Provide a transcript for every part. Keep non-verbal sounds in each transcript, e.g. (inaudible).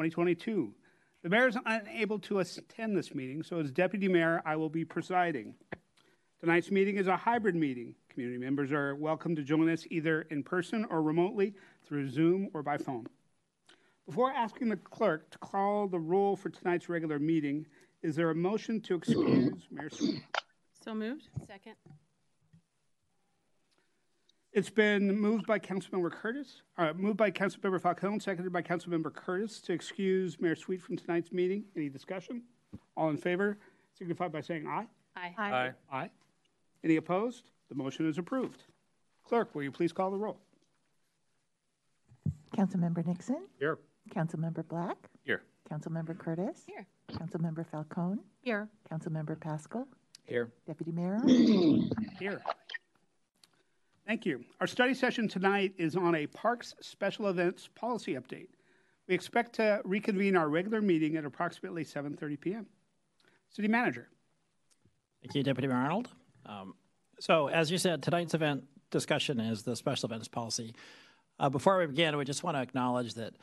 2022. The mayor is unable to attend this meeting, so as deputy mayor, I will be presiding. Tonight's meeting is a hybrid meeting. Community members are welcome to join us either in person or remotely through Zoom or by phone. Before asking the clerk to call the roll for tonight's regular meeting, is there a motion to excuse Mayor Sweet? So moved. Second. It's been moved by Councilmember Curtis, uh, moved by Councilmember Falcone, seconded by Councilmember Curtis to excuse Mayor Sweet from tonight's meeting. Any discussion? All in favor signify by saying aye. Aye. Aye. Aye. Any opposed? The motion is approved. Clerk, will you please call the roll? Councilmember Nixon, Here. Councilmember Black, Here. Councilmember Curtis, Here. Councilmember Falcone, Here. Councilmember Pascal, Here. Deputy Mayor, Here. Thank you. Our study session tonight is on a Parks Special Events Policy Update. We expect to reconvene our regular meeting at approximately 7:30 p.m. City Manager. Thank you, Deputy Mayor Arnold. Um, so, as you said, tonight's event discussion is the special events policy. Uh, before we begin, we just want to acknowledge that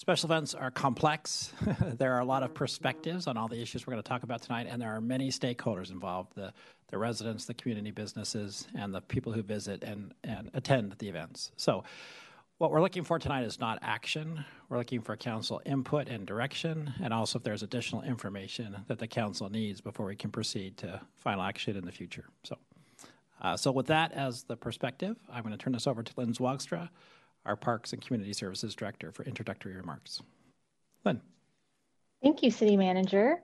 special events are complex. (laughs) there are a lot of perspectives on all the issues we're going to talk about tonight, and there are many stakeholders involved the, the residents, the community businesses, and the people who visit and, and attend the events. So, what we're looking for tonight is not action. We're looking for council input and direction, and also if there's additional information that the council needs before we can proceed to final action in the future. So, uh, so with that as the perspective, I'm going to turn this over to Lynn Zwaagstra, our Parks and Community Services Director, for introductory remarks. Lynn. Thank you, City Manager.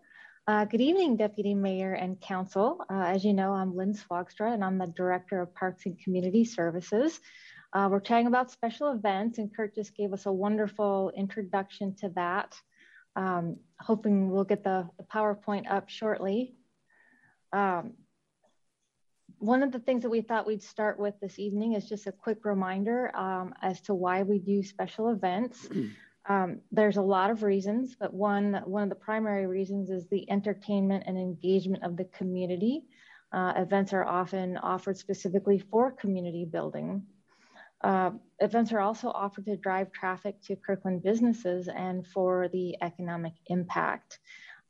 Uh, good evening, Deputy Mayor and Council. Uh, as you know, I'm Lynn Zwaagstra, and I'm the Director of Parks and Community Services. Uh, we're chatting about special events, and Kurt just gave us a wonderful introduction to that. Um, hoping we'll get the, the, PowerPoint up shortly. Um, one of the things that we thought we'd start with this evening is just a quick reminder um, as to why we do special events. (clears throat) Um, there's a lot of reasons, but one, one of the primary reasons is the entertainment and engagement of the community. Uh, events are often offered specifically for community building. Uh, events are also offered to drive traffic to Kirkland businesses and for the economic impact.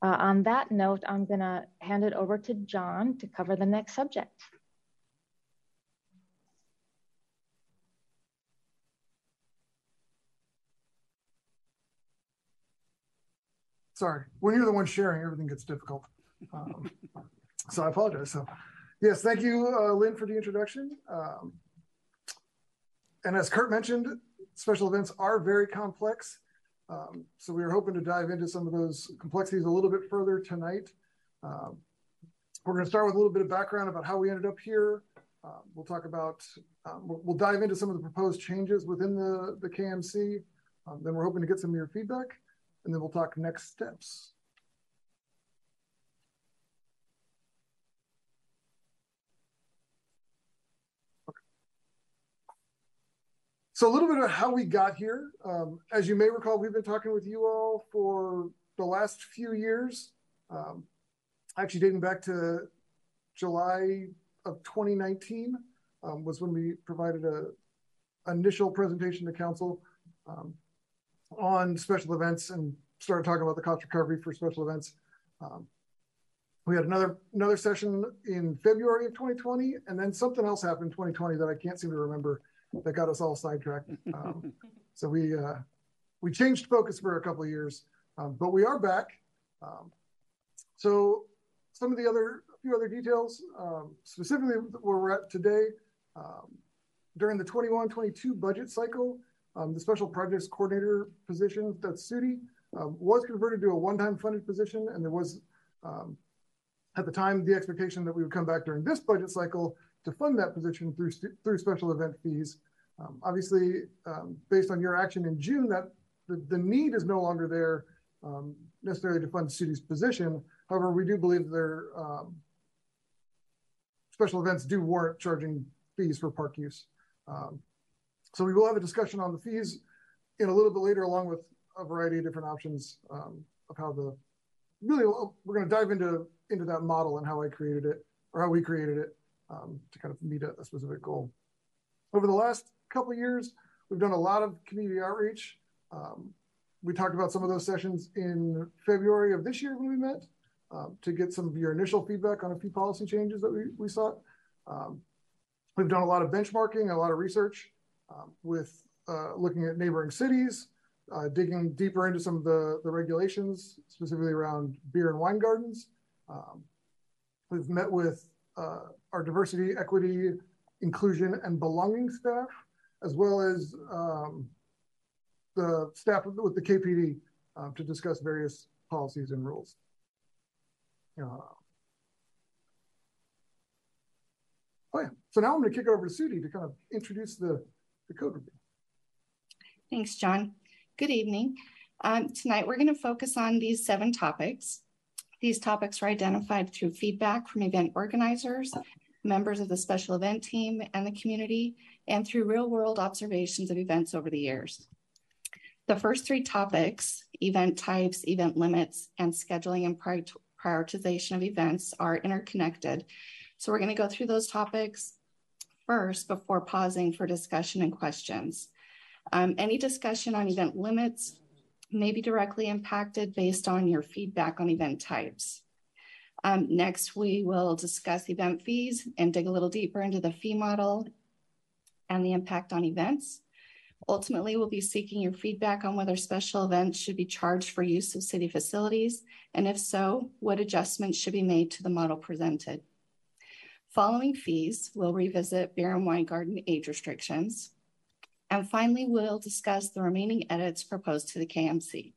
Uh, on that note, I'm going to hand it over to John to cover the next subject. sorry, when you're the one sharing, everything gets difficult. Um, (laughs) so I apologize. So, yes, thank you, uh, Lynn, for the introduction. Um, and as Kurt mentioned, special events are very complex. Um, so we are hoping to dive into some of those complexities a little bit further tonight. Um, we're going to start with a little bit of background about how we ended up here. Um, we'll talk about, um, we'll, dive into some of the proposed changes within the, the KMC. then we're hoping to get some of your feedback and then we'll talk next steps. So a little bit of how we got here. Um, as you may recall, we've been talking with you all for the last few years, um, actually dating back to July of 2019 um, was when we provided a initial presentation to council um, on special events and started talking about the cost recovery for special events. Um, we had another another session in February of 2020, and then something else happened in 2020 that I can't seem to remember that got us all sidetracked. (laughs) Um, so we uh, we changed focus for a couple of years, um, but we are back. Um, so some of the other a few other details, um, specifically where we're at today. Um, during the 21-22 budget cycle, um, the special projects coordinator position, that's Sudi, um, was converted to a one-time funded position, and there was, um, at the time, the expectation that we would come back during this budget cycle to fund that position through through special event fees. Um, obviously, um, based on your action in June, that the, the need is no longer there um, necessarily to fund Sudi's position. However, we do believe their um, special events do warrant charging fees for park use. so we will have a discussion on the fees in a little bit later, along with a variety of different options um, of how the really we're going to dive into into that model and how I created it or how we created it um, to kind of meet a, a, specific goal. Over the last couple of years, we've done a lot of community outreach. Um, we talked about some of those sessions in February of this year when we met um, to get some of your initial feedback on a few policy changes that we, we sought. Um, we've done a lot of benchmarking, a lot of research um, with uh, looking at neighboring cities, uh, digging deeper into some of the, the regulations, specifically around beer and wine gardens. Um, we've met with uh, our diversity, equity, inclusion, and belonging staff, as well as um, the staff with the KPD um, to discuss various policies and rules. Uh, oh yeah, so now I'm going to kick it over to Sudi to kind of introduce the, the code review. Thanks, John. Good evening. Um, tonight, we're going to focus on these seven topics. These topics were identified through feedback from event organizers, members of the special event team, and the community, and through real world observations of events over the years. The first three topics, event types, event limits, and scheduling and prioritization of events, are interconnected. So we're going to go through those topics first before pausing for discussion and questions. Um, any discussion on event limits may be directly impacted based on your feedback on event types. Um, next, we will discuss event fees and dig a little deeper into the fee model and the impact on events. Ultimately, we'll be seeking your feedback on whether special events should be charged for use of city facilities, and if so, what adjustments should be made to the model presented. Following fees, we'll revisit beer and wine garden age restrictions. And finally, we'll discuss the remaining edits proposed to the KMC.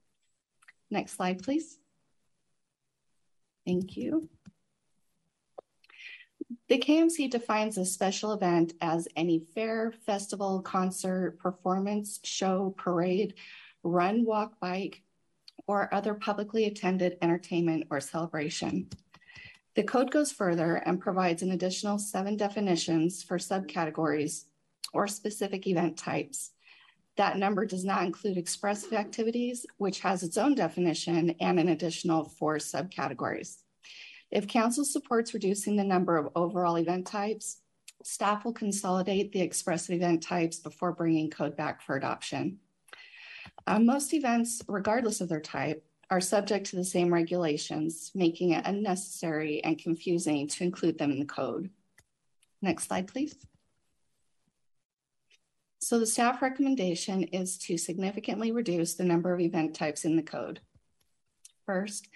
Next slide, please. Thank you. The KMC defines a special event as any fair, festival, concert, performance, show, parade, run, walk, bike, or other publicly attended entertainment or celebration. The code goes further and provides an additional seven definitions for subcategories or specific event types. That number does not include expressive activities, which has its own definition and an additional four subcategories. If council supports reducing the number of overall event types, staff will consolidate the expressive event types before bringing code back for adoption. Uh, most events, regardless of their type, are subject to the same regulations, making it unnecessary and confusing to include them in the code. Next slide, please. So the staff recommendation is to significantly reduce the number of event types in the code. First,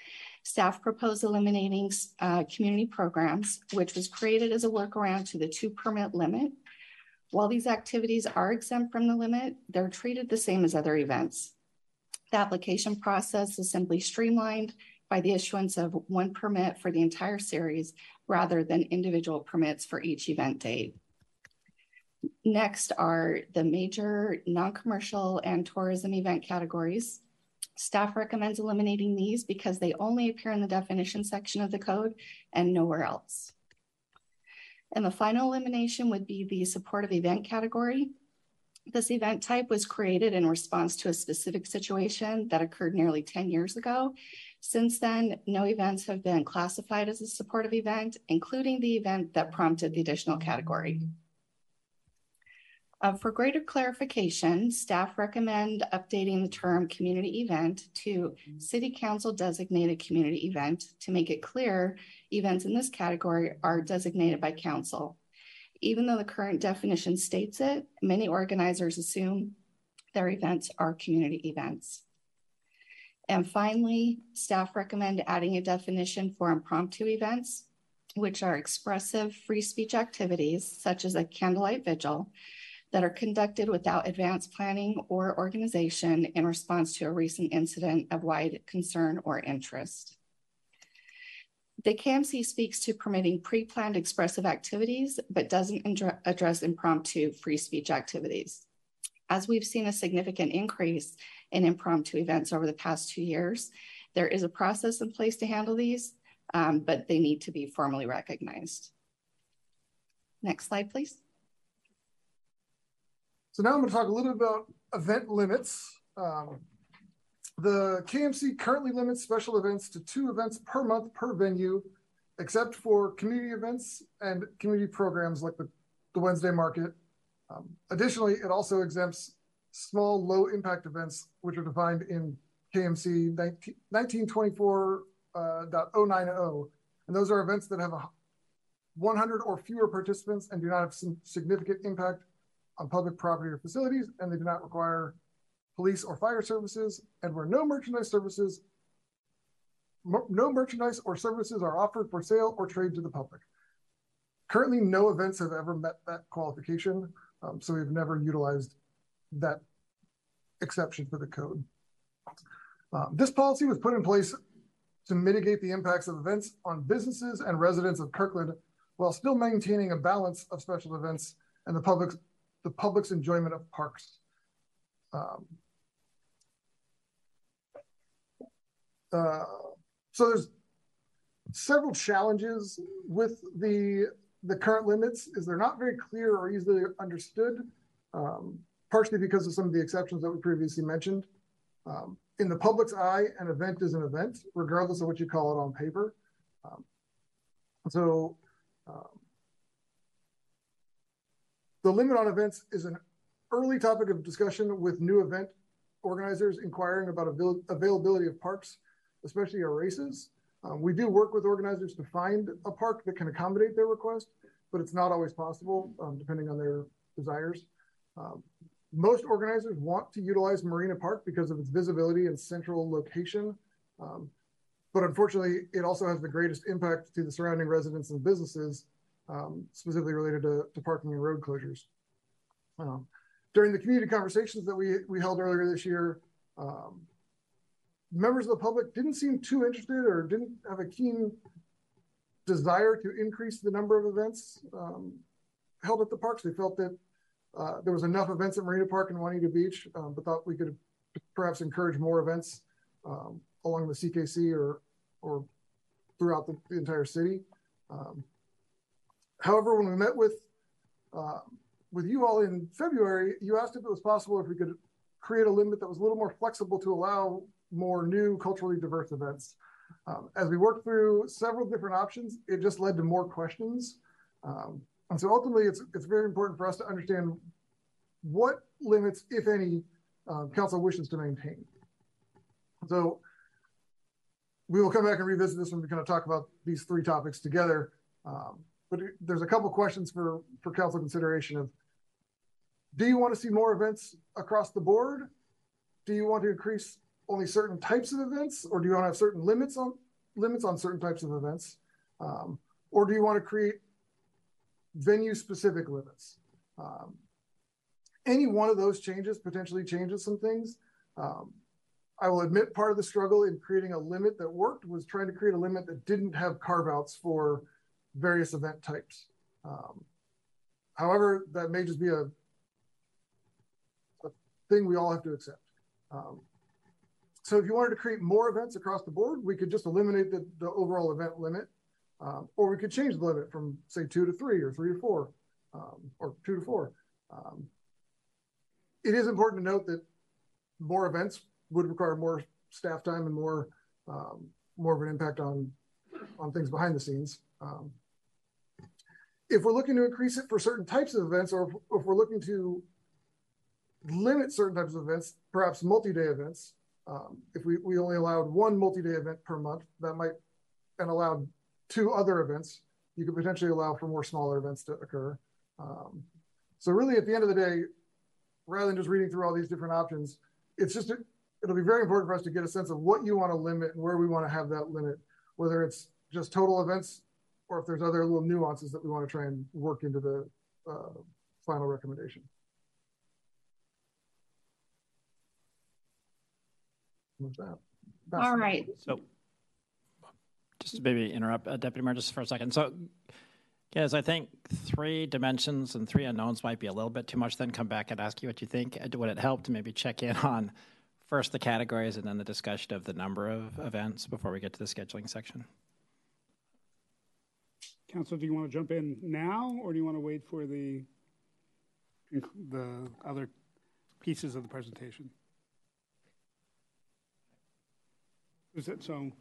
staff propose eliminating uh, community programs, which was created as a workaround to the two permit limit. While these activities are exempt from the limit, they're treated the same as other events. The application process is simply streamlined by the issuance of one permit for the entire series rather than individual permits for each event date. Next are the major non-commercial and tourism event categories. Staff recommends eliminating these because they only appear in the definition section of the code and nowhere else. And the final elimination would be the supportive event category. This event type was created in response to a specific situation that occurred nearly 10 years ago. Since then, no events have been classified as a supportive event, including the event that prompted the additional category. Uh, for greater clarification, staff recommend updating the term community event to city council designated community event to make it clear events in this category are designated by council. Even though the current definition states it, many organizers assume their events are community events. And finally, staff recommend adding a definition for impromptu events, which are expressive free speech activities such as a candlelight vigil that are conducted without advanced planning or organization in response to a recent incident of wide concern or interest. The CAMC speaks to permitting pre-planned expressive activities, but doesn't address impromptu free speech activities. As we've seen a significant increase in impromptu events over the past two years, there is a process in place to handle these, um, but they need to be formally recognized. Next slide, please. So now I'm going to talk a little bit about event limits. Um, the KMC currently limits special events to two events per month per venue, except for community events and community programs like the, the Wednesday market. Um, additionally, it also exempts small, low impact events, which are defined in KMC 19, 1924 uh, And those are events that have a 100 or fewer participants and do not have significant impact on public property or facilities, and they do not require police or fire services, and where no merchandise services, no merchandise or services are offered for sale or trade to the public. Currently, no events have ever met that qualification, um, so we've never utilized that exception for the code. Uh, this policy was put in place to mitigate the impacts of events on businesses and residents of Kirkland while still maintaining a balance of special events and the public's the public's enjoyment of parks. Um, uh, so there's several challenges with the the current limits is they're not very clear or easily understood, um, partially because of some of the exceptions that we previously mentioned. Um, in the public's eye, an event is an event, regardless of what you call it on paper. Um, so um, the limit on events is an early topic of discussion with new event organizers inquiring about avail availability of parks, especially our races. Um, we do work with organizers to find a park that can accommodate their request, but it's not always possible um, depending on their desires. Um, most organizers want to utilize Marina Park because of its visibility and central location. Um, but unfortunately, it also has the greatest impact to the surrounding residents and businesses, um, specifically related to, to, parking and road closures. Um, during the community conversations that we, we held earlier this year, um, members of the public didn't seem too interested or didn't have a keen desire to increase the number of events um, held at the parks. They felt that uh, there was enough events at Marina Park and Juanita Beach, um, but thought we could perhaps encourage more events um, along the CKC or or throughout the, the entire city. Um, however, when we met with uh, with you all in February, you asked if it was possible if we could create a limit that was a little more flexible to allow more new culturally diverse events. Um, as we worked through several different options, it just led to more questions. Um, and so ultimately, it's, it's very important for us to understand what limits, if any, um, council wishes to maintain. So we will come back and revisit this when we kind of talk about these three topics together. Um, but there's a couple questions for, for council consideration of, do you want to see more events across the board? Do you want to increase only certain types of events or do you want to have certain limits on limits on certain types of events? Um, or do you want to create venue specific limits? Um, any one of those changes potentially changes some things. Um, I will admit part of the struggle in creating a limit that worked was trying to create a limit that didn't have carve outs for various event types. Um, however, that may just be a, a, thing we all have to accept. Um, so if you wanted to create more events across the board, we could just eliminate the, the overall event limit, um, or we could change the limit from say two to three or three to four, um, or two to four. Um, it is important to note that more events would require more staff time and more um, more of an impact on on things behind the scenes. Um, if we're looking to increase it for certain types of events, or if, we're looking to limit certain types of events, perhaps multi-day events, um, if we, we only allowed one multi-day event per month, that might, and allowed two other events, you could potentially allow for more smaller events to occur. Um, so really, at the end of the day, rather than just reading through all these different options, it's just a, it'll be very important for us to get a sense of what you want to limit and where we want to have that limit, whether it's just total events or if there's other little nuances that we want to try and work into the uh, final recommendation. With that. All right. So just to maybe interrupt uh, Deputy Mayor just for a second. So Yes, I think three dimensions and three unknowns might be a little bit too much. Then come back and ask you what you think. Uh, would it help to maybe check in on first the categories and then the discussion of the number of events before we get to the scheduling section? Council, do you want to jump in now or do you want to wait for the the other pieces of the presentation? Is it so?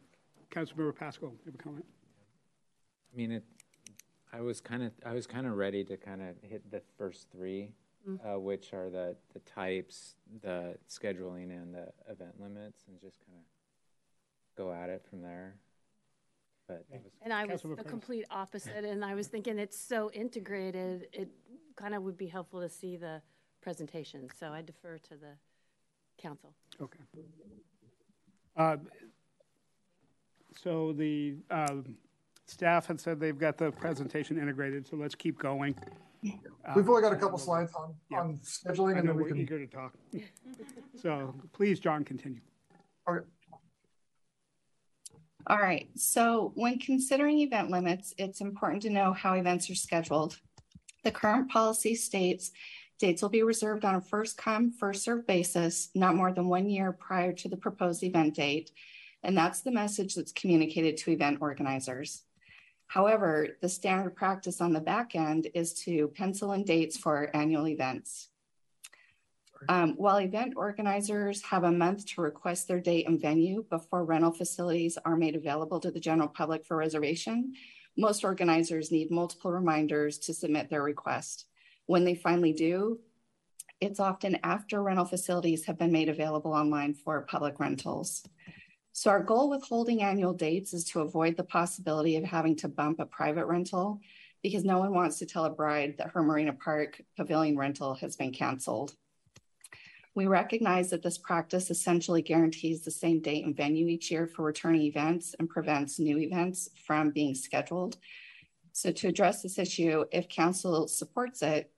Councilmember Pascal, you have a comment? I mean, it, I was kind of I was kind of ready to kind of hit the first three Mm. uh, which are the, the types, the scheduling, and the event limits, and just kind of go at it from there. But that was And I was the Curtis. complete opposite, and I was thinking it's so integrated, it kind of would be helpful to see the presentation. So I defer to the council. Okay. Uh, So the um, staff had said they've got the presentation integrated, so let's keep going. We've only got a couple slides on, Yeah. on scheduling I and then we can. we're can, eager to talk. (laughs) So please, John, continue. okay. All right, so when considering event limits, it's important to know how events are scheduled. The current policy states dates will be reserved on a first come, first served basis, not more than one year prior to the proposed event date. And that's the message that's communicated to event organizers. However, the standard practice on the back end is to pencil in dates for annual events. Um, while event organizers have a month to request their date and venue before rental facilities are made available to the general public for reservation, most organizers need multiple reminders to submit their request. When they finally do, it's often after rental facilities have been made available online for public rentals. So our goal with holding annual dates is to avoid the possibility of having to bump a private rental because no one wants to tell a bride that her Marina Park pavilion rental has been canceled. We recognize that this practice essentially guarantees the same date and venue each year for returning events and prevents new events from being scheduled. So to address this issue, if council supports it,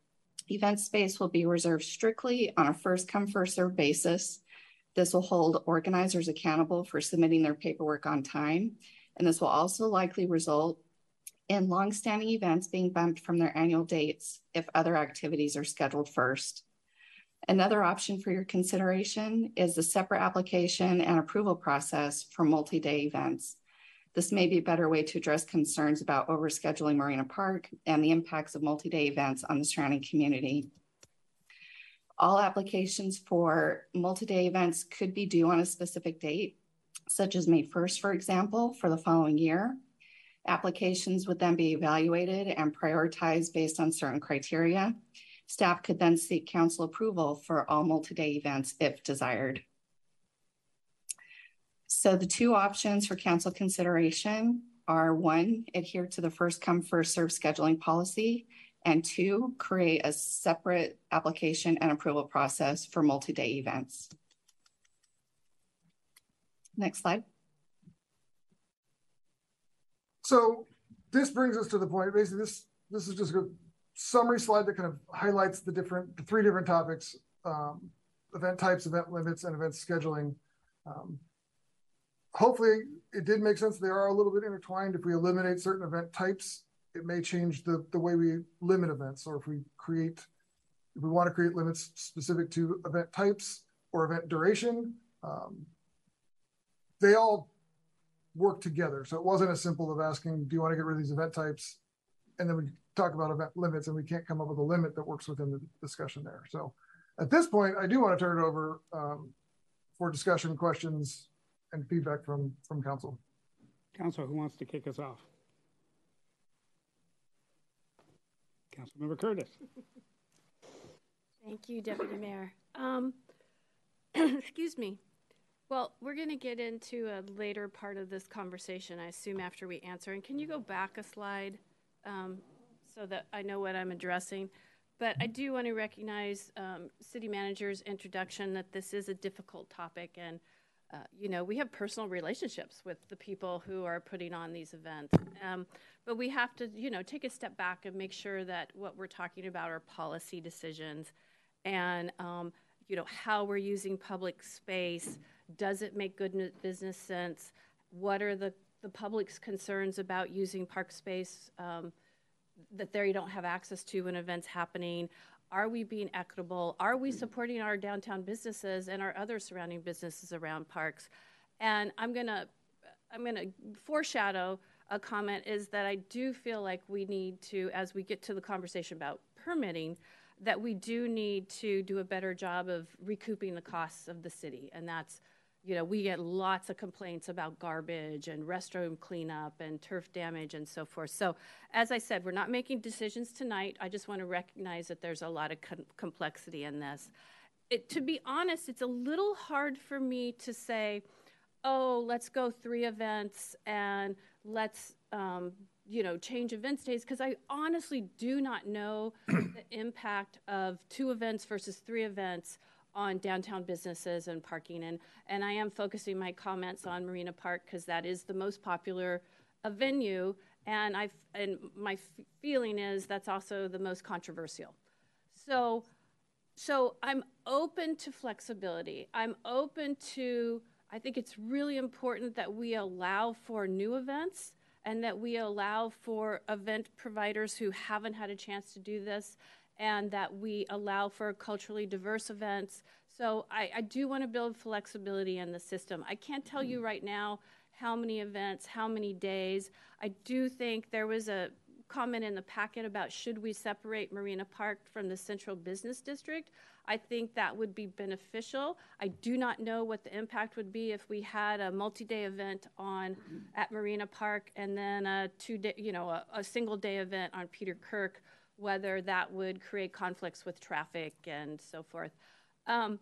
event space will be reserved strictly on a first come, first served basis. This will hold organizers accountable for submitting their paperwork on time. And this will also likely result in longstanding events being bumped from their annual dates if other activities are scheduled first. Another option for your consideration is the separate application and approval process for multi-day events. This may be a better way to address concerns about overscheduling Marina Park and the impacts of multi-day events on the surrounding community. All applications for multi-day events could be due on a specific date, such as May 1st, for example, for the following year. Applications would then be evaluated and prioritized based on certain criteria. Staff could then seek council approval for all multi-day events if desired. So the two options for council consideration are one, adhere to the first come, first served scheduling policy, and two, create a separate application and approval process for multi-day events. Next slide. So this brings us to the point, basically this, this is just a summary slide that kind of highlights the different, the three different topics, um, event types, event limits, and event scheduling. Um, hopefully it did make sense. They are a little bit intertwined. If we eliminate certain event types, it may change the, the way we limit events, or if we create, if we want to create limits specific to event types or event duration, um, they all work together. So it wasn't as simple of asking, do you want to get rid of these event types? And then we talk about event limits and we can't come up with a limit that works within the discussion there. So at this point, I do want to turn it over um, for discussion, questions, and feedback from, from council. Council, who wants to kick us off? Councilmember Curtis. Thank you, Deputy Mayor. Um, (clears throat) excuse me. Well, we're going to get into a later part of this conversation, I assume, after we answer. And can you go back a slide um, so that I know what I'm addressing? But I do want to recognize um, City Manager's introduction that this is a difficult topic. And, uh, you know, we have personal relationships with the people who are putting on these events. Um, but we have to, you know, take a step back and make sure that what we're talking about are policy decisions and, um, you know, how we're using public space. Does it make good business sense? What are the, the public's concerns about using park space um, that they don't have access to when events happening? Are we being equitable? Are we supporting our downtown businesses and our other surrounding businesses around parks? And I'm gonna, I'm gonna foreshadow a comment is that I do feel like we need to, as we get to the conversation about permitting, that we do need to do a better job of recouping the costs of the city. And that's, you know, we get lots of complaints about garbage and restroom cleanup and turf damage and so forth. So, as I said, we're not making decisions tonight. I just want to recognize that there's a lot of com- complexity in this. It, to be honest, it's a little hard for me to say, oh, let's go three events and let's, um, you know, change events days, because I honestly do not know the impact of two events versus three events on downtown businesses and parking. And, and I am focusing my comments on Marina Park because that is the most popular uh, venue. And, i and my feeling is that's also the most controversial. So, so I'm open to flexibility. I'm open to, I think it's really important that we allow for new events and that we allow for event providers who haven't had a chance to do this and that we allow for culturally diverse events. So I, I do want to build flexibility in the system. I can't tell you mm. right now how many events, how many days. I do think there was a comment in the packet about should we separate Marina Park from the central business district. I think that would be beneficial. I do not know what the impact would be if we had a multi-day event on at Marina Park and then a two-day, you know, a, a single day event on Peter Kirk whether that would create conflicts with traffic and so forth. Um,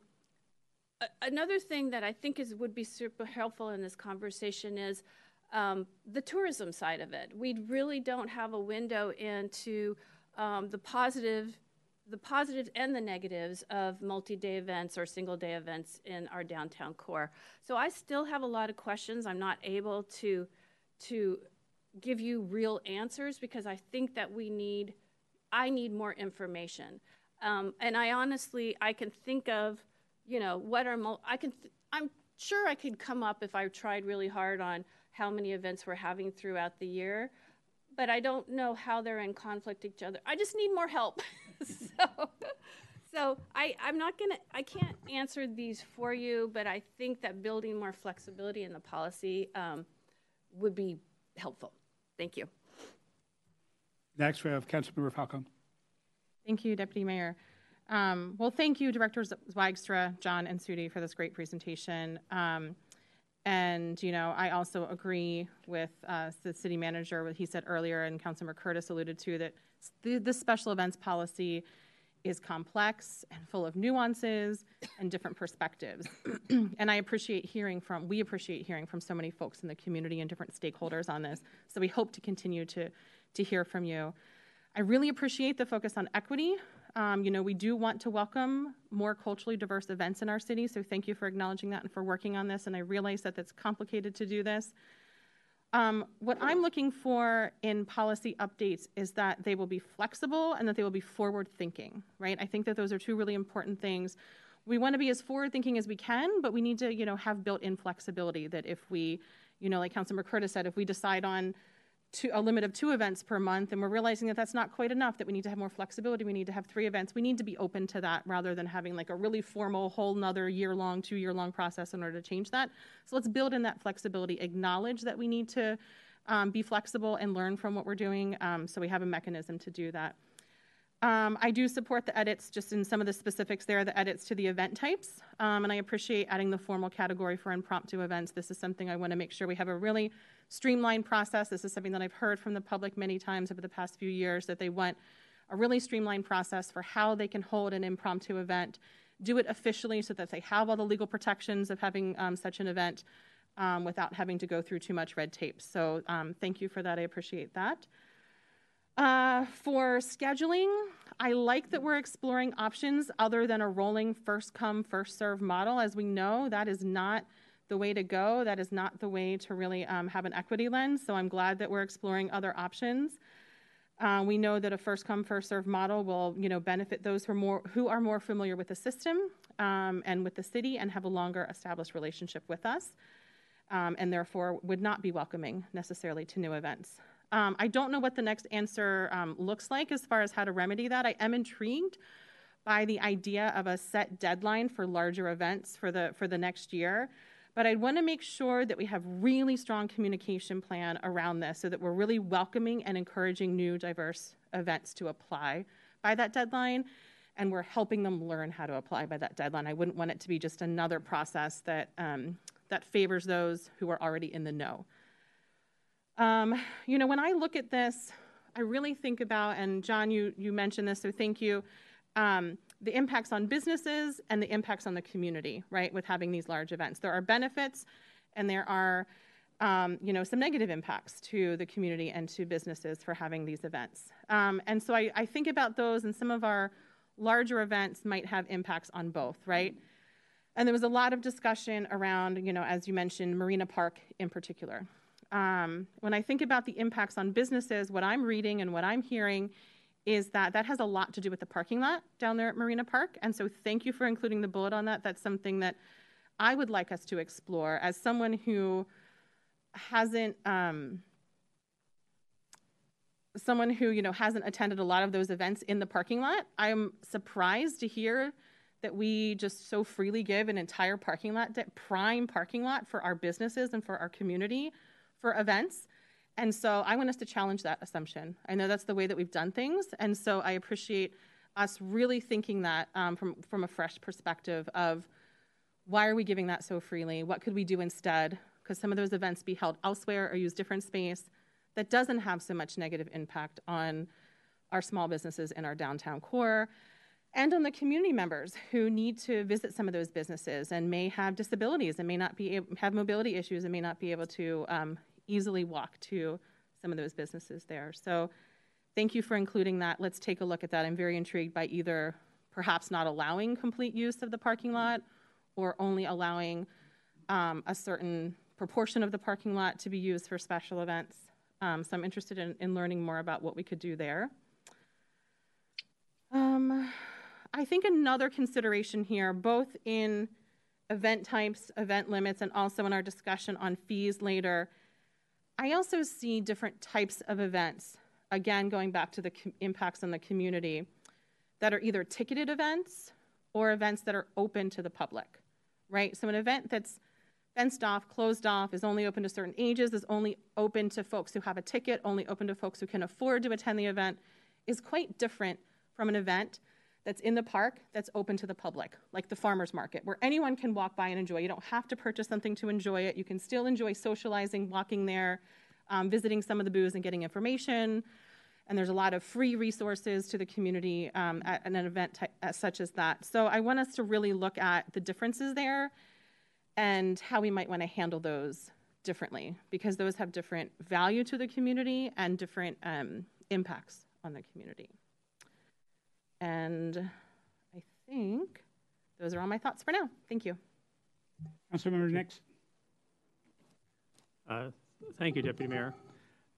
another thing that I think is would be super helpful in this conversation is um, the tourism side of it. We really don't have a window into um, the positive, the positives and the negatives of multi-day events or single-day events in our downtown core. So I still have a lot of questions. I'm not able to to give you real answers because I think that we need I need more information. Um, and I honestly, I can think of, you know, what are, mo- I can, th- I'm sure I could come up if I tried really hard on how many events we're having throughout the year, but I don't know how they're in conflict each other. I just need more help. (laughs) so, so I, I'm not gonna, I can't answer these for you, but I think that building more flexibility in the policy um, would be helpful. Thank you. Next, we have Councilmember Falcone. Thank you, Deputy Mayor. Um, well, thank you, Directors Zwaagstra, John, and Sudi for this great presentation. Um, and, you know, I also agree with uh, the city manager, what he said earlier, and Councilmember Curtis alluded to, that this special events policy is complex and full of nuances and different perspectives. (clears throat) and I appreciate hearing from, we appreciate hearing from so many folks in the community and different stakeholders on this. So we hope to continue to to hear from you. I really appreciate the focus on equity. Um, you know, we do want to welcome more culturally diverse events in our city, so thank you for acknowledging that and for working on this. And I realize that that's complicated to do this. Um, what I'm looking for in policy updates is that they will be flexible and that they will be forward thinking, right? I think that those are two really important things. We want to be as forward thinking as we can, but we need to, you know, have built in flexibility that if we, you know, like Councilmember Curtis said, if we decide on two, a limit of two events per month, and we're realizing that that's not quite enough, that we need to have more flexibility, we need to have three events. We need to be open to that rather than having like a really formal, whole another year long, two year long process in order to change that. So let's build in that flexibility, acknowledge that we need to um, be flexible and learn from what we're doing um, so we have a mechanism to do that. Um, I do support the edits just in some of the specifics there, the edits to the event types. Um, and I appreciate adding the formal category for impromptu events. This is something I want to make sure we have a really streamlined process. This is something that I've heard from the public many times over the past few years that they want a really streamlined process for how they can hold an impromptu event, do it officially so that they have all the legal protections of having um, such an event um, without having to go through too much red tape. So um, thank you for that. I appreciate that. Uh, for scheduling, I like that we're exploring options other than a rolling first come, first serve model. As we know, that is not the way to go. That is not the way to really um, have an equity lens. So I'm glad that we're exploring other options. Uh, we know that a first come first serve model will you know benefit those who are more who are more familiar with the system um, and with the city and have a longer established relationship with us um, and therefore would not be welcoming necessarily to new events um, i don't know what the next answer um, looks like as far as how to remedy that i am intrigued by the idea of a set deadline for larger events for the for the next year but I'd want to make sure that we have really strong communication plan around this so that we're really welcoming and encouraging new diverse events to apply by that deadline and we're helping them learn how to apply by that deadline. I wouldn't want it to be just another process that um, that favors those who are already in the know. Um, you know, when I look at this, I really think about, and John, you, you mentioned this, so thank you, um, the impacts on businesses and the impacts on the community, right, with having these large events. There are benefits and there are, um, you know, some negative impacts to the community and to businesses for having these events. Um, and so I, I think about those, and some of our larger events might have impacts on both, right? And there was a lot of discussion around, you know, as you mentioned, Marina Park in particular. Um, when I think about the impacts on businesses, what I'm reading and what I'm hearing is that that has a lot to do with the parking lot down there at Marina Park. And so thank you for including the bullet on that. That's something that I would like us to explore as someone who hasn't um, someone who you know hasn't attended a lot of those events in the parking lot. I'm surprised to hear that we just so freely give an entire parking lot, prime parking lot for our businesses and for our community for events. And so I want us to challenge that assumption. I know that's the way that we've done things. And so I appreciate us really thinking that um, from, from a fresh perspective of why are we giving that so freely? What could we do instead? Because some of those events be held elsewhere or use different space that doesn't have so much negative impact on our small businesses in our downtown core and on the community members who need to visit some of those businesses and may have disabilities and may not be able, have mobility issues and may not be able to um, easily walk to some of those businesses there. So thank you for including that. Let's take a look at that. I'm very intrigued by either perhaps not allowing complete use of the parking lot or only allowing um, a certain proportion of the parking lot to be used for special events. Um, so I'm interested in, in, learning more about what we could do there. Um, I think another consideration here, both in event types, event limits, and also in our discussion on fees later, I also see different types of events, again, going back to the impacts on the community, that are either ticketed events or events that are open to the public, right? So, an event that's fenced off, closed off, is only open to certain ages, is only open to folks who have a ticket, only open to folks who can afford to attend the event, is quite different from an event that's in the park that's open to the public, like the farmer's market, where anyone can walk by and enjoy. You don't have to purchase something to enjoy it. You can still enjoy socializing, walking there, um, visiting some of the booths and getting information. And there's a lot of free resources to the community um, at, an event uh, such as that. So I want us to really look at the differences there and how we might want to handle those differently because those have different value to the community and different um, impacts on the community. And I think those are all my thoughts for now. Thank you. Councilmember Nix. Uh, thank you, Deputy Mayor.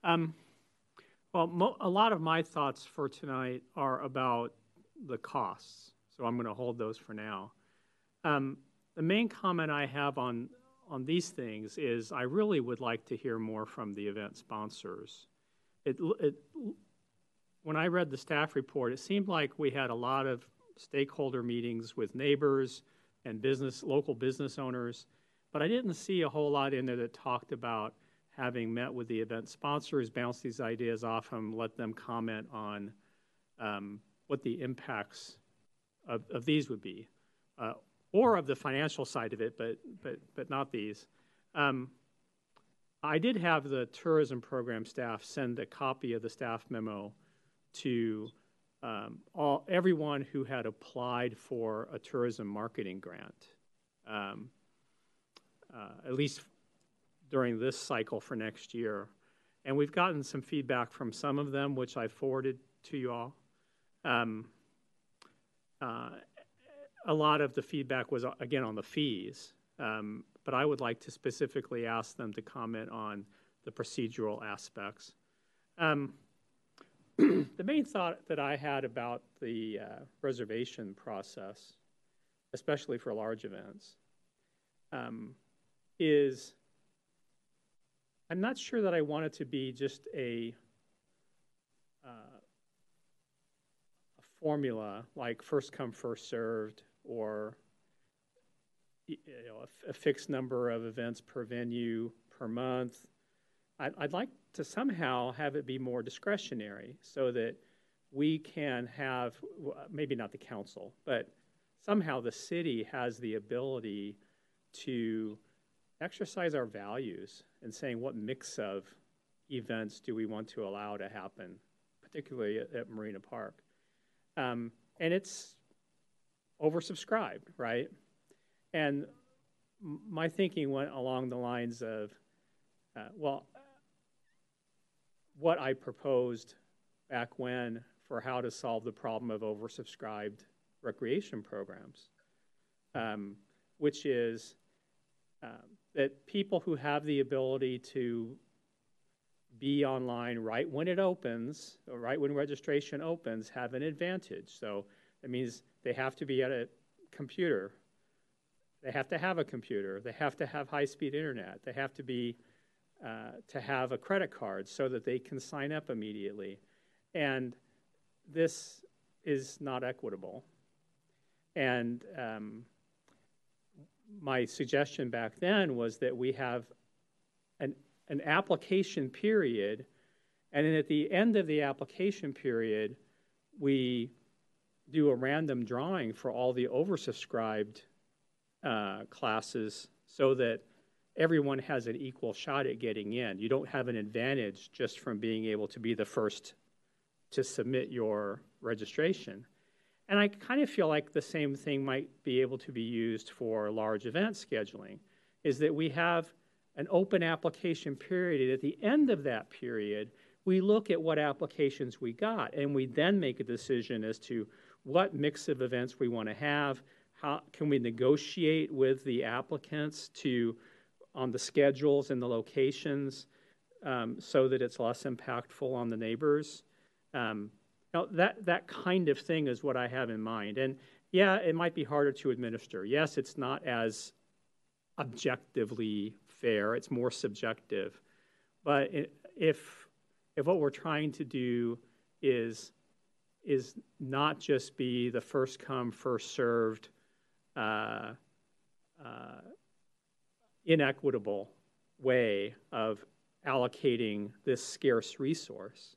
Um, well, a lot of my thoughts for tonight are about the costs, so I'm going to hold those for now. Um, the main comment I have on on these things is I really would like to hear more from the event sponsors. It, it when I read the staff report, it seemed like we had a lot of stakeholder meetings with neighbors and business, local business owners, but I didn't see a whole lot in there that talked about having met with the event sponsors, bounce these ideas off them, let them comment on um, what the impacts of, of, these would be, uh, or of the financial side of it, but but but not these. Um, I did have the tourism program staff send a copy of the staff memo to um, all, everyone who had applied for a tourism marketing grant, um, uh, at least during this cycle for next year. And we've gotten some feedback from some of them, which I forwarded to you all. Um, uh, a lot of the feedback was, again, on the fees, um, but I would like to specifically ask them to comment on the procedural aspects. Um, the main thought that I had about the uh, reservation process, especially for large events, um, is I'm not sure that I want it to be just a, uh, a formula like first come, first served, or you know, a, a fixed number of events per venue per month. I'd, like to somehow have it be more discretionary so that we can have, maybe not the council, but somehow the city has the ability to exercise our values and saying what mix of events do we want to allow to happen, particularly at, at Marina Park. Um, and it's oversubscribed, right? And my thinking went along the lines of, uh, well, what I proposed back when for how to solve the problem of oversubscribed recreation programs, um, which is uh, that people who have the ability to be online right when it opens, or right when registration opens, have an advantage. So that means they have to be at a computer. They have to have a computer. They have to have high speed internet. They have to be uh, to have a credit card so that they can sign up immediately. And this is not equitable. And um, my suggestion back then was that we have an, an application period, and then at the end of the application period, we do a random drawing for all the oversubscribed uh, classes so that everyone has an equal shot at getting in. You don't have an advantage just from being able to be the first to submit your registration. And I kind of feel like the same thing might be able to be used for large event scheduling, is that we have an open application period. And at the end of that period, we look at what applications we got, and we then make a decision as to what mix of events we want to have. How can we negotiate with the applicants to on the schedules and the locations um, so that it's less impactful on the neighbors? Um, now, that, that kind of thing is what I have in mind. And yeah, it might be harder to administer. Yes, it's not as objectively fair, it's more subjective. But if, if what we're trying to do is, is not just be the first come, first served, uh, uh, inequitable way of allocating this scarce resource,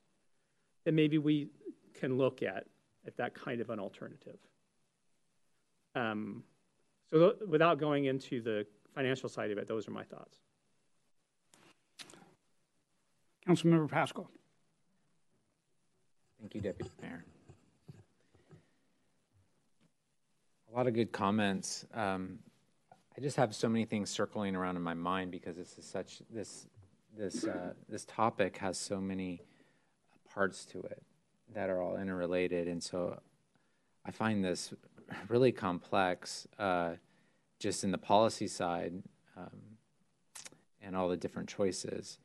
then maybe we can look at, at that kind of an alternative. Um, so th- without going into the financial side of it, those are my thoughts. Councilmember Pascal. Thank you, Deputy Mayor. A lot of good comments. Um, I just have so many things circling around in my mind because this is such this this uh, this topic has so many parts to it that are all interrelated, and so I find this really complex, uh, just in the policy side, um, and all the different choices.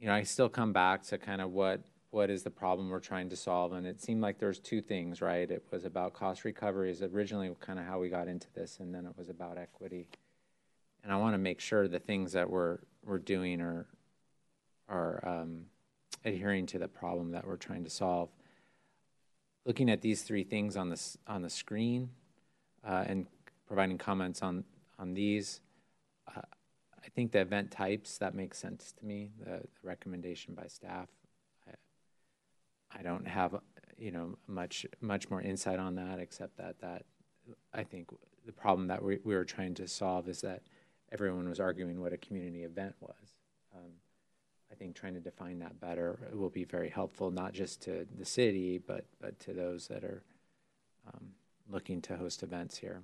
You know, I still come back to kind of what what is the problem we're trying to solve, and it seemed like there's two things, right? It was about cost recovery is originally kind of how we got into this, and then it was about equity. And I want to make sure the things that we're we're doing are are um, adhering to the problem that we're trying to solve. Looking at these three things on the on the screen uh, and providing comments on on these, uh, I think the event types that makes sense to me. The, the recommendation by staff. I, don't have you know much much more insight on that except that that I think the problem that we, we were trying to solve is that everyone was arguing what a community event was. Um, I think trying to define that better will be very helpful, not just to the city, but but to those that are um, looking to host events here.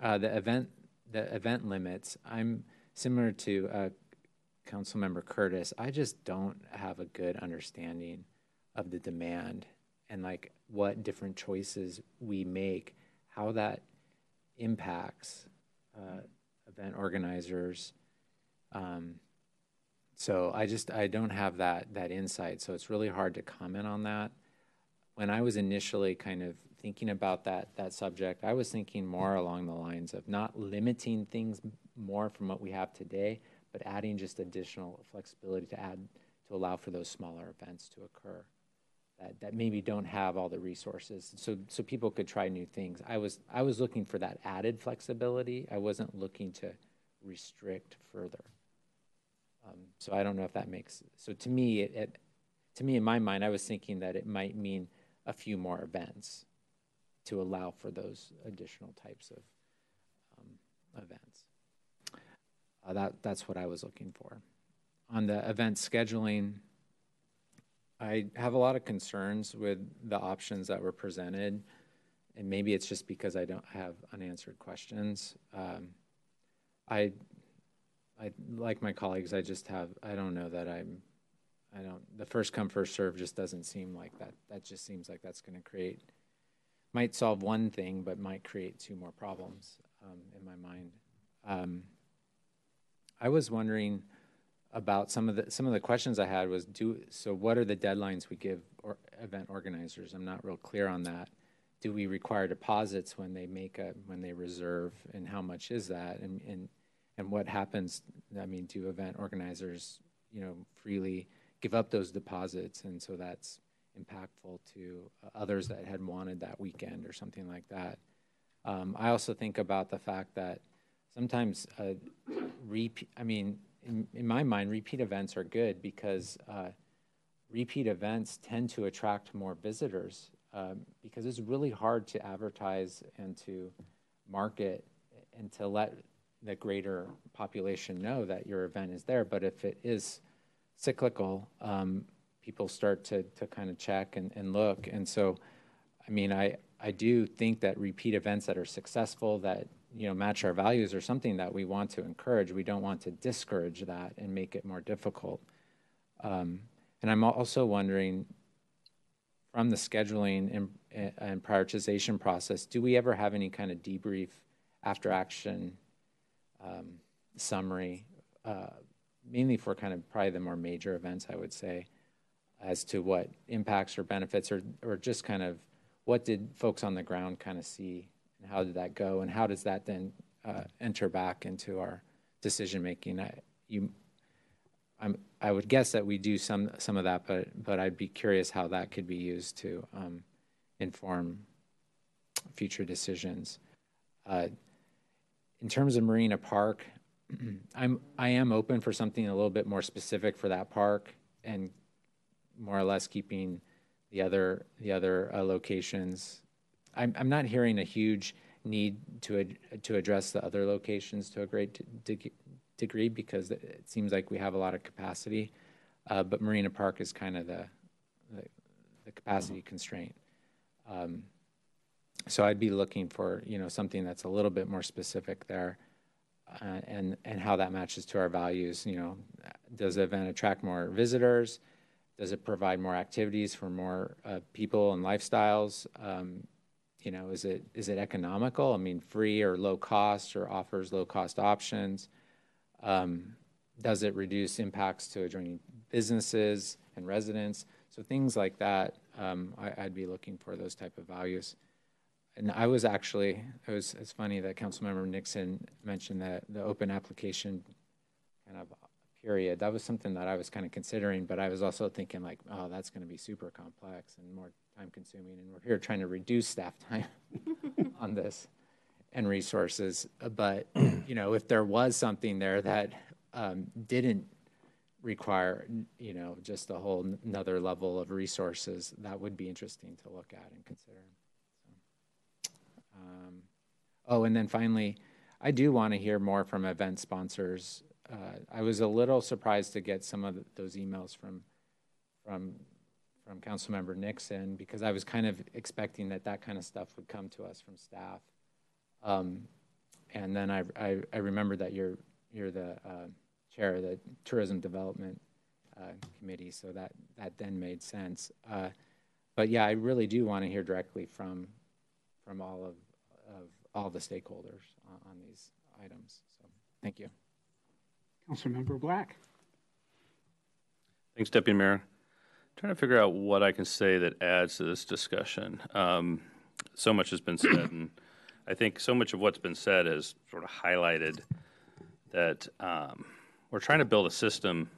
Uh, the event the event limits. I'm similar to uh, Councilmember Curtis. I just don't have a good understanding of the demand and like what different choices we make, how that impacts uh, event organizers. Um, so I just I don't have that that insight. So it's really hard to comment on that. When I was initially kind of thinking about that that subject, I was thinking more along the lines of not limiting things more from what we have today, but adding just additional flexibility to add to allow for those smaller events to occur that, that maybe don't have all the resources. So so people could try new things. I was i was looking for that added flexibility. I wasn't looking to restrict further. Um, so i don't know if that makes so to me it, it, to me in my mind i was thinking that it might mean a few more events to allow for those additional types of um, events. Uh, that that's what I was looking for. On the event scheduling, I have a lot of concerns with the options that were presented, and maybe it's just because I don't have unanswered questions. Um, I, I like my colleagues. I just have. I don't know that I'm. I don't. The first come first serve just doesn't seem like that. That just seems like that's going to create. Might solve one thing, but might create two more problems um, in my mind. Um, I was wondering about some of the some of the questions I had was do so what are the deadlines we give or event organizers? I'm not real clear on that. Do we require deposits when they make a when they reserve and how much is that and and and what happens I mean do event organizers you know freely give up those deposits and so that's impactful to others that had wanted that weekend or something like that. Um, I also think about the fact that sometimes uh, repeat I mean in, in my mind, repeat events are good because uh, repeat events tend to attract more visitors um, because it's really hard to advertise and to market and to let the greater population know that your event is there. But if it is cyclical, um, people start to, to kind of check and, and look. And so, I mean, I, I do think that repeat events that are successful, that you know match our values or something that we want to encourage. We don't want to discourage that and make it more difficult. Um, and I'm also wondering, from the scheduling and, and, prioritization process, do we ever have any kind of debrief after action um, summary, uh, mainly for kind of probably the more major events, I would say, as to what impacts or benefits, or or just kind of what did folks on the ground kind of see and how did that go, and how does that then uh, enter back into our decision making? I, you, I'm, I would guess that we do some some of that, but but I'd be curious how that could be used to um, inform future decisions. Uh, in terms of Marina Park, (clears throat) I'm I am open for something a little bit more specific for that park, and more or less keeping the other the other uh, locations I'm, I'm not hearing a huge need to ad, to address the other locations to a great de- degree because it seems like we have a lot of capacity, uh, but Marina Park is kind of the the, the capacity constraint. Um, so I'd be looking for you know something that's a little bit more specific there, uh, and and how that matches to our values. You know, does the event attract more visitors? Does it provide more activities for more uh, people and lifestyles? Um, you know, is it is it economical? I mean, free or low cost, or offers low cost options? Um, does it reduce impacts to adjoining businesses and residents? So things like that, um, I, would be looking for those type of values. And I was actually, it was it's funny that Councilmember Nixon mentioned that the open application kind of period. That was something that I was kind of considering, but I was also thinking like, oh, that's going to be super complex and more time consuming. And we're here trying to reduce staff time (laughs) on this and resources. But, you know, if there was something there that um, didn't require, you know, just a whole another level of resources, that would be interesting to look at and consider. So, um, oh, and then finally, I do want to hear more from event sponsors uh, I was a little surprised to get some of those emails from from from Councilmember Nixon because I was kind of expecting that that kind of stuff would come to us from staff. Um, and then I, I, I remember that you're you're the uh, chair of the Tourism Development uh, Committee, so that that then made sense. Uh, but yeah, I really do want to hear directly from from all of of all the stakeholders on, on these items. So thank you. Councilmember Black. Thanks, Deputy Mayor. Trying to figure out what I can say that adds to this discussion. Um, so much has been said, and I think so much of what's been said has sort of highlighted that um, we're trying to build a system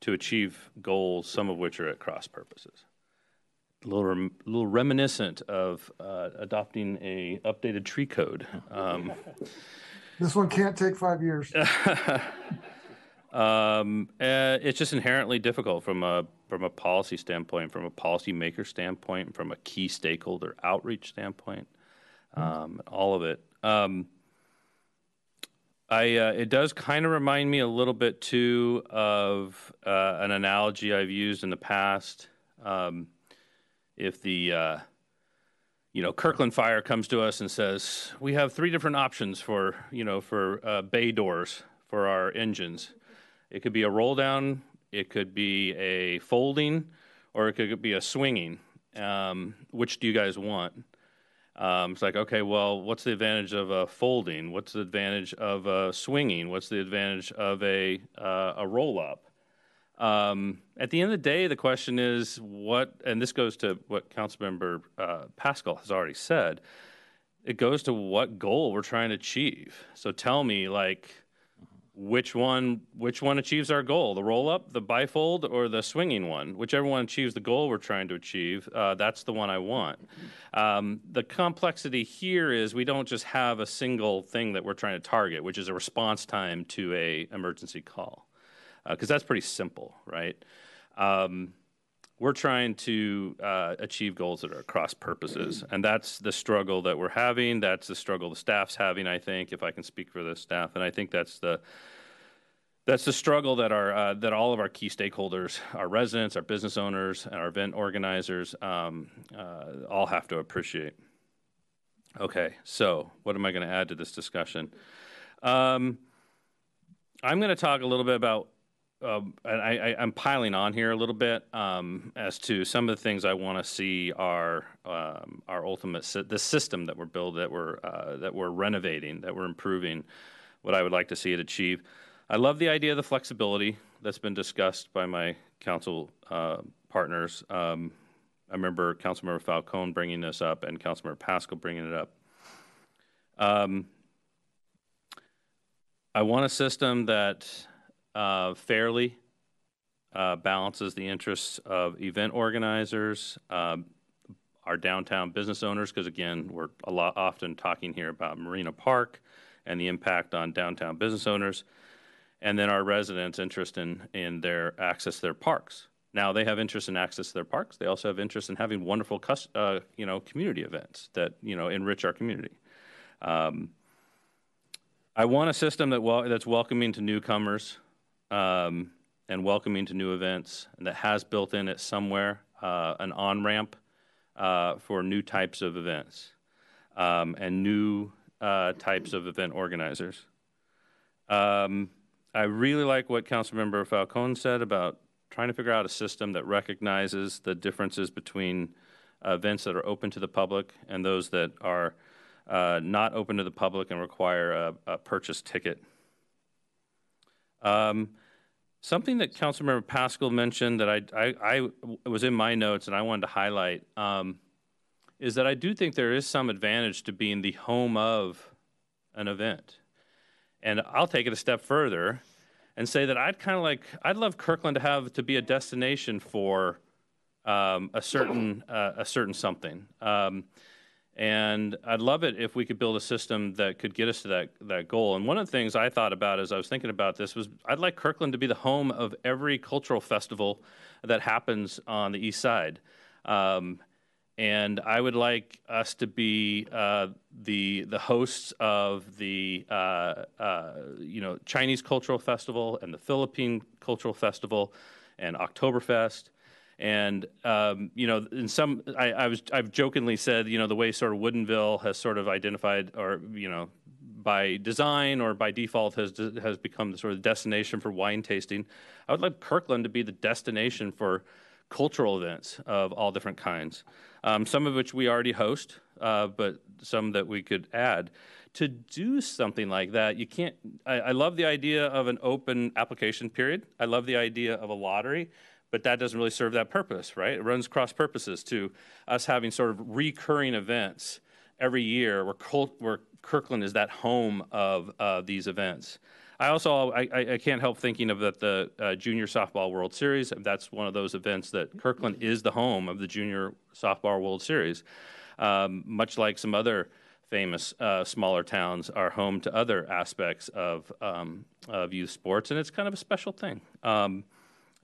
to achieve goals, some of which are at cross purposes. A little, rem- little reminiscent of uh, adopting a updated tree code. Um, this one can't take five years. (laughs) um, uh, it's just inherently difficult from a from a policy standpoint, from a policymaker standpoint, from a key stakeholder outreach standpoint, um, all of it. Um, I uh, it does kind of remind me a little bit too of uh, an analogy I've used in the past. Um, if the uh, you know Kirkland Fire comes to us and says we have three different options for you know for uh, bay doors for our engines, it could be a roll down, it could be a folding, or it could be a swinging. Um, which do you guys want? Um, it's like, okay, well, what's the advantage of a folding? What's the advantage of a swinging? What's the advantage of a uh, a roll up? Um, at the end of the day, the question is what, and this goes to what Councilmember uh, Pascal has already said. It goes to what goal we're trying to achieve. So tell me, like, which one which one achieves our goal the roll up the bifold or the swinging one? Whichever one achieves the goal we're trying to achieve uh, that's the one i want. Um, the complexity here is we don't just have a single thing that we're trying to target which is a response time to a emergency call because uh, that's pretty simple right? Um, we're trying to uh, achieve goals that are cross purposes. And that's the struggle that we're having. That's the struggle the staff's having i think if i can speak for the staff. And i think that's the that's the struggle that our uh, that all of our key stakeholders our residents our business owners and our event organizers um, uh, all have to appreciate. Okay so what am i going to add to this discussion? Um, i'm going to talk a little bit about um, I, am piling on here a little bit um, as to some of the things I want to see our um, our ultimate si- the system that we're building that we're uh, that we're renovating that we're improving. What I would like to see it achieve. I love the idea of the flexibility that's been discussed by my council uh, partners. Um, I remember Councilmember Falcone bringing this up and Councilmember Pascal bringing it up. Um, I want a system that uh, fairly uh, balances the interests of event organizers, um, our downtown business owners, because again, we're a lot often talking here about Marina Park and the impact on downtown business owners, and then our residents' interest in, in their access to their parks. Now they have interest in access to their parks. They also have interest in having wonderful, uh, you know, community events that you know enrich our community. Um, I want a system that wel- that's welcoming to newcomers, um, and welcoming to new events, and that has built in it somewhere uh, an on ramp uh, for new types of events um, and new uh, types of event organizers. Um, I really like what Councilmember Falcone said about trying to figure out a system that recognizes the differences between events that are open to the public and those that are uh, not open to the public and require a, a purchase ticket. Um, something that Councilmember Pascal mentioned that I, I, I, was in my notes and I wanted to highlight um, is that I do think there is some advantage to being the home of an event. And I'll take it a step further and say that I'd kind of like, I'd love Kirkland to have to be a destination for um, a certain, uh, a certain something. Um, and I'd love it if we could build a system that could get us to that, that goal. And one of the things I thought about as I was thinking about this was I'd like Kirkland to be the home of every cultural festival that happens on the east side. Um, and I would like us to be uh, the the hosts of the uh, uh, you know Chinese Cultural Festival and the Philippine Cultural Festival and Oktoberfest and um, you know, in some, I, I, was I've jokingly said, you know, the way sort of Woodinville has sort of identified, or you know, by design or by default has has become the sort of destination for wine tasting. I would like Kirkland to be the destination for cultural events of all different kinds. Um, some of which we already host, uh, but some that we could add. To do something like that, you can't. I, I love the idea of an open application period. I love the idea of a lottery but that doesn't really serve that purpose, right? It runs cross purposes to us having sort of recurring events every year where, where Kirkland is that home of uh, these events. I also I, I, can't help thinking of that the uh, Junior Softball World Series. That's one of those events that Kirkland is the home of the Junior Softball World Series, um, much like some other famous uh, smaller towns are home to other aspects of um, of youth sports, and it's kind of a special thing. Um,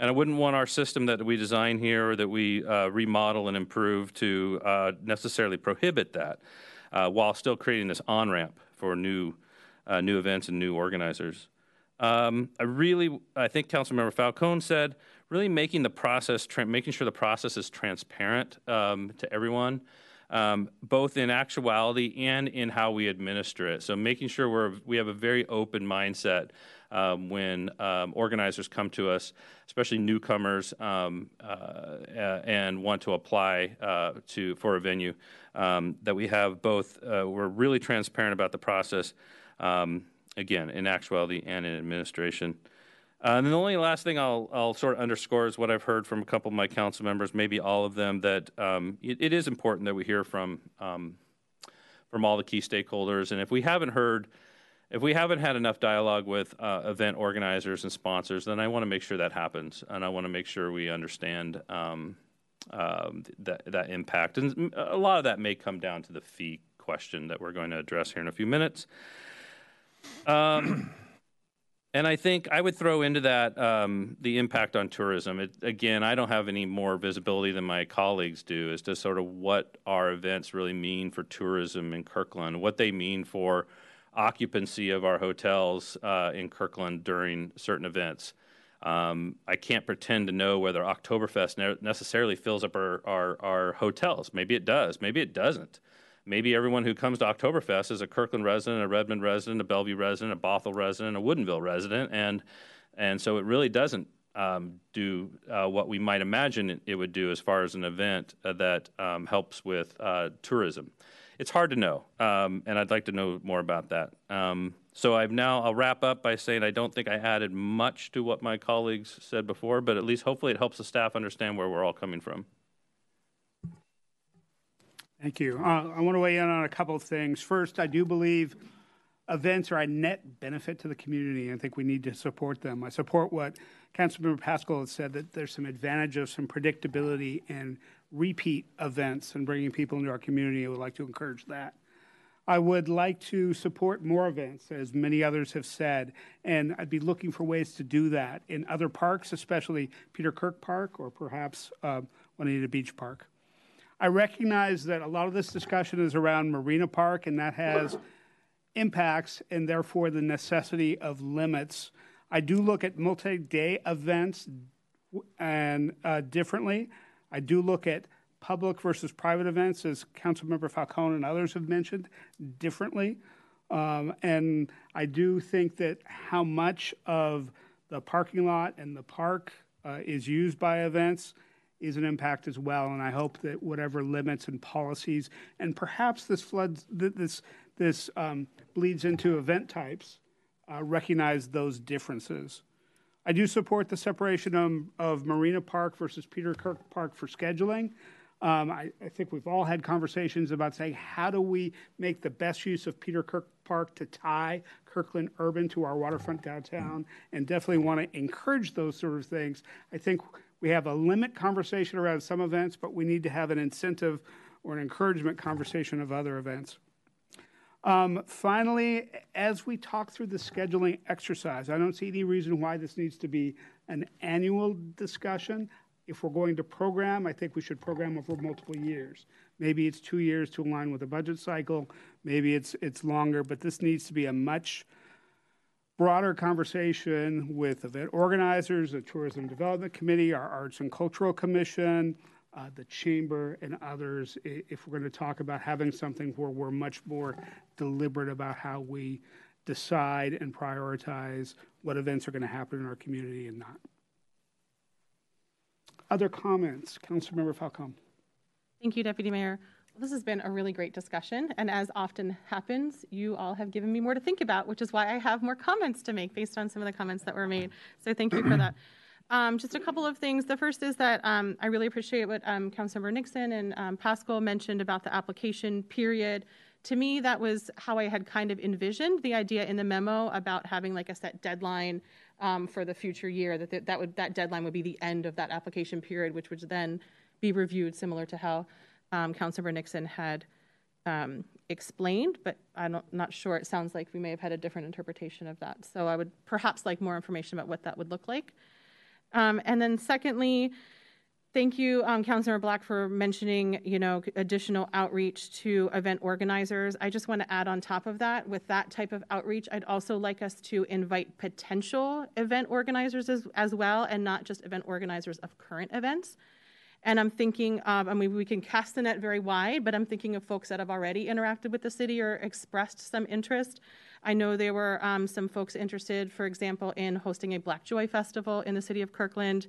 and I wouldn't want our system that we design here or that we uh, remodel and improve to uh, necessarily prohibit that uh, while still creating this on ramp for new uh, new events and new organizers. Um, I really, I think Councilmember Falcone said, really making the process, tra- making sure the process is transparent um, to everyone, um, both in actuality and in how we administer it. So making sure we're we have a very open mindset um, when um, organizers come to us, especially newcomers, um, uh, and want to apply uh, to for a venue. Um, that we have both, uh, we're really transparent about the process. Um, again, in actuality and in administration. Uh, and then the only last thing I'll, I'll sort of underscore is what I've heard from a couple of my council members, maybe all of them, that um, it, it is important that we hear from um, from all the key stakeholders. And if we haven't heard, if we haven't had enough dialogue with uh, event organizers and sponsors, then I want to make sure that happens, and I want to make sure we understand um, um that that impact. And a lot of that may come down to the fee question that we're going to address here in a few minutes. Um, and I think I would throw into that um, the impact on tourism. It, again, I don't have any more visibility than my colleagues do as to sort of what our events really mean for tourism in Kirkland, what they mean for occupancy of our hotels uh, in Kirkland during certain events. Um, I can't pretend to know whether Oktoberfest ne- necessarily fills up our, our, our hotels. Maybe it does. Maybe it doesn't maybe everyone who comes to Oktoberfest is a Kirkland resident, a Redmond resident, a Bellevue resident, a Bothell resident, a Woodinville resident, and and so it really doesn't um, do uh, what we might imagine it, would do as far as an event uh, that um, helps with uh, tourism. It's hard to know, um, and I'd like to know more about that. Um, so I've now I'll wrap up by saying I don't think I added much to what my colleagues said before, but at least hopefully it helps the staff understand where we're all coming from. Thank you. Uh, I want to weigh in on a couple of things. First, I do believe events are a net benefit to the community. I think we need to support them. I support what Councilmember Pascal has said that there's some advantages, some predictability in repeat events and bringing people into our community. I would like to encourage that. I would like to support more events, as many others have said, and I'd be looking for ways to do that in other parks, especially Peter Kirk Park or perhaps uh, Juanita Beach Park. I recognize that a lot of this discussion is around Marina Park, and that has impacts and therefore the necessity of limits. I do look at multi day events and uh, differently. I do look at public versus private events, as Councilmember Falcone and others have mentioned, differently. Um, and I do think that how much of the parking lot and the park uh, is used by events is an impact as well. And I hope that whatever limits and policies, and perhaps this floods, this this um, bleeds into event types, uh, recognize those differences. I do support the separation of, of Marina Park versus Peter Kirk Park for scheduling. Um, I, I, think we've all had conversations about saying how do we make the best use of Peter Kirk Park to tie Kirkland Urban to our waterfront downtown, and definitely want to encourage those sort of things. I think we have a limit conversation around some events, but we need to have an incentive or an encouragement conversation of other events. Um, finally, as we talk through the scheduling exercise, I don't see any reason why this needs to be an annual discussion. If we're going to program, I think we should program over multiple years. Maybe it's two years to align with the budget cycle. Maybe it's it's longer, but this needs to be a much broader conversation with event organizers, the Tourism Development Committee, our Arts and Cultural Commission, uh, the Chamber, and others, if we're going to talk about having something where we're much more deliberate about how we decide and prioritize what events are going to happen in our community and not. Other comments? Councilmember Falcone. Thank you, Deputy Mayor. Well, This has been a really great discussion, and as often happens, you all have given me more to think about, which is why I have more comments to make based on some of the comments that were made. So thank you for that. Um, just a couple of things. The first is that um, I really appreciate what um, Councilmember Nixon and um, Pascal mentioned about the application period. To me, that was how I had kind of envisioned the idea in the memo about having like a set deadline um, for the future year. That th- that would that deadline would be the end of that application period, which would then be reviewed, similar to how um, Councilmember Nixon had um, explained, but I'm not sure. It sounds like we may have had a different interpretation of that. So I would perhaps like more information about what that would look like. Um, and then, secondly, thank you, um, Councilmember Black, for mentioning, you know, additional outreach to event organizers. I just want to add on top of that, with that type of outreach, I'd also like us to invite potential event organizers as, as well, and not just event organizers of current events. And I'm thinking, um, I mean, we can cast the net very wide, but I'm thinking of folks that have already interacted with the city or expressed some interest. I know there were um, some folks interested, for example, in hosting a Black Joy Festival in the city of Kirkland.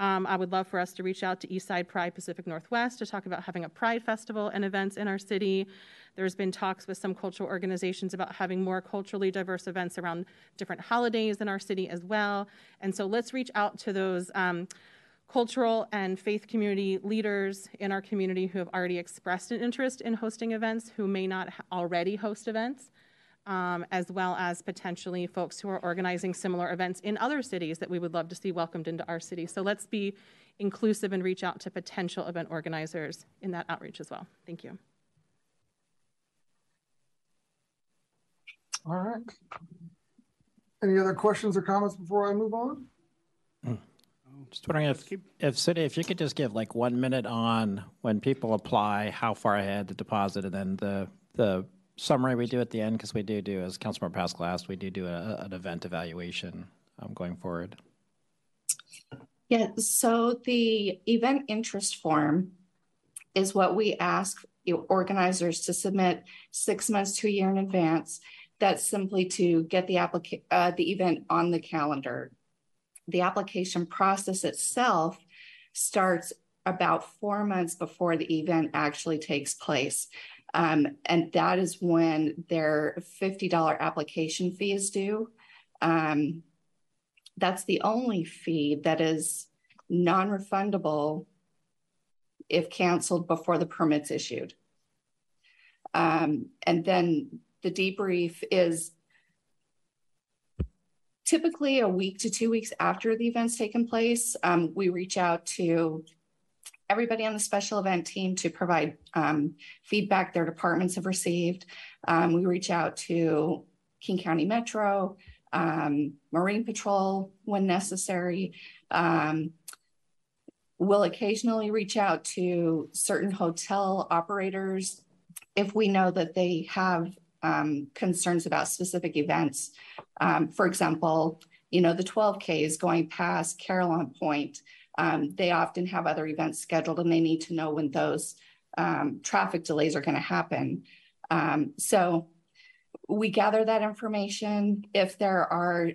Um, I would love for us to reach out to Eastside Pride Pacific Northwest to talk about having a Pride Festival and events in our city. There's been talks with some cultural organizations about having more culturally diverse events around different holidays in our city as well. And so let's reach out to those um, cultural and faith community leaders in our community who have already expressed an interest in hosting events, who may not already host events um, as well as potentially folks who are organizing similar events in other cities that we would love to see welcomed into our city. So let's be inclusive and reach out to potential event organizers in that outreach as well. Thank you. All right. Any other questions or comments before I move on? Just wondering if, if City, if you could just give like one minute on when people apply, how far ahead the deposit, and then the the summary we do at the end because we do do, as Councilmember Pascal asked, we do do a, an event evaluation um, going forward. Yeah, so the event interest form is what we ask organizers to submit six months to a year in advance. That's simply to get the applica- uh, the event on the calendar. The application process itself starts about four months before the event actually takes place. Um, and that is when their $50 application fee is due. Um, that's the only fee that is non refundable if canceled before the permit's issued. Um, and then the debrief is typically a week to two weeks after the event's taken place. Um, we reach out to everybody on the special event team to provide um, feedback their departments have received. Um, we reach out to King County Metro, um, Marine Patrol when necessary. Um, we'll occasionally reach out to certain hotel operators if we know that they have um, concerns about specific events. Um, for example, you know, the 12K is going past Carillon Point um, they often have other events scheduled and they need to know when those um, traffic delays are going to happen. Um, so we gather that information. If there are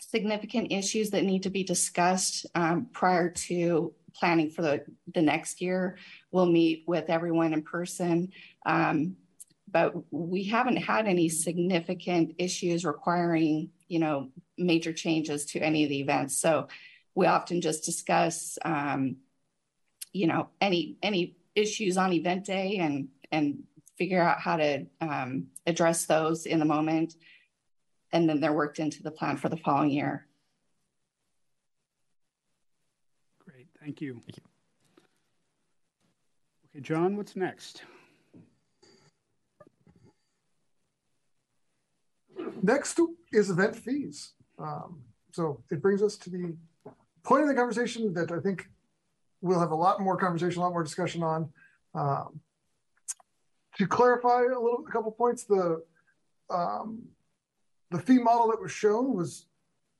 significant issues that need to be discussed um, prior to planning for the, the next year, we'll meet with everyone in person. Um, but we haven't had any significant issues requiring, you know, major changes to any of the events. So we often just discuss, um, you know, any any issues on event day and and figure out how to um, address those in the moment, and then they're worked into the plan for the following year. Great, thank you. Thank you. Okay, John, what's next? Next is event fees. Um, so it brings us to the point of the conversation that I think we'll have a lot more conversation, a lot more discussion on. Um, to clarify a little, a couple points, the um, the fee model that was shown was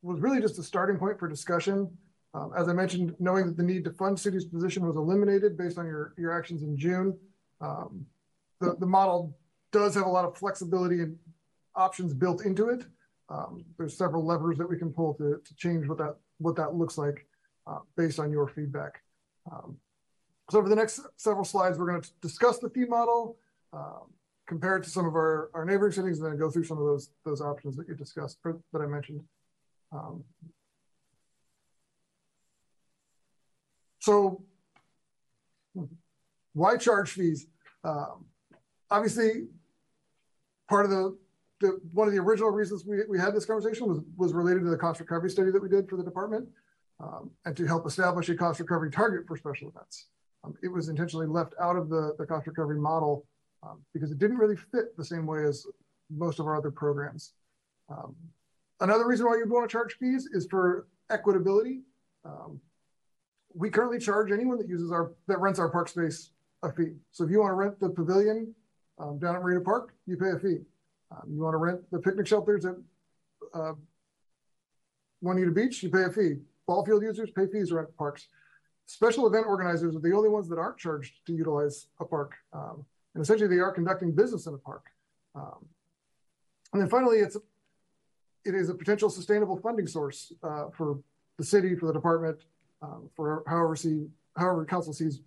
was really just a starting point for discussion. Um, as I mentioned, knowing that the need to fund city's position was eliminated based on your your actions in June, um, the the model does have a lot of flexibility and options built into it. Um, there's several levers that we can pull to, to change what that what that looks like uh, based on your feedback. Um, so for the next several slides, we're going to discuss the fee model, um, compare it to some of our, our neighboring cities, and then go through some of those those options that you discussed that I mentioned. Um, so why charge fees? Um, obviously, part of the the, one of the original reasons we, we had this conversation was, was related to the cost recovery study that we did for the department um, and to help establish a cost recovery target for special events. Um, it was intentionally left out of the, the cost recovery model um, because it didn't really fit the same way as most of our other programs. Um, another reason why you'd want to charge fees is for equitability. Um, we currently charge anyone that uses our, that rents our park space a fee. So if you want to rent the pavilion um, down at Marina Park, you pay a fee. Um, you want to rent the picnic shelters at uh, Juanita Beach, you pay a fee. Ball field users pay fees to rent parks. Special event organizers are the only ones that aren't charged to utilize a park. Um, and essentially they are conducting business in a park. Um, and then finally, it's it is a potential sustainable funding source uh, for the city, for the department, um, for however see however council sees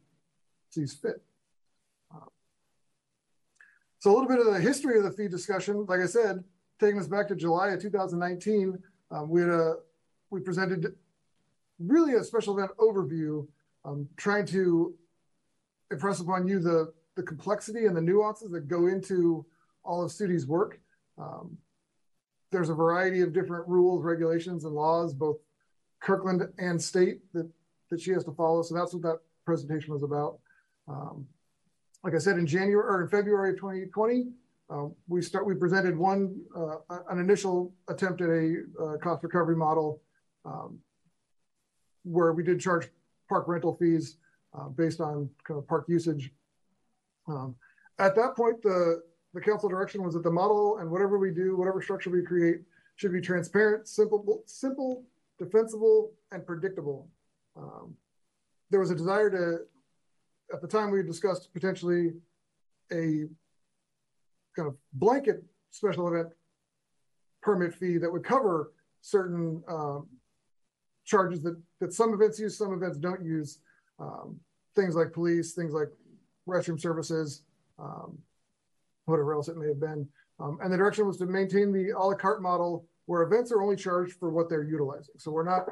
sees fit. So a little bit of the history of the fee discussion. Like I said, taking us back to July of 2019, um, we had a we presented really a special event overview, um, trying to impress upon you the the complexity and the nuances that go into all of Sudi's work. Um, there's a variety of different rules, regulations, and laws, both Kirkland and state, that, that she has to follow. So that's what that presentation was about. Um, like I said, in January or in February of 2020, uh, we start we presented one uh, an initial attempt at a uh, cost recovery model um, where we did charge park rental fees uh, based on kind of park usage. Um, at that point, the the council direction was that the model and whatever we do, whatever structure we create, should be transparent, simple, simple, defensible, and predictable. Um, there was a desire to, at the time we discussed potentially a kind of blanket special event permit fee that would cover certain um, charges that, that some events use, some events don't use. Um, things like police, things like restroom services, um, whatever else it may have been. Um, and the direction was to maintain the a la carte model where events are only charged for what they're utilizing. So we're not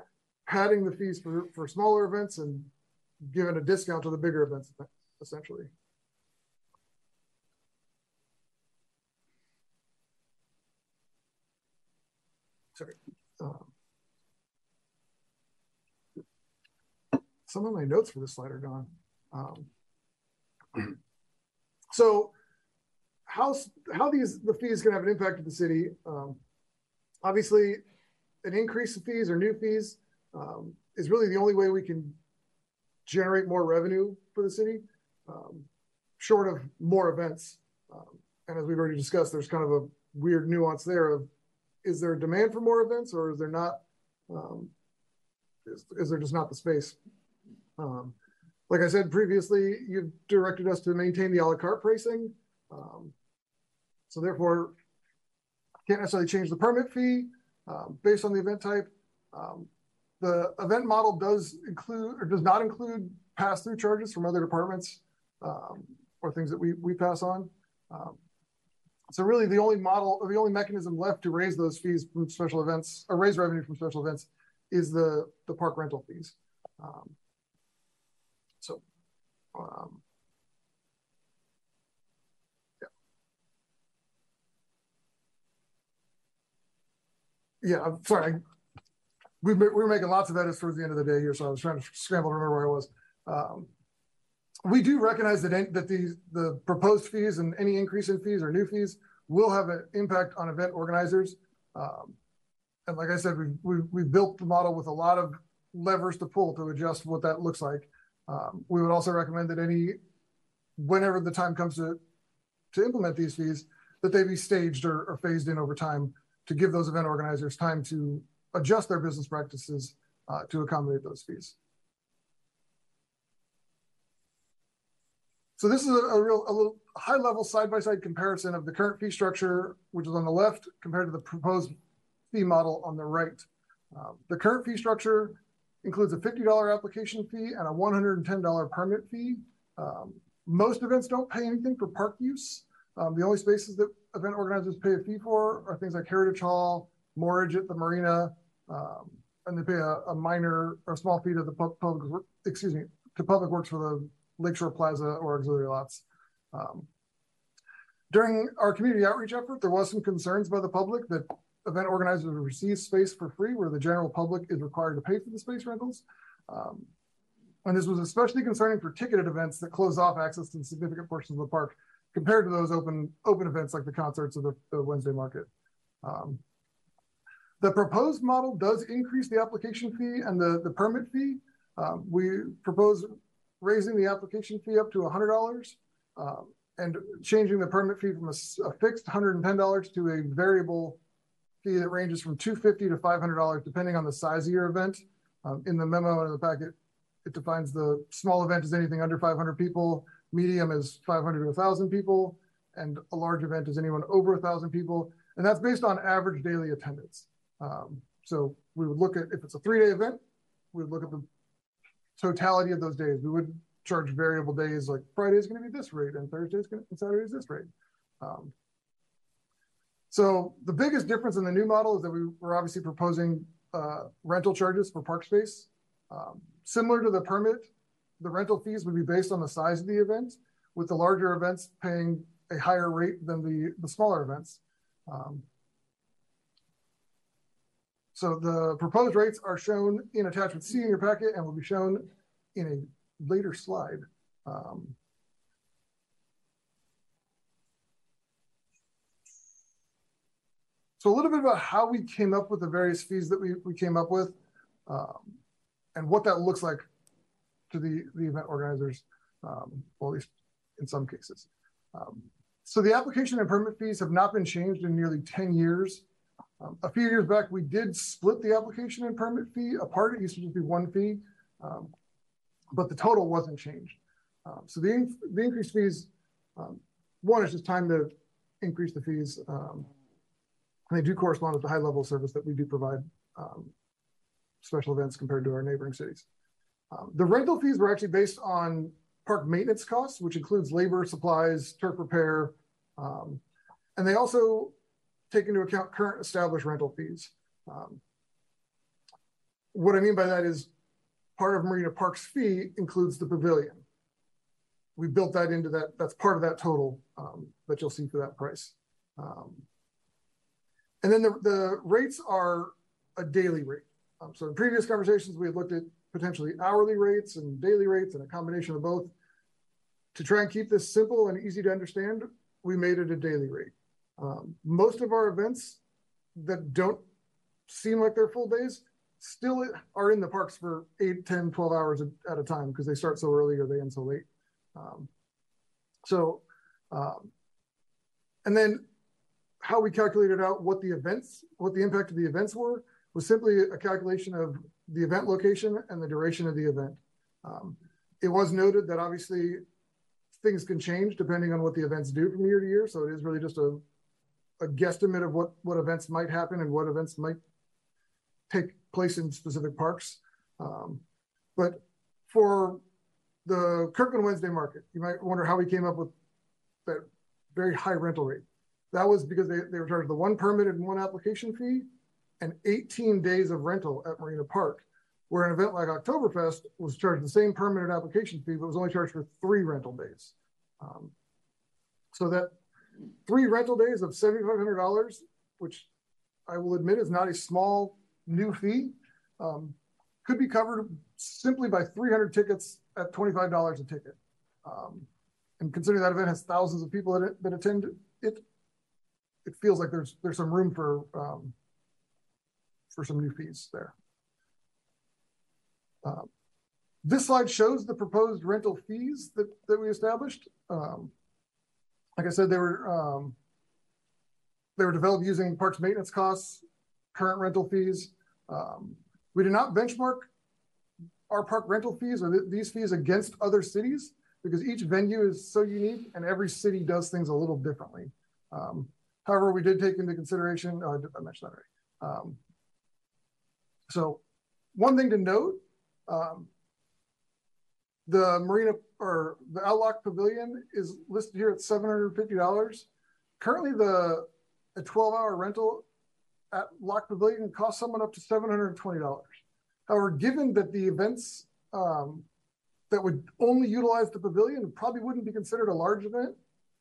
padding the fees for, for smaller events and giving a discount to the bigger events, essentially. Sorry. Um, some of my notes for this slide are gone. Um, (clears throat) so how how these the fees can have an impact to the city. Um, obviously, an increase in fees or new fees um, is really the only way we can generate more revenue for the city, um, short of more events. Um, and as we've already discussed, there's kind of a weird nuance there of is there a demand for more events or is there not? Um, is, is, there just not the space? Um, like I said previously, you've directed us to maintain the a la carte pricing. Um, so therefore, can't necessarily change the permit fee um, based on the event type. Um, the event model does include or does not include pass-through charges from other departments um, or things that we, we pass on. Um, so really the only model or the only mechanism left to raise those fees from special events or raise revenue from special events is the, the park rental fees. Um, so um, yeah, I'm sorry. We, we were making lots of edits towards the end of the day here, so I was trying to scramble to remember where I was. Um, we do recognize that that these the proposed fees and any increase in fees or new fees will have an impact on event organizers. Um, and like I said, we've, we've, we've, built the model with a lot of levers to pull to adjust what that looks like. Um, we would also recommend that any, whenever the time comes to, to implement these fees, that they be staged or, or phased in over time to give those event organizers time to adjust their business practices uh, to accommodate those fees. So this is a, a real, a little high level side-by-side comparison of the current fee structure, which is on the left compared to the proposed fee model on the right. Uh, the current fee structure includes a $50 application fee and a $110 permit fee. Um, most events don't pay anything for park use. Um, the only spaces that event organizers pay a fee for are things like Heritage Hall, Mortgage at the Marina, um, and they pay a, a, minor or small fee to the public, excuse me, to Public Works for the Lakeshore Plaza or auxiliary lots. Um, during our community outreach effort, there was some concerns by the public that event organizers receive space for free where the general public is required to pay for the space rentals. Um, and this was especially concerning for ticketed events that close off access to significant portions of the park compared to those open open events like the concerts or the, the Wednesday market. Um, the proposed model does increase the application fee and the, the permit fee, Um, we propose raising the application fee up to $100 um, and changing the permit fee from a, a fixed $110 to a variable fee that ranges from 250 to $500 depending on the size of your event. Um, in the memo and in the packet, it defines the small event as anything under 500 people, medium is 500 to 1,000 people, and a large event is anyone over 1,000 people. And that's based on average daily attendance. Um, so we would look at, if it's a three day event, we would look at the totality of those days. We would charge variable days like Friday is going to be this rate and Thursday is going to, and Saturday is this rate. Um, so the biggest difference in the new model is that we, we're obviously proposing uh, rental charges for park space. Um, similar to the permit, the rental fees would be based on the size of the event, with the larger events paying a higher rate than the, the smaller events. Um, so the proposed rates are shown in attachment C in your packet and will be shown in a later slide. Um, so a little bit about how we came up with the various fees that we, we came up with um, and what that looks like to the, the event organizers, um, well, at least in some cases. Um, so the application and permit fees have not been changed in nearly 10 years. Um, a few years back, we did split the application and permit fee apart. It used to just be one fee, um, but the total wasn't changed. Um, so the, the increased fees, um, one, it's just time to increase the fees. Um, and they do correspond with the high level service that we do provide um, special events compared to our neighboring cities. the rental fees were actually based on park maintenance costs, which includes labor, supplies, turf repair, and they also take into account current established rental fees. Um, what I mean by that is part of Marina Park's fee includes the pavilion. We built that into that, that's part of that total um, that you'll see for that price. Um, and then the, the rates are a daily rate. Um, so in previous conversations, we had looked at potentially hourly rates and daily rates and a combination of both. To try and keep this simple and easy to understand, we made it a daily rate. Um, most of our events that don't seem like they're full days still are in the parks for 8, 10, 12 hours at a time because they start so early or they end so late. Um, so, um, and then how we calculated out what the events, what the impact of the events were, was simply a calculation of the event location and the duration of the event. Um, it was noted that obviously things can change depending on what the events do from year to year. So it is really just a a guesstimate of what what events might happen and what events might take place in specific parks. Um, but for the Kirkland Wednesday market, you might wonder how we came up with that very high rental rate. That was because they, they were charged the one permit and one application fee and 18 days of rental at Marina Park, where an event like Oktoberfest was charged the same permit and application fee, but was only charged for three rental days. Um, so that three rental days of $7,500, which I will admit is not a small new fee, um, could be covered simply by 300 tickets at $25 a ticket. Um, and considering that event has thousands of people that, attend it, it feels like there's there's some room for um, for some new fees there. Uh, this slide shows the proposed rental fees that, that we established. Um, like I said, they were um, they were developed using parks maintenance costs, current rental fees. Um, we did not benchmark our park rental fees or th these fees against other cities because each venue is so unique and every city does things a little differently. Um, however, we did take into consideration, oh, I mentioned that already. Um, so one thing to note, um, the Marina or the Outlock Pavilion is listed here at $750. Currently, the a 12 hour rental at Lock Pavilion costs someone up to $720. However, given that the events um, that would only utilize the pavilion probably wouldn't be considered a large event,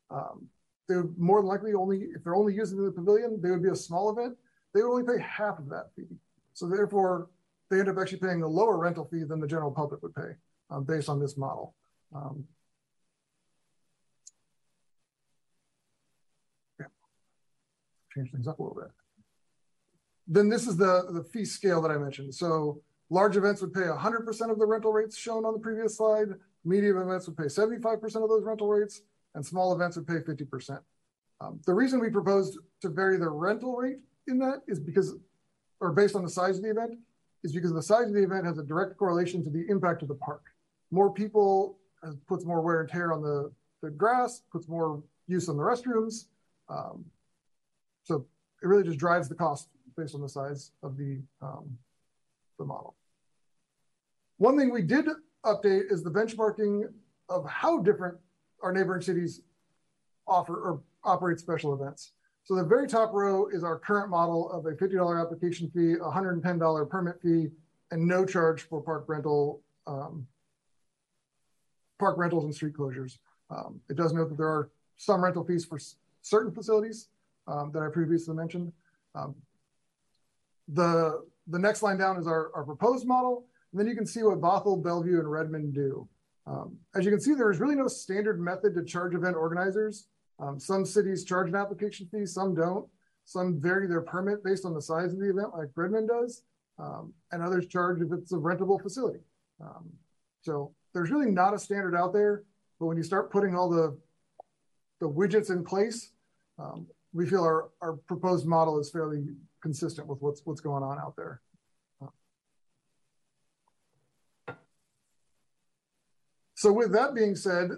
um, they would more than likely only, if they're only using the pavilion, they would be a small event. They would only pay half of that fee. So therefore, they end up actually paying a lower rental fee than the general public would pay um, based on this model. Um. Change things up a little bit. Then this is the, the fee scale that I mentioned. So Large events would pay 100% of the rental rates shown on the previous slide. Medium events would pay 75% of those rental rates, and small events would pay 50%. Um, the reason we proposed to vary the rental rate in that is because, or based on the size of the event, is because the size of the event has a direct correlation to the impact of the park. More people uh, puts more wear and tear on the, the grass, puts more use on the restrooms. Um, so it really just drives the cost based on the size of the, um, the model. One thing we did update is the benchmarking of how different our neighboring cities offer or operate special events. So the very top row is our current model of a $50 application fee, $110 permit fee, and no charge for park rental, um, park rentals and street closures. Um, it does note that there are some rental fees for certain facilities um, that I previously mentioned. Um, the, the next line down is our, our proposed model. And then you can see what Bothell, Bellevue, and Redmond do. Um, as you can see, there is really no standard method to charge event organizers. Um, some cities charge an application fee, some don't. Some vary their permit based on the size of the event, like Redmond does, um, and others charge if it's a rentable facility. So there's really not a standard out there, but when you start putting all the the widgets in place, um, we feel our, our proposed model is fairly consistent with what's what's going on out there. So with that being said,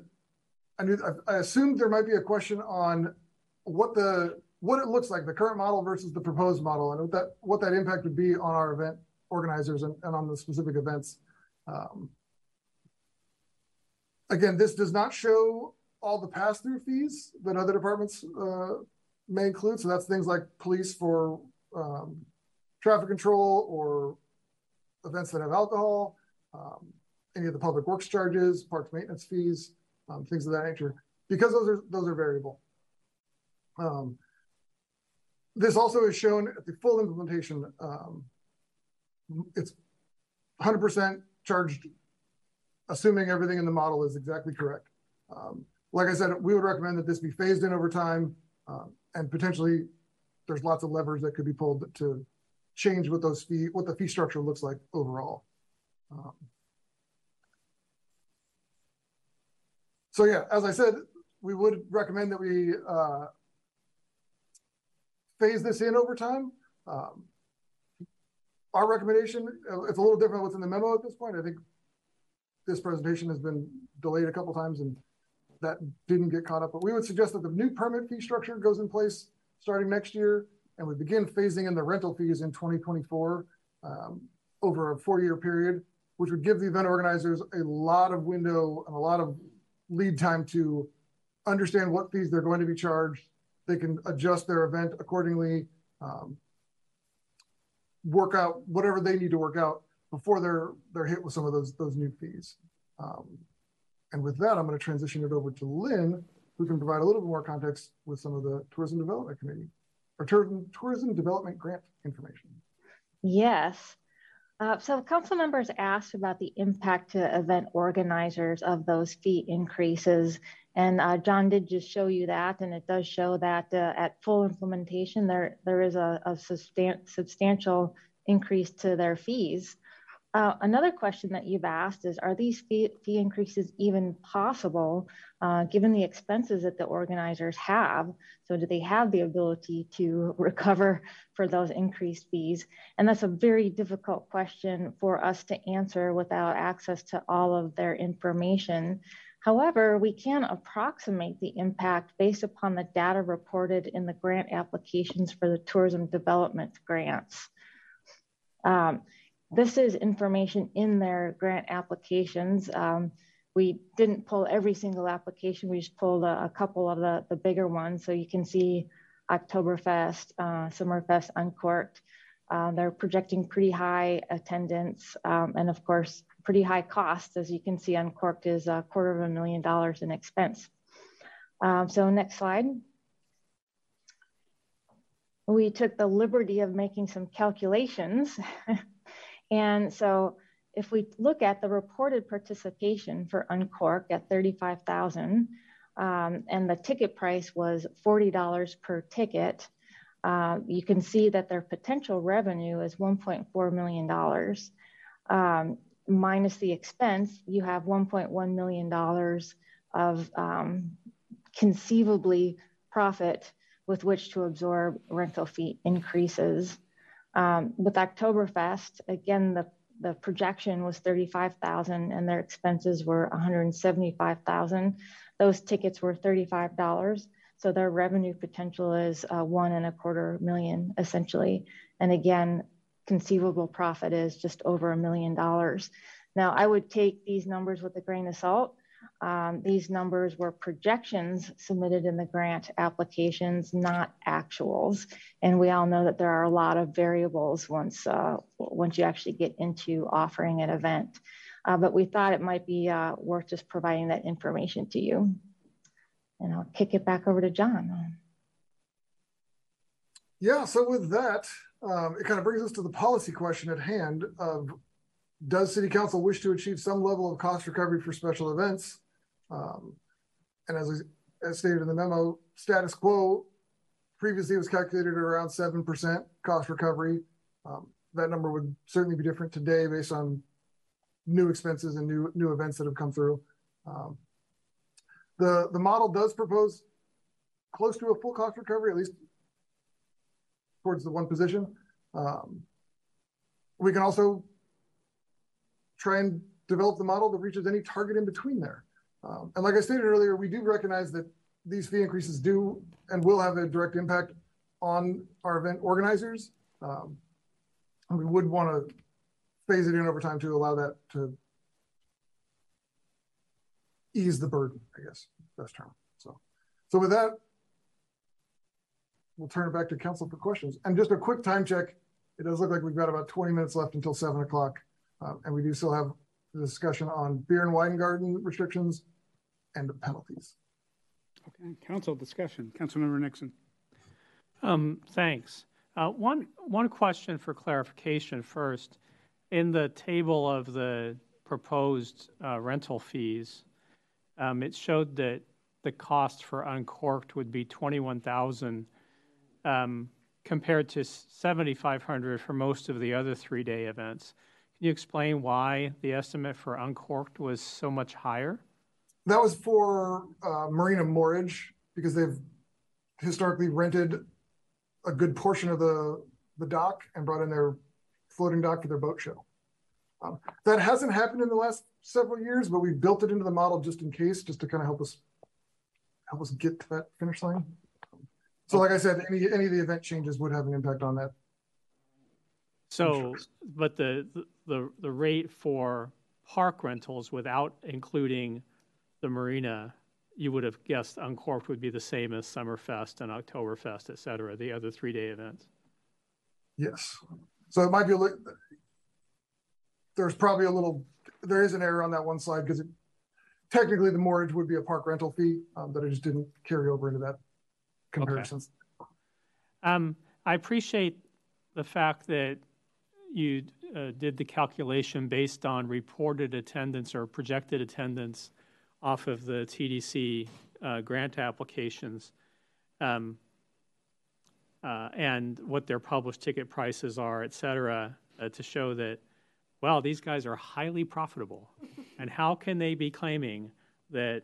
I, knew, I, assumed there might be a question on what the what it looks like, the current model versus the proposed model, and what that what that impact would be on our event organizers and, and on the specific events. Um, again, this does not show all the pass-through fees that other departments uh, may include. So that's things like police for um, traffic control or events that have alcohol, um, any of the public works charges, parks maintenance fees, um, things of that nature, because those are those are variable. Um, this also is shown at the full implementation. Um, it's 100% charged, assuming everything in the model is exactly correct. Um, like I said, we would recommend that this be phased in over time, um, and potentially there's lots of levers that could be pulled to change what those fee, what the fee structure looks like overall. Um, So yeah, as I said, we would recommend that we uh, phase this in over time. Um, our recommendation, uh, it's a little different what's in the memo at this point. I think this presentation has been delayed a couple times and that didn't get caught up. But we would suggest that the new permit fee structure goes in place starting next year and we begin phasing in the rental fees in 2024 um, over a four-year period, which would give the event organizers a lot of window and a lot of lead time to understand what fees they're going to be charged. They can adjust their event accordingly, um, work out whatever they need to work out before they're they're hit with some of those those new fees. Um, and with that, I'm going to transition it over to Lynn, who can provide a little bit more context with some of the Tourism Development Committee or Tourism, Tourism Development Grant information. Yes. Uh, so council members asked about the impact to event organizers of those fee increases. And uh, John did just show you that, and it does show that uh, at full implementation, there, there is a, a substan substantial increase to their fees. Uh, another question that you've asked is, are these fee, fee increases even possible uh, given the expenses that the organizers have? So do they have the ability to (laughs) recover for those increased fees? And that's a very difficult question for us to answer without access to all of their information. However, we can approximate the impact based upon the data reported in the grant applications for the tourism development grants. Um, this is information in their grant applications. Um, we didn't pull every single application. We just pulled a, a, couple of the, the bigger ones. So you can see Oktoberfest, uh, Summerfest Uncorked. Uh, they're projecting pretty high attendance um, and of course, pretty high costs. As you can see, Uncorked is a quarter of a million dollars in expense. Um, so next slide. We took the liberty of making some calculations (laughs) And so if we look at the reported participation for Uncork at 35,000 um, and the ticket price was $40 per ticket, uh, you can see that their potential revenue is $1.4 million. um, minus the expense, you have $1.1 million of um, conceivably profit with which to absorb rental fee increases. Um, with Oktoberfest, again, the, the projection was 35,000 and their expenses were 175,000. Those tickets were $35. So their revenue potential is uh, one and a quarter million essentially. And again, conceivable profit is just over a million dollars. Now, I would take these numbers with a grain of salt. Um, these numbers were projections submitted in the grant applications, not actuals. And we all know that there are a lot of variables once, uh, once you actually get into offering an event. Uh, but we thought it might be uh, worth just providing that information to you. And I'll kick it back over to John. Yeah, so with that, um, it kind of brings us to the policy question at hand of does city council wish to achieve some level of cost recovery for special events? Um, and as, as stated in the memo, status quo previously was calculated at around 7% cost recovery. Um, that number would certainly be different today based on new expenses and new new events that have come through. Um, the the model does propose close to a full cost recovery, at least towards the one position. Um, we can also try and develop the model that reaches any target in between there. Um, and like I stated earlier, we do recognize that these fee increases do and will have a direct impact on our event organizers. Um, we would want to phase it in over time to allow that to ease the burden, I guess, best term. So, so with that, we'll turn it back to council for questions. And just a quick time check. It does look like we've got about 20 minutes left until seven o'clock. Um, and we do still have the discussion on beer and wine garden restrictions and penalties. Okay, council discussion. Councilmember Nixon. Um, thanks. Uh, one, one question for clarification first. In the table of the proposed uh, rental fees, um, it showed that the cost for uncorked would be 21,000 um, compared to 7,500 for most of the other three-day events. Can you explain why the estimate for uncorked was so much higher? That was for uh, Marina Moorage because they've historically rented a good portion of the the dock and brought in their floating dock for their boat show. Um, that hasn't happened in the last several years, but we built it into the model just in case, just to kind of help us help us get to that finish line. So, like I said, any any of the event changes would have an impact on that. So, but the the the rate for park rentals without including the marina, you would have guessed Uncorked would be the same as Summerfest and Oktoberfest, et cetera, the other three day events. Yes. So it might be a little, there's probably a little, there is an error on that one slide because it technically the moorage would be a park rental fee, um, but I just didn't carry over into that comparison. Okay. Um, I appreciate the fact that you uh, did the calculation based on reported attendance or projected attendance off of the TDC uh, grant applications um, uh, and what their published ticket prices are, et cetera, uh, to show that, well, these guys are highly profitable. (laughs) and how can they be claiming that,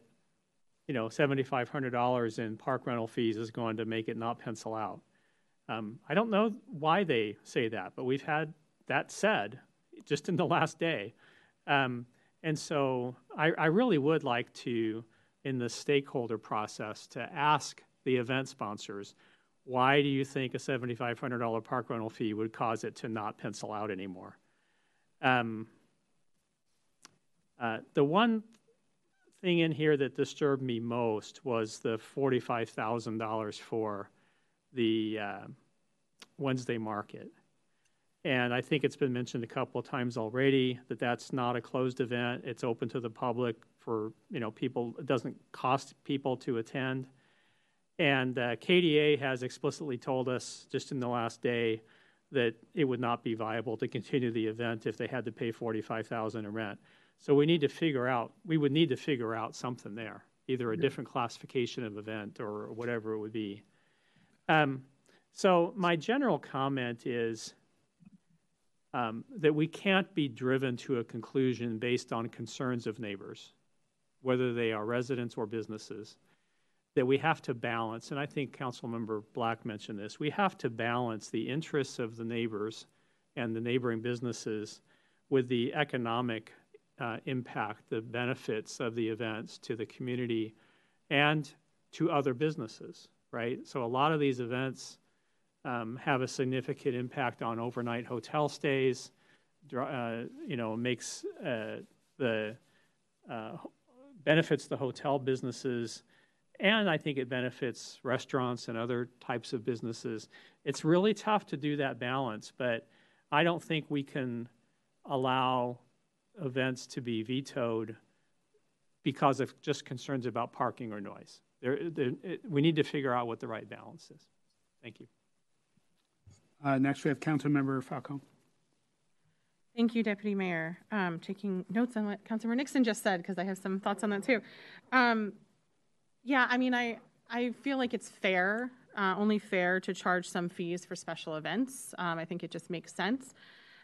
you know, $7,500 in park rental fees is going to make it not pencil out? Um, I don't know why they say that, but we've had that said just in the last day. Um, and so I, I, really would like to, in the stakeholder process, to ask the event sponsors, why do you think a $7,500 park rental fee would cause it to not pencil out anymore? Um, uh, the one thing in here that disturbed me most was the $45,000 for the uh, Wednesday market. And I think it's been mentioned a couple of times already that that's not a closed event. It's open to the public for, you know, people, it doesn't cost people to attend. And uh, KDA has explicitly told us just in the last day that it would not be viable to continue the event if they had to pay 45,000 in rent. So we need to figure out, we would need to figure out something there, either a different classification of event or whatever it would be. Um, so my general comment is um, that we can't be driven to a conclusion based on concerns of neighbors, whether they are residents or businesses, that we have to balance, and I think Councilmember Black mentioned this, we have to balance the interests of the neighbors and the neighboring businesses with the economic uh, impact, the benefits of the events to the community and to other businesses, right? So a lot of these events um, have a significant impact on overnight hotel stays. Uh, you know, makes uh, the uh, benefits the hotel businesses, and I think it benefits restaurants and other types of businesses. It's really tough to do that balance, but I don't think we can allow events to be vetoed because of just concerns about parking or noise. There, there, it, we need to figure out what the right balance is. Thank you. Uh, next, we have Councilmember Falcone. Thank you, Deputy Mayor. Um, taking notes on what Councilmember Nixon just said because I have some thoughts on that too. Um, yeah, I mean, I I feel like it's fair, uh, only fair to charge some fees for special events. Um, I think it just makes sense.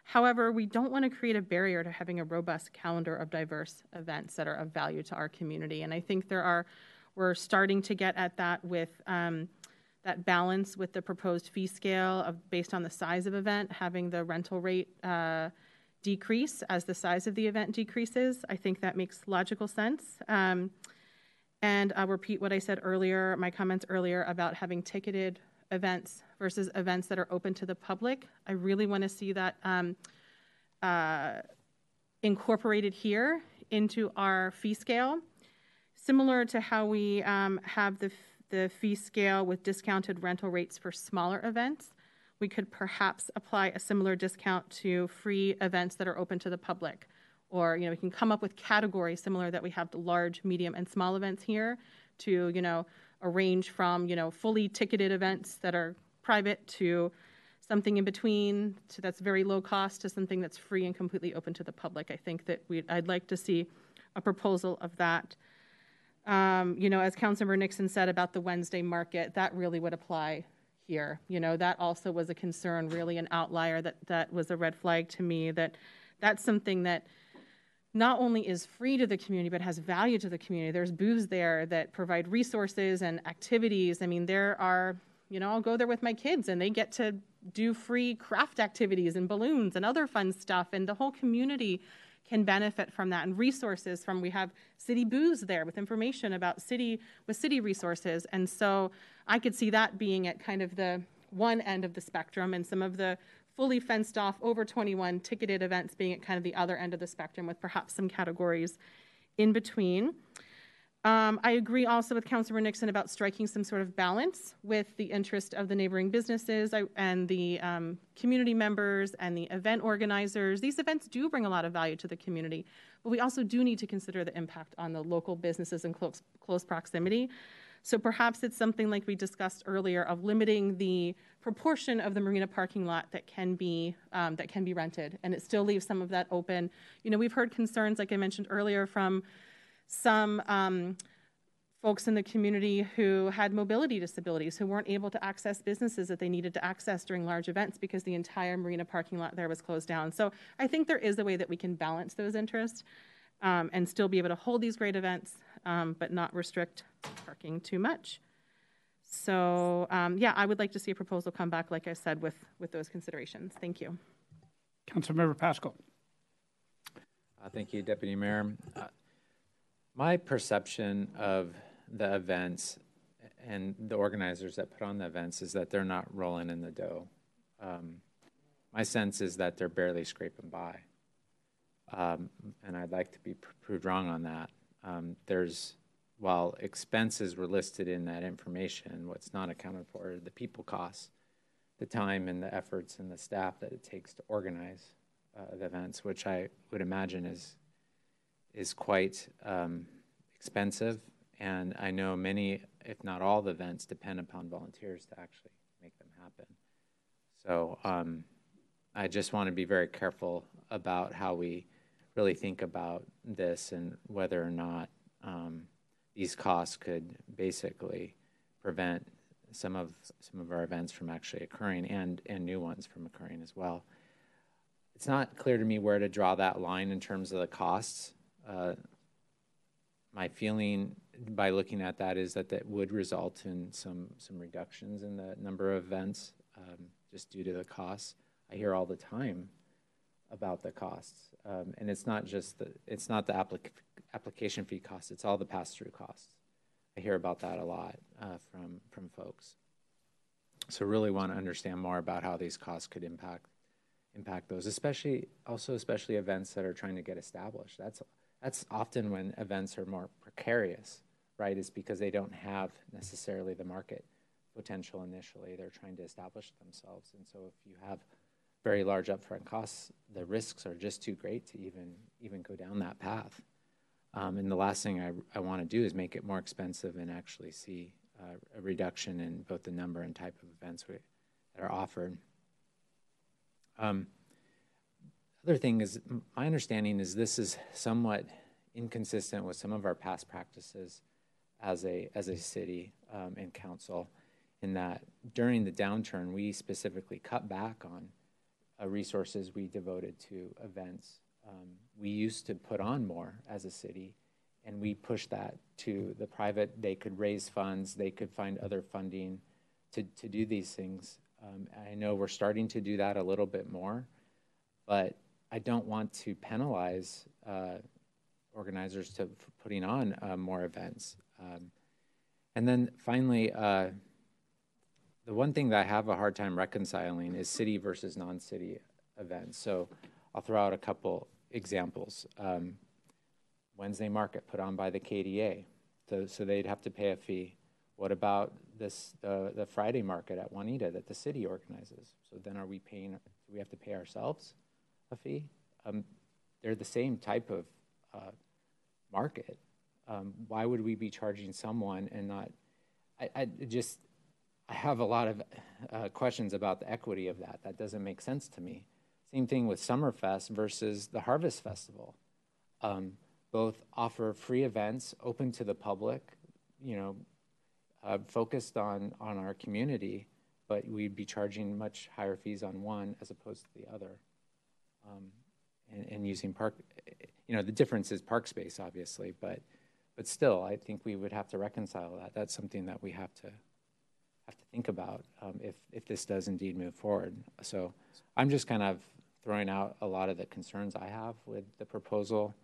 However, we don't want to create a barrier to having a robust calendar of diverse events that are of value to our community. And I think there are, we're starting to get at that with um, that balance with the proposed fee scale of based on the size of event, having the rental rate uh, decrease as the size of the event decreases. I think that makes logical sense. Um, and I'll repeat what I said earlier, my comments earlier about having ticketed events versus events that are open to the public. I really want to see that um, uh, incorporated here into our fee scale, similar to how we um, have the the fee scale with discounted rental rates for smaller events. We could perhaps apply a similar discount to free events that are open to the public. Or, you know, we can come up with categories similar that we have to large, medium, and small events here to, you know, a range from, you know, fully ticketed events that are private to something in between to that's very low cost to something that's free and completely open to the public. I think that we I'd like to see a proposal of that. Um, you know, as Councilmember Nixon said about the Wednesday market, that really would apply here. You know, that also was a concern, really an outlier that that was a red flag to me. That that's something that not only is free to the community but has value to the community. There's booths there that provide resources and activities. I mean, there are. You know, I'll go there with my kids and they get to do free craft activities and balloons and other fun stuff, and the whole community can benefit from that. And resources from we have city booths there with information about city with city resources. And so i could see that being at kind of the one end of the spectrum and some of the fully fenced off over 21 ticketed events being at kind of the other end of the spectrum with perhaps some categories in between um, I agree also with Councilor Nixon about striking some sort of balance with the interest of the neighboring businesses and the um, community members and the event organizers. These events do bring a lot of value to the community, but we also do need to consider the impact on the local businesses in close, close proximity. So perhaps it's something like we discussed earlier of limiting the proportion of the marina parking lot that can be um, that can be rented, and it still leaves some of that open. You know, we've heard concerns, like I mentioned earlier, from some um, folks in the community who had mobility disabilities who weren't able to access businesses that they needed to access during large events because the entire marina parking lot there was closed down. So I think there is a way that we can balance those interests um, and still be able to hold these great events, um, but not restrict parking too much. So um, yeah, I would like to see a proposal come back, like I said, with with those considerations. Thank you. Councilmember Pascal. Uh, thank you, Deputy Mayor. Uh, my perception of the events and the organizers that put on the events is that they're not rolling in the dough. Um, my sense is that they're barely scraping by. Um, and I'd like to be proved wrong on that. Um, there's, while expenses were listed in that information, what's not accounted for are the people costs, the time and the efforts and the staff that it takes to organize uh, the events, which I would imagine is is quite um, expensive, and I know many, if not all, the events depend upon volunteers to actually make them happen. So um, I just want to be very careful about how we really think about this and whether or not um, these costs could basically prevent some of some of our events from actually occurring and and new ones from occurring as well it's not clear to me where to draw that line in terms of the costs. Uh, my feeling by looking at that is that that would result in some some reductions in the number of events um, just due to the costs. I hear all the time about the costs, um, and it's not just the it's not the applic- application fee costs; it's all the pass through costs. I hear about that a lot uh, from from folks. So really want to understand more about how these costs could impact impact those, especially also especially events that are trying to get established. That's that's often when events are more precarious, right? Is because they don't have necessarily the market potential initially. They're trying to establish themselves, and so if you have very large upfront costs, the risks are just too great to even even go down that path. Um, and the last thing I, I want to do is make it more expensive and actually see uh, a reduction in both the number and type of events we, that are offered. Um, other thing is, my understanding is this is somewhat inconsistent with some of our past practices as a as a city um, and council, in that during the downturn we specifically cut back on uh, resources we devoted to events. Um, we used to put on more as a city, and we pushed that to the private. They could raise funds, they could find other funding to to do these things. Um, I know we're starting to do that a little bit more, but I don't want to penalize uh, organizers to for putting on uh, more events. Um, and then finally, uh, the one thing that I have a hard time reconciling is city versus non-city events. So I'll throw out a couple examples. Um, Wednesday market put on by the KDA, so, so they'd have to pay a fee. What about this the, the Friday market at Juanita that the city organizes? So then are we paying? Do we have to pay ourselves? Um, they're the same type of uh, market. Um, why would we be charging someone and not? I, I just I have a lot of uh, questions about the equity of that. That doesn't make sense to me. Same thing with Summerfest versus the Harvest Festival. Um, both offer free events open to the public, you know, uh, focused on on our community, but we'd be charging much higher fees on one as opposed to the other um, and, and, using park. You know, the difference is park space, obviously, but but still, I think we would have to reconcile that. That's something that we have to have to think about um, if if this does indeed move forward. So I'm just kind of throwing out a lot of the concerns I have with the proposal.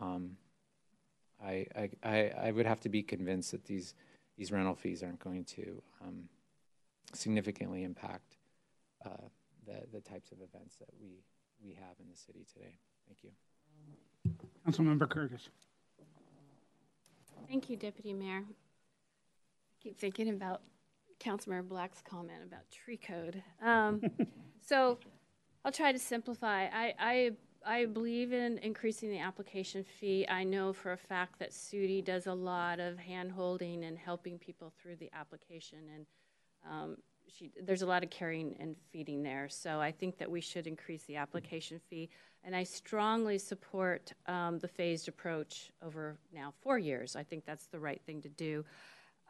Um, I, I, I, would have to be convinced that these these rental fees aren't going to um, significantly impact uh, the the types of events that we we have in the city today. Thank you. Councilmember Curtis. Thank you, Deputy Mayor. I keep thinking about Councilmember Black's comment about tree code. Um, (laughs) so I'll try to simplify. I, I I believe in increasing the application fee. I know for a fact that Sudi does a lot of hand holding and helping people through the application, and um, she, there's a lot of carrying and feeding there. So I think that we should increase the application fee. And I strongly support um, the phased approach over now four years. I think that's the right thing to do.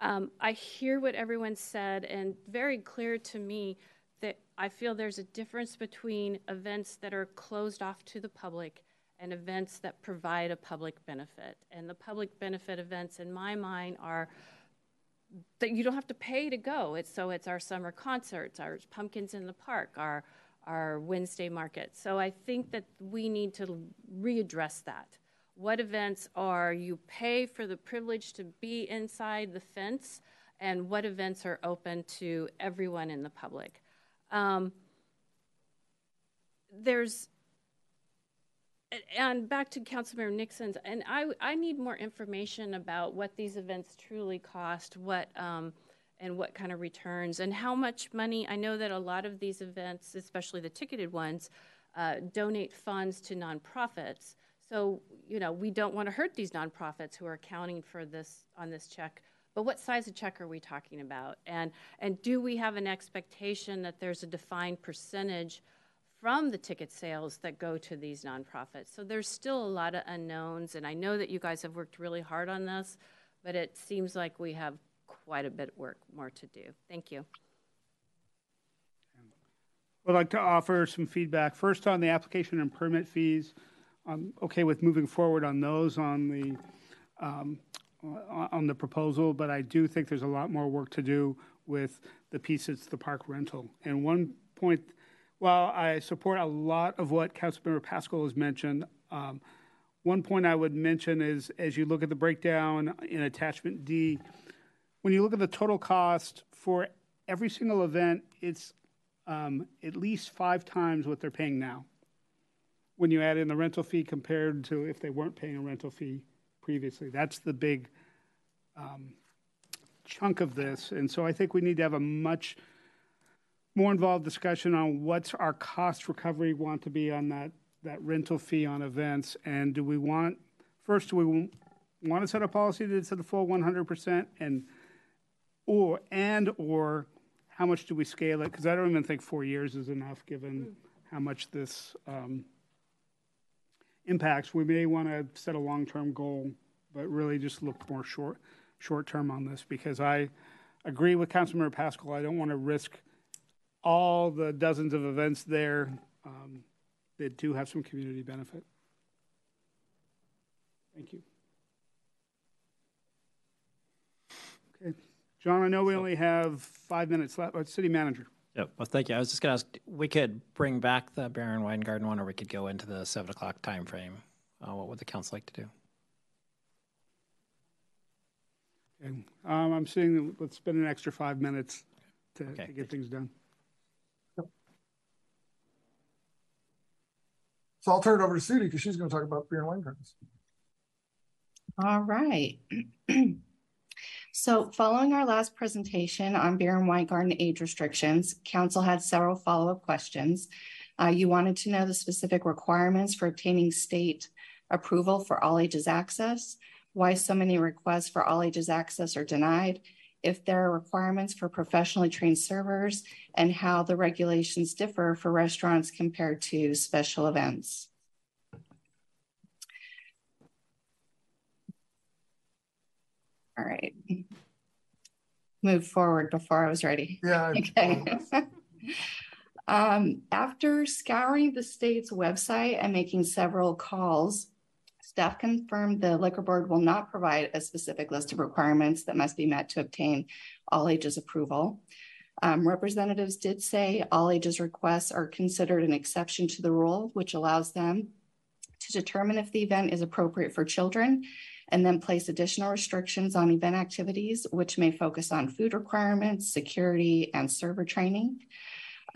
Um, I hear what everyone said, and very clear to me that I feel there's a difference between events that are closed off to the public and events that provide a public benefit. And the public benefit events, in my mind, are that you don't have to pay to go. It's so it's our summer concerts, our pumpkins in the park, our our Wednesday market. So I think that we need to readdress that. What events are you pay for the privilege to be inside the fence, and what events are open to everyone in the public? Um, there's and back to Councilmember Nixon's, and I, I need more information about what these events truly cost, what um, and what kind of returns, and how much money. I know that a lot of these events, especially the ticketed ones, uh, donate funds to nonprofits. So you know we don't want to hurt these nonprofits who are accounting for this on this check. But what size of check are we talking about? And and do we have an expectation that there's a defined percentage? From the ticket sales that go to these nonprofits. So there's still a lot of unknowns, and I know that you guys have worked really hard on this, but it seems like we have quite a bit of work more to do. Thank you. I'd like to offer some feedback. First, on the application and permit fees, I'm okay with moving forward on those on the um, on the proposal, but I do think there's a lot more work to do with the piece that's the park rental. And one point, while I support a lot of what Councilmember Pascal has mentioned, um, one point I would mention is as you look at the breakdown in attachment D, when you look at the total cost for every single event, it's um, at least five times what they're paying now. When you add in the rental fee compared to if they weren't paying a rental fee previously, that's the big um, chunk of this. And so I think we need to have a much more involved discussion on what's our cost recovery want to be on that that rental fee on events, and do we want first do we want to set a policy that's at the full 100%, and or and or how much do we scale it? Because I don't even think four years is enough, given how much this um, impacts. We may want to set a long-term goal, but really just look more short short term on this because I agree with Councilmember Pascal. I don't want to risk all the dozens of events there um, that do have some community benefit. Thank you. Okay. John, I know we only have five minutes left. City manager. Yeah, well, thank you. I was just going to ask, we could bring back the Baron Garden one, or we could go into the seven o'clock time frame. Uh, what would the council like to do? Okay. Um, I'm seeing, that let's spend an extra five minutes to, Okay. to get things done. So I'll turn it over to Sudi because she's going to talk about beer and wine gardens. All right. (clears throat) so following our last presentation on beer and wine garden age restrictions, council had several follow-up questions. Uh, you wanted to know the specific requirements for obtaining state approval for all ages access, why so many requests for all ages access are denied, if there are requirements for professionally trained servers, and how the regulations differ for restaurants compared to special events. All right. Move forward before I was ready. Yeah. (laughs) Okay. um, after scouring the state's website and making several calls, staff confirmed the liquor board will not provide a specific list of requirements that must be met to obtain all ages approval. Um, representatives did say all ages requests are considered an exception to the rule, which allows them to determine if the event is appropriate for children and then place additional restrictions on event activities, which may focus on food requirements, security, and server training.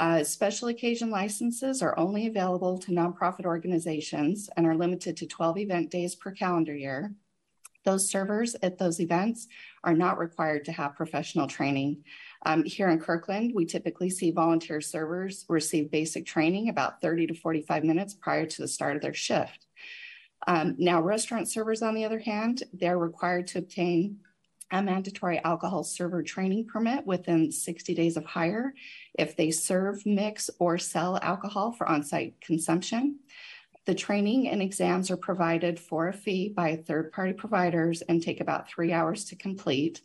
Uh, special occasion licenses are only available to nonprofit organizations and are limited to 12 event days per calendar year. Those servers at those events are not required to have professional training. Um, here in Kirkland, we typically see volunteer servers receive basic training about 30 to 45 minutes prior to the start of their shift. Um, now, restaurant servers, on the other hand, they're required to obtain a mandatory alcohol server training permit within 60 days of hire if they serve, mix, or sell alcohol for on site consumption. The training and exams are provided for a fee by third party providers and take about three hours to complete.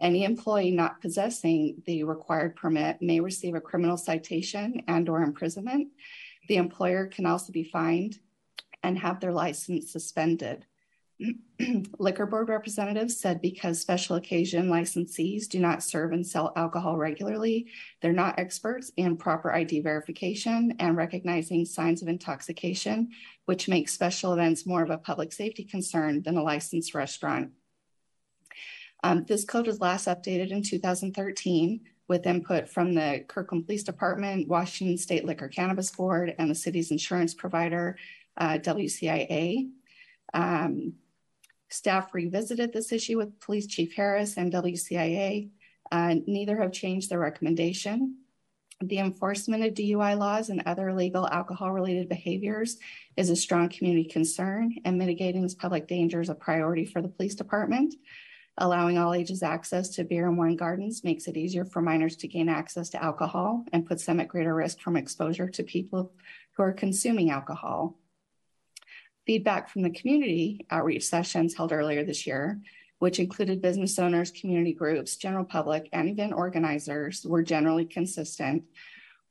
Any employee not possessing the required permit may receive a criminal citation and or imprisonment. The employer can also be fined and have their license suspended. (clears throat) Liquor board representatives said because special occasion licensees do not serve and sell alcohol regularly, they're not experts in proper ID verification and recognizing signs of intoxication, which makes special events more of a public safety concern than a licensed restaurant. Um, this code was last updated in 2013 with input from the Kirkland Police Department, Washington State Liquor Cannabis Board, and the city's insurance provider, uh, WCIA. Um, staff revisited this issue with Police Chief Harris and WCIA. Uh, neither have changed their recommendation. The enforcement of DUI laws and other illegal alcohol related behaviors is a strong community concern, and mitigating public danger is a priority for the police department. Allowing all ages access to beer and wine gardens makes it easier for minors to gain access to alcohol and puts them at greater risk from exposure to people who are consuming alcohol. Feedback from the community outreach sessions held earlier this year, which included business owners, community groups, general public, and event organizers, were generally consistent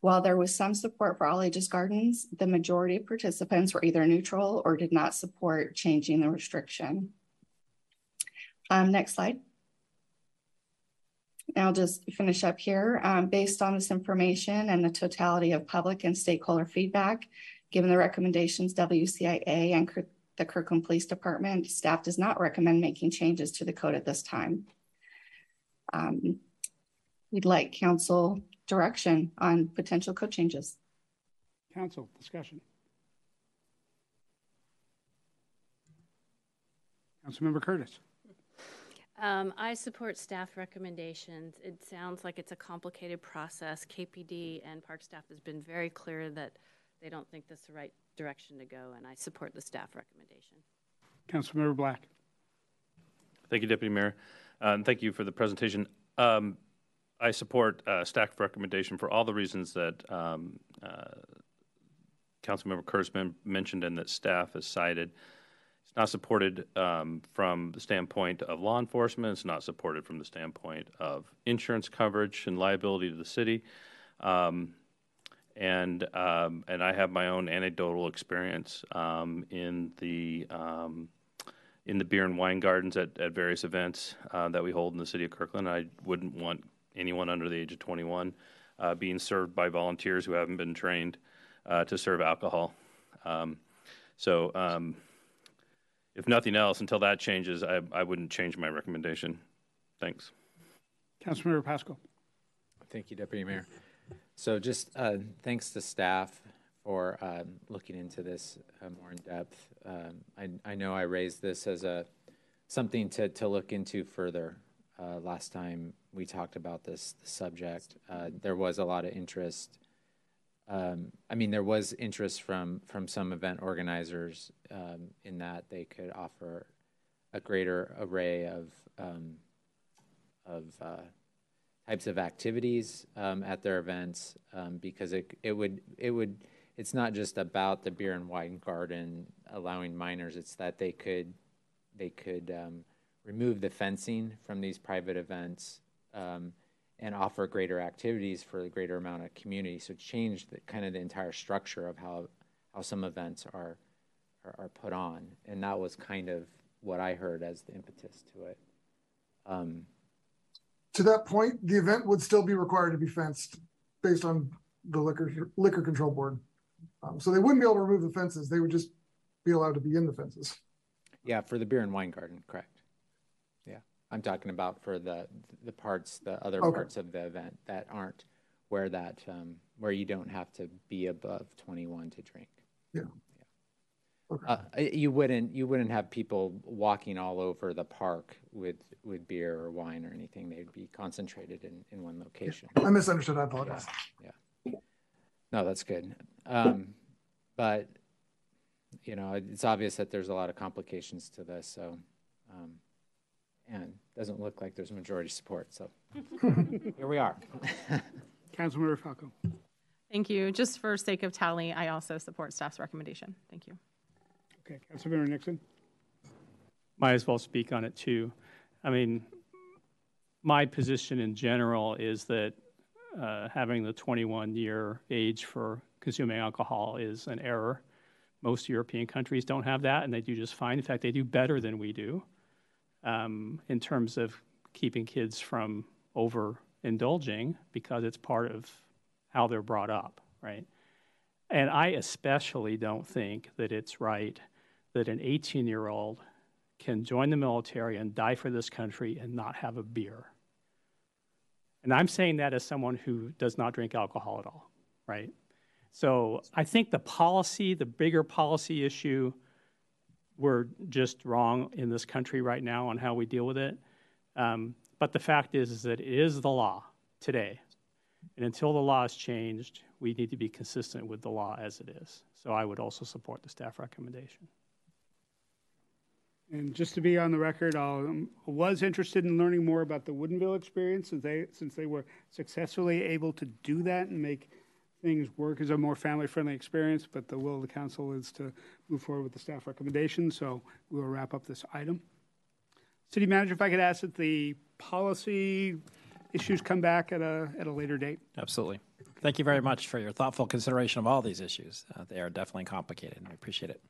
While there was some support for all ages gardens, the majority of participants were either neutral or did not support changing the restriction. Um, next slide. I'll just finish up here. Um, based on this information and the totality of public and stakeholder feedback, given the recommendations WCIA and the Kirkland Police Department, staff does not recommend making changes to the code at this time. Um, we'd like council direction on potential code changes. Council discussion. Councilmember Curtis. Um, I support staff recommendations. It sounds like it's a complicated process. KPD and park staff has been very clear that they don't think this is the right direction to go, and I support the staff recommendation. Councilmember Black. Thank you, Deputy Mayor. Uh, and thank you for the presentation. Um, I support uh, staff recommendation for all the reasons that um, uh, Councilmember Kurzman mentioned and that staff has cited. It's not supported um, from the standpoint of law enforcement. It's not supported from the standpoint of insurance coverage and liability to the city. Um, and um, and I have my own anecdotal experience um, in the um, in the beer and wine gardens at, at various events uh, that we hold in the city of Kirkland. I wouldn't want anyone under the age of 21 uh, being served by volunteers who haven't been trained uh, to serve alcohol. Um, so, um, if nothing else, until that changes, I, I wouldn't change my recommendation. Thanks. Councilmember Pascal. Thank you, Deputy Mayor. So, just uh, thanks to staff for um, looking into this uh, more in depth. Um, I, I know I raised this as a something to, to look into further uh, last time we talked about this, subject. Uh, there was a lot of interest. Um, I mean, there was interest from from some event organizers um, in that they could offer a greater array of um, of uh, types of activities um, at their events um, because it it would it would it's not just about the beer and wine garden allowing minors. It's that they could they could um, remove the fencing from these private events um, and offer greater activities for a greater amount of community. So change the kind of the entire structure of how how some events are are, are put on, and that was kind of what I heard as the impetus to it. To that point, the event would still be required to be fenced based on the liquor liquor control board. Um, so they wouldn't be able to remove the fences; they would just be allowed to be in the fences. Yeah, for the beer and wine garden, correct. Yeah, I'm talking about for the the parts, the other okay. parts of the event that aren't where that um, where you don't have to be above 21 to drink. Yeah. Yeah. Okay. Uh, you wouldn't you wouldn't have people walking all over the park with with beer or wine or anything. They'd be concentrated in, in one location. Yeah. I misunderstood. I apologize. Yeah. yeah. No, that's good. Um, but you know, it's obvious that there's a lot of complications to this. So, um, and doesn't look like there's majority support. So (laughs) here we are. Councilmember Falcone. Thank you. Just for sake of tally, I also support staff's recommendation. Thank you. Okay, Councilmember Nixon. Might as well speak on it too. I mean, my position in general is that uh, having the 21 year age for consuming alcohol is an error. Most European countries don't have that, and they do just fine. In fact, they do better than we do um, in terms of keeping kids from overindulging because it's part of how they're brought up, right? And I especially don't think that it's right that an 18 year old can join the military and die for this country and not have a beer. And I'm saying that as someone who does not drink alcohol at all, right? So I think the policy, the bigger policy issue, we're just wrong in this country right now on how we deal with it. Um, but the fact is, is that it is the law today. And until the law is changed, we need to be consistent with the law as it is. So I would also support the staff recommendation. And just to be on the record, I um, was interested in learning more about the Woodinville experience since they, since they were successfully able to do that and make things work as a more family-friendly experience, but the will of the council is to move forward with the staff recommendation, so we will wrap up this item. City manager, if I could ask that the policy issues come back at a, at a later date. Absolutely. Thank you very much for your thoughtful consideration of all these issues. Uh, they are definitely complicated, and we appreciate it.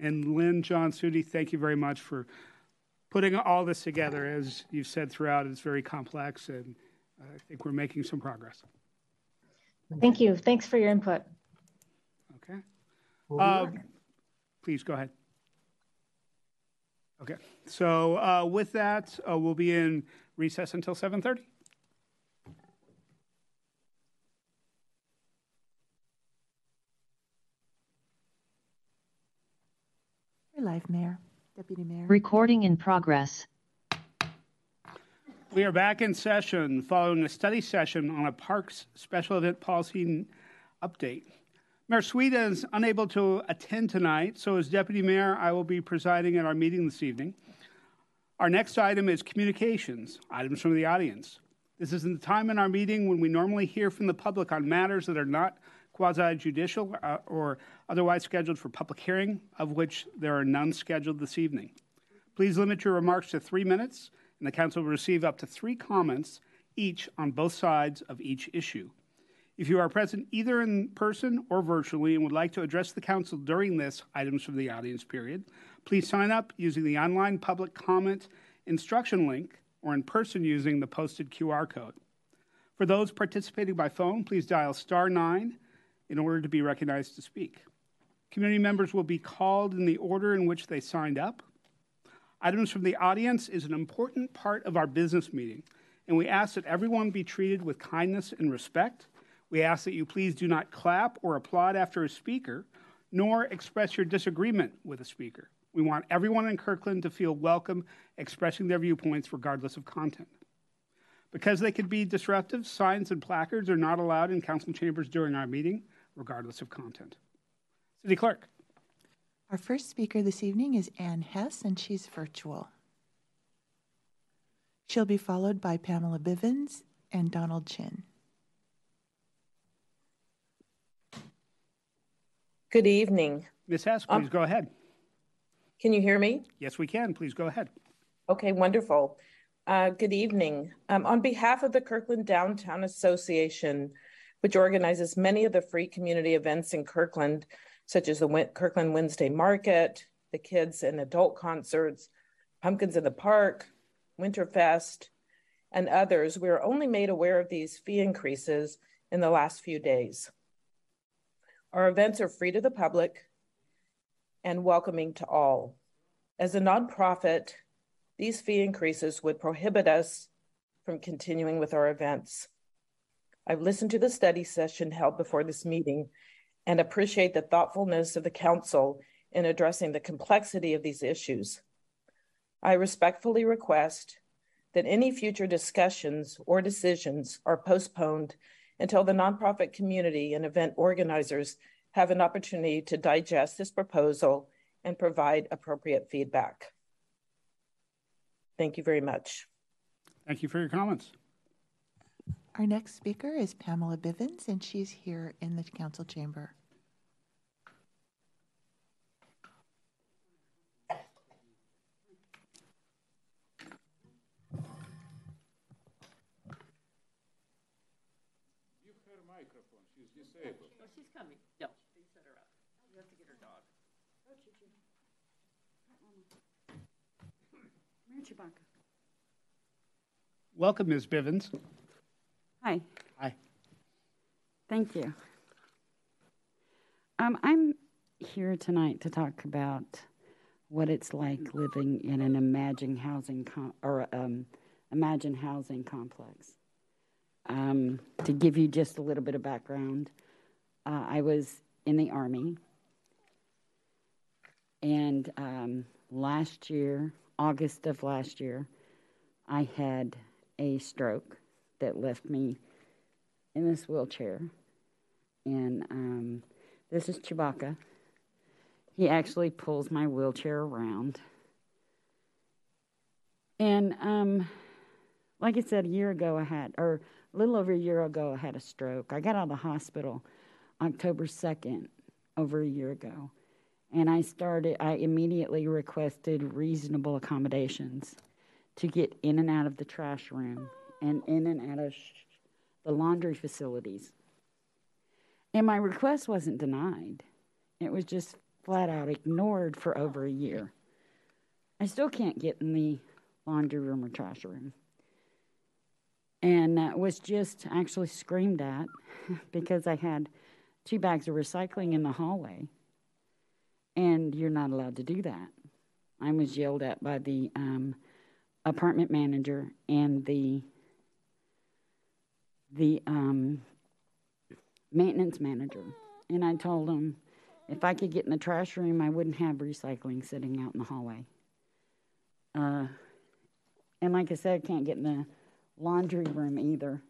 Great. And Lynn, John, Sudi, thank you very much for putting all this together. As you've said throughout, it's very complex, and I think we're making some progress. Thank you. Thanks for your input. Okay. Uh, please go ahead. Okay. So uh, with that, uh, we'll be in recess until 7:30. You're live, Mayor, Deputy Mayor. Recording in progress. We are back in session following a study session on a parks special event policy update. Mayor Sueda is unable to attend tonight, so as Deputy Mayor, I will be presiding at our meeting this evening. Our next item is communications, items from the audience. This is the time in our meeting when we normally hear from the public on matters that are not quasi judicial uh, or otherwise scheduled for public hearing, of which there are none scheduled this evening. Please limit your remarks to three minutes, and the council will receive up to three comments each on both sides of each issue. If you are present either in person or virtually and would like to address the council during this items from the audience period, please sign up using the online public comment instruction link or in person using the posted QR code. For those participating by phone, please dial star 9 in order to be recognized to speak. Community members will be called in the order in which they signed up. Items from the audience is an important part of our business meeting, and we ask that everyone be treated with kindness and respect. We ask that you please do not clap or applaud after a speaker, nor express your disagreement with a speaker. We want everyone in Kirkland to feel welcome expressing their viewpoints regardless of content. Because they could be disruptive, signs and placards are not allowed in council chambers during our meeting, regardless of content. City Clerk. Our first speaker this evening is Ann Hess, and she's virtual. She'll be followed by Pamela Bivens and Donald Chin. Good evening. Ms. Hess, please um, go ahead. Can you hear me? Yes, we can. Please go ahead. Okay, wonderful. Uh, good evening. Um, on behalf of the Kirkland Downtown Association, which organizes many of the free community events in Kirkland, such as the Kirkland Wednesday Market, the kids and adult concerts, Pumpkins in the Park, Winterfest, and others, we are only made aware of these fee increases in the last few days. Our events are free to the public and welcoming to all. As a nonprofit, these fee increases would prohibit us from continuing with our events. I've listened to the study session held before this meeting and appreciate the thoughtfulness of the council in addressing the complexity of these issues. I respectfully request that any future discussions or decisions are postponed until the nonprofit community and event organizers have an opportunity to digest this proposal and provide appropriate feedback. Thank you very much. Thank you for your comments. Our next speaker is Pamela Bivens, and she's here in the council chamber. Welcome, Ms. Bivens. Hi. Hi. Thank you. Um, I'm here tonight to talk about what it's like living in an Imagine housing com- or um, Imagine housing complex. Um, to give you just a little bit of background, uh, I was in the Army, and um, last year August of last year, I had a stroke that left me in this wheelchair. And um, this is Chewbacca. He actually pulls my wheelchair around. And um, like I said, a year ago, I had, or a little over a year ago, I had a stroke. I got out of the hospital October 2nd, over a year ago. And I started, I immediately requested reasonable accommodations to get in and out of the trash room and in and out of the laundry facilities. And my request wasn't denied, it was just flat out ignored for over a year. I still can't get in the laundry room or trash room. And uh, was just actually screamed at (laughs) because I had two bags of recycling in the hallway. And you're not allowed to do that. I was yelled at by the um, apartment manager and the the um, maintenance manager. And I told him if I could get in the trash room, I wouldn't have recycling sitting out in the hallway. Uh, and like I said, I can't get in the laundry room either.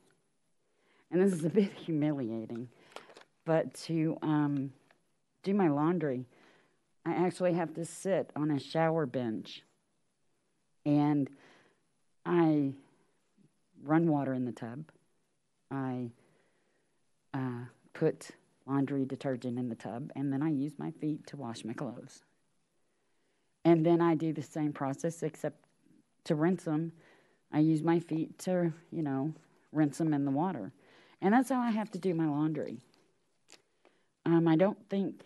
And this is a (laughs) bit humiliating. But to um, do my laundry, I actually have to sit on a shower bench. And I run water in the tub. I uh, put laundry detergent in the tub, and then I use my feet to wash my clothes. And then I do the same process, except to rinse them, I use my feet to, you know, rinse them in the water. And that's how I have to do my laundry. Um, I don't think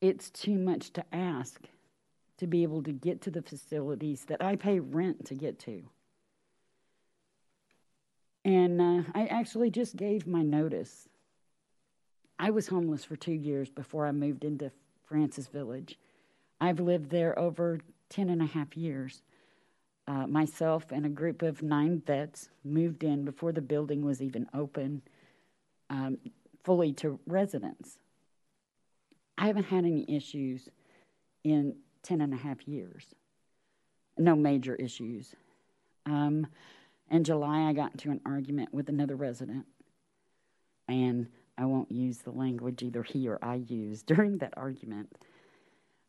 it's too much to ask to be able to get to the facilities that I pay rent to get to. And uh, I actually just gave my notice. I was homeless for two years before I moved into Francis Village. I've lived there over 10 and a half years. Uh, myself and a group of nine vets moved in before the building was even open um, fully to residents. I haven't had any issues in 10 and a half years. No major issues. Um, in July, I got into an argument with another resident, and I won't use the language either he or I used (laughs) during that argument.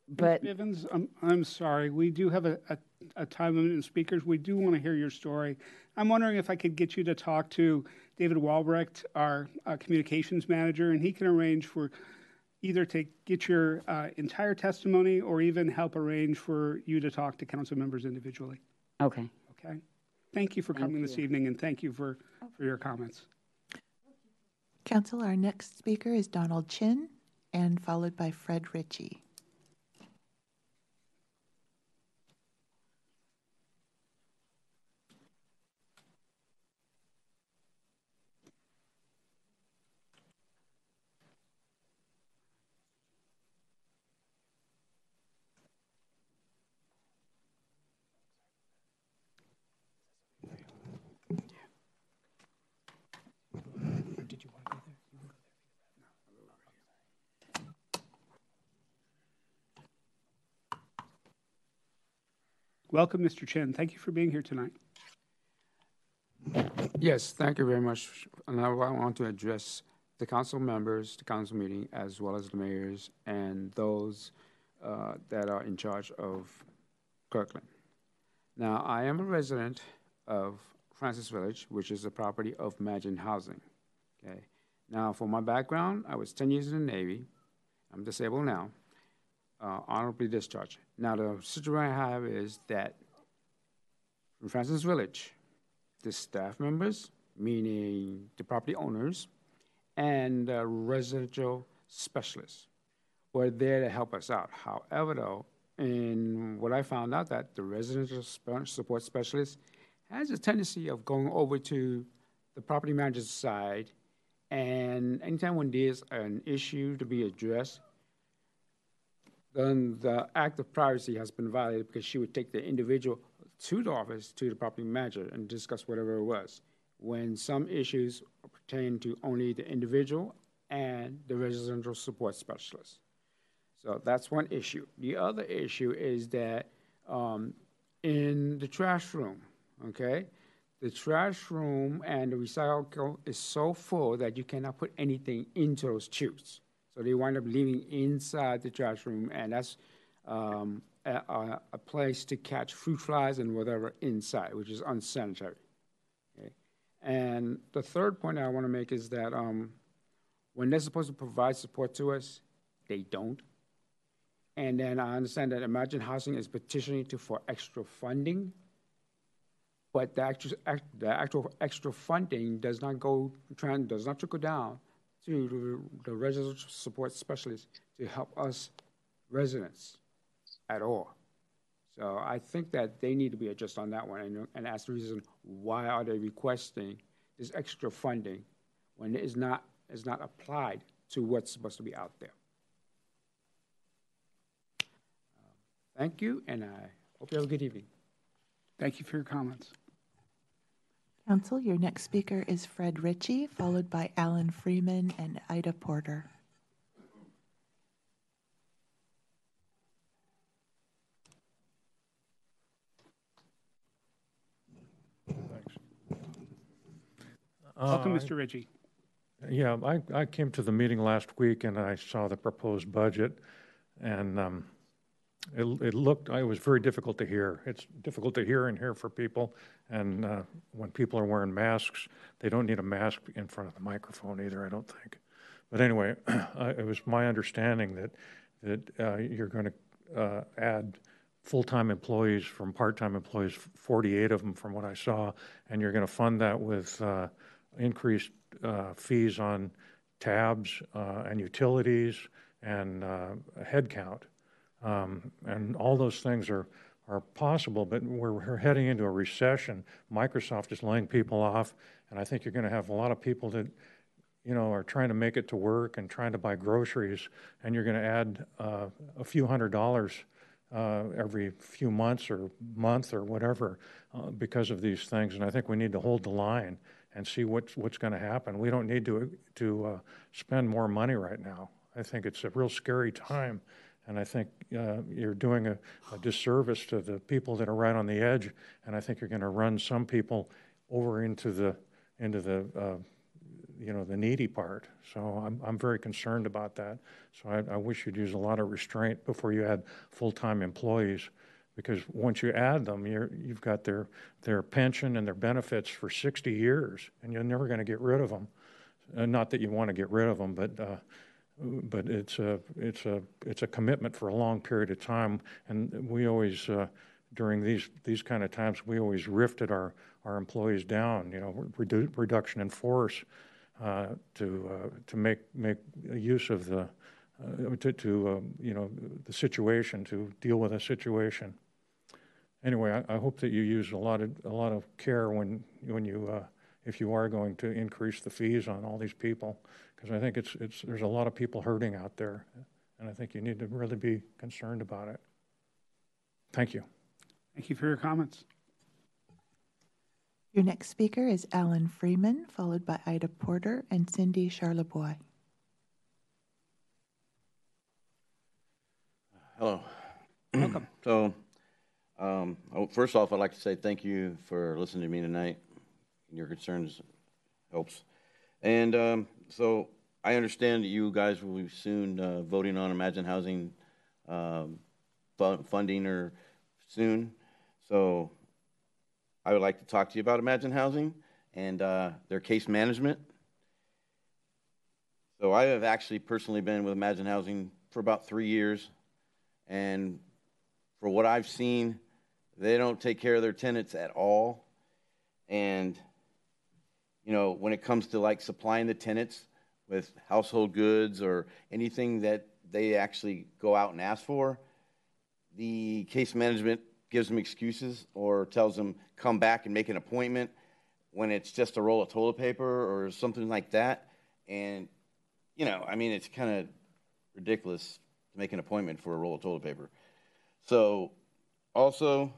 But Ms. Bivens, I'm, I'm sorry. We do have a, a, a time limit in speakers. We do want to hear your story. I'm wondering if I could get you to talk to David Wolbrecht, our uh, communications manager, and he can arrange for either to get your uh, entire testimony or even help arrange for you to talk to council members individually. Okay. Okay. Thank you for Thank coming this evening and thank you for, oh. for your comments. Council, our next speaker is Donald Chin, and followed by Fred Ritchie. Welcome, Mr. Chen. Thank you for being here tonight. Yes, thank you very much. And I want to address the council members, the council meeting, as well as the mayors and those uh, that are in charge of Kirkland. Now, I am a resident of Francis Village, which is the property of Imagine Housing. Okay. Now, for my background, I was 10 years in the Navy. I'm disabled now, uh, honorably discharged. Now, the situation I have is that in Francis Village, the staff members, meaning the property owners, and the residential specialists were there to help us out. However, though, in what I found out that the residential support specialist has a tendency of going over to the property manager's side, and anytime when there's an issue to be addressed, then the act of privacy has been violated because she would take the individual to the office to the property manager and discuss whatever it was. When some issues pertain to only the individual and the residential support specialist. So that's one issue. The other issue is that um, in the trash room, okay, the trash room and the recycle is so full that you cannot put anything into those chutes. So they wind up leaving inside the trash room, and that's um, a, a, place to catch fruit flies and whatever inside, which is unsanitary. Okay? And the third point I want to make is that um, when they're supposed to provide support to us, they don't. And then I understand that Imagine Housing is petitioning to for extra funding, but the actual, act- the actual extra funding does not go, does not trickle down to the, residential support specialists to help us residents at all. So I think that they need to be addressed on that one, and, and ask the reason, why are they requesting this extra funding when it is not, is not applied to what's supposed to be out there? Thank you, and I hope you have a good evening. Thank you for your comments. Council, your next speaker is Fred Ritchie, followed by Alan Freeman and Ida Porter. Welcome, Uh, Mr. Ritchie. Yeah, I, I came to the meeting last week and I saw the proposed budget and um, it, it looked, it was very difficult to hear. It's difficult to hear and hear for people. And uh, when people are wearing masks, they don't need a mask in front of the microphone either, I don't think. But anyway, (clears throat) it was my understanding that, that uh, you're going to uh, add full-time employees from part-time employees, 48 of them from what I saw, and you're going to fund that with uh, increased uh, fees on tabs uh, and utilities and headcount. Um, and all those things are, are possible, but we're, we're heading into a recession. Microsoft is laying people off, and I think you're going to have a lot of people that, you know, are trying to make it to work and trying to buy groceries, and you're going to add uh, a few hundred dollars uh, every few months or month or whatever uh, because of these things. And I think we need to hold the line and see what's what's going to happen. We don't need to to uh, spend more money right now. I think it's a real scary time, and I think uh, you're doing a, a disservice to the people that are right on the edge. And I think you're going to run some people over into the into the uh, you know the needy part. So I'm I'm very concerned about that. So I, I wish you'd use a lot of restraint before you add full-time employees because once you add them, you're, you've got their, their pension and their benefits for 60 years, and you're never going to get rid of them. Uh, not that you want to get rid of them, but uh, but it's a it's a it's a commitment for a long period of time, and we always uh, during these these kind of times we always rifted our our employees down. You know, redu- reduction in force uh, to uh, to make make use of the uh, to, to um, you know the situation to deal with a situation anyway, I, I hope that you use a lot of a lot of care when when you uh, if you are going to increase the fees on all these people, because I think it's it's there's a lot of people hurting out there, and I think you need to really be concerned about it. Thank you. Thank you for your comments. Your next speaker is Alan Freeman, followed by Ida Porter and Cindy Charlebois. Hello. Welcome. (clears throat) So, um, oh, first off, I'd like to say thank you for listening to me tonight. Your concerns helps. And um, so I understand that you guys will be soon uh, voting on Imagine Housing um, fu- funding or soon. So I would like to talk to you about Imagine Housing and uh, their case management. So I have actually personally been with Imagine Housing for about three years, and for what I've seen, they don't take care of their tenants at all. And you know, when it comes to like supplying the tenants with household goods or anything that they actually go out and ask for, the case management gives them excuses or tells them come back and make an appointment when it's just a roll of toilet paper or something like that. And, you know, I mean, it's kind of ridiculous to make an appointment for a roll of toilet paper. So, also,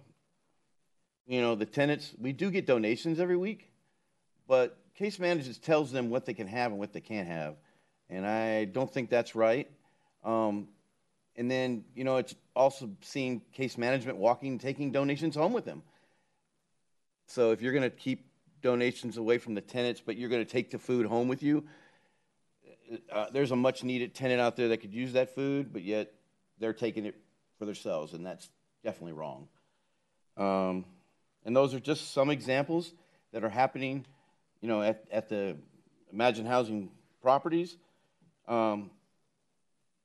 you know, the tenants, we do get donations every week, but case managers tells them what they can have and what they can't have. And I don't think that's right. Um, and then, you know, it's also seeing case management walking, taking donations home with them. So if you're going to keep donations away from the tenants, but you're going to take the food home with you, uh, there's a much needed tenant out there that could use that food, but yet they're taking it for themselves, and that's definitely wrong. Um, and those are just some examples that are happening, you know, at, at the Imagine Housing properties. Um,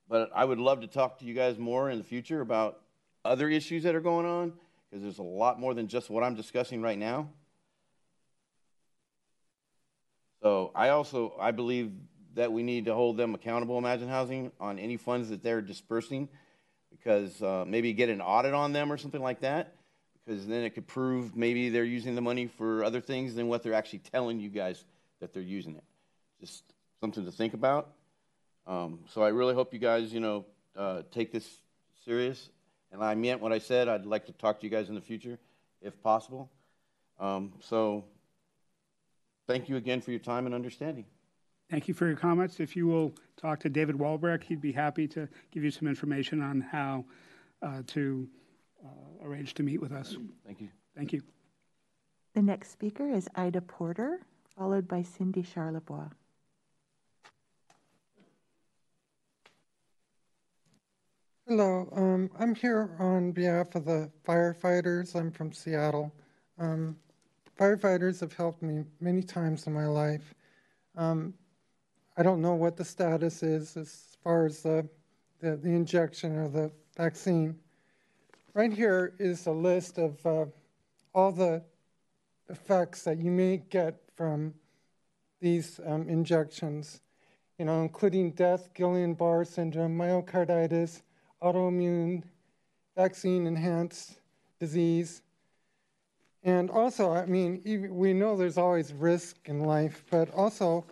but I would love to talk to you guys more in the future about other issues that are going on because there's a lot more than just what I'm discussing right now. So I also I believe that we need to hold them accountable, Imagine Housing, on any funds that they're dispersing, because uh, maybe get an audit on them or something like that, because then it could prove maybe they're using the money for other things than what they're actually telling you guys that they're using it. Just something to think about. Um, so I really hope you guys, you know, uh, take this serious. And I meant what I said. I'd like to talk to you guys in the future, if possible. Um, so thank you again for your time and understanding. Thank you for your comments. If you will talk to David Wolbrecht, he'd be happy to give you some information on how uh, to arrange to meet with us. Thank you. Thank you. The next speaker is Ida Porter, followed by Cindy Charlebois. Hello, um, I'm here on behalf of the firefighters. I'm from Seattle. Um, firefighters have helped me many times in my life. Um, I don't know what the status is as far as the, the, the injection or the vaccine. Right here is a list of uh, all the effects that you may get from these um, injections, you know, including death, Guillain-Barre syndrome, myocarditis, autoimmune, vaccine-enhanced disease. And also, I mean, we know there's always risk in life, but also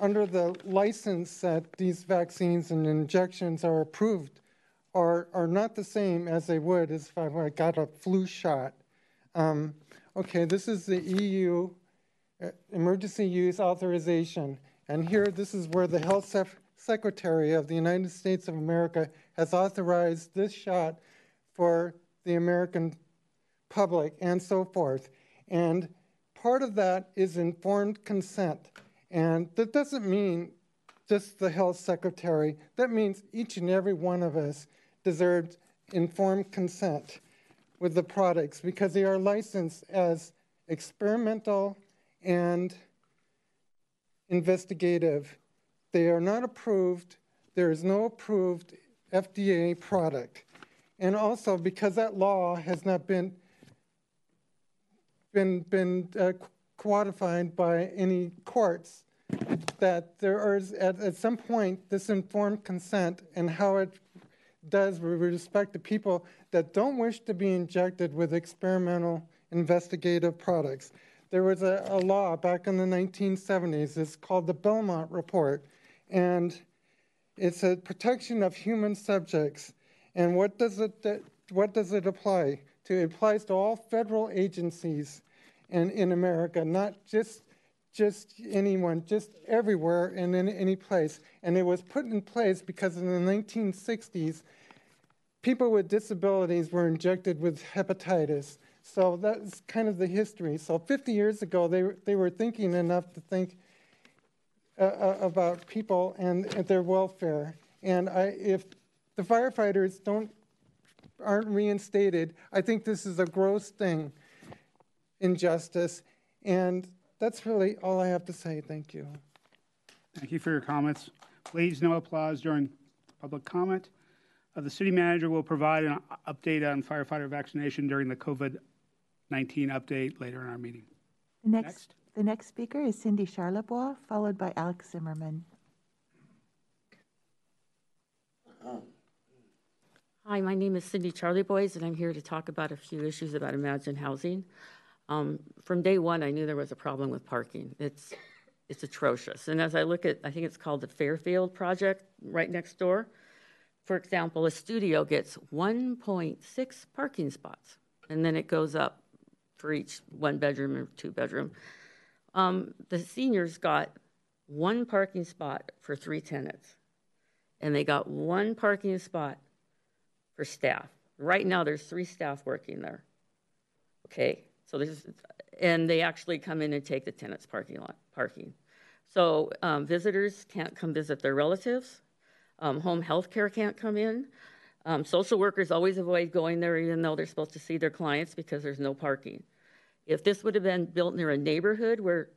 under the license that these vaccines and injections are approved are, are not the same as they would as if I got a flu shot. Um, okay, this is the EU uh, emergency use authorization. And here, this is where the health sef- secretary of the United States of America has authorized this shot for the American public and so forth. And part of that is informed consent. And that doesn't mean just the health secretary, that means each and every one of us deserves informed consent with the products because they are licensed as experimental and investigative. They are not approved, there is no approved FDA product. And also because that law has not been been been uh, by any courts, that there is at, at some point this informed consent and how it does with respect to people that don't wish to be injected with experimental investigative products. There was a, a law back in the 1970s, it's called the Belmont Report, and it's a protection of human subjects. And what does it, what does it apply to? It applies to all federal agencies in, in America, not just just anyone, just everywhere and in any place. And it was put in place because in the 1960s, people with disabilities were injected with hepatitis. So that's kind of the history. So 50 years ago, they, they were thinking enough to think uh, uh, about people and, and their welfare. And I, if the firefighters don't aren't reinstated, I think this is a gross thing, injustice, and that's really all I have to say. Thank you. Thank you for your comments. Please, no applause during public comment. Uh, the city manager will provide an update on firefighter vaccination during the COVID 19 update later in our meeting. The next, next, The next speaker is Cindy Charlebois, followed by Alex Zimmerman. Hi, my name is Cindy Charlebois, and I'm here to talk about a few issues about Imagine Housing. Um, from day one, I knew there was a problem with parking. It's it's atrocious. And as I look at, I think it's called the Fairfield project right next door. For example, a studio gets 1.6 parking spots, and then it goes up for each one bedroom or two bedroom. Um, the seniors got one parking spot for three tenants, and they got one parking spot for staff. Right now, there's three staff working there. Okay, so this, is, and they actually come in and take the tenants' parking lot parking. So um, visitors can't come visit their relatives. Um, home health care can't come in. Um, social workers always avoid going there, even though they're supposed to see their clients because there's no parking. If this would have been built near a neighborhood where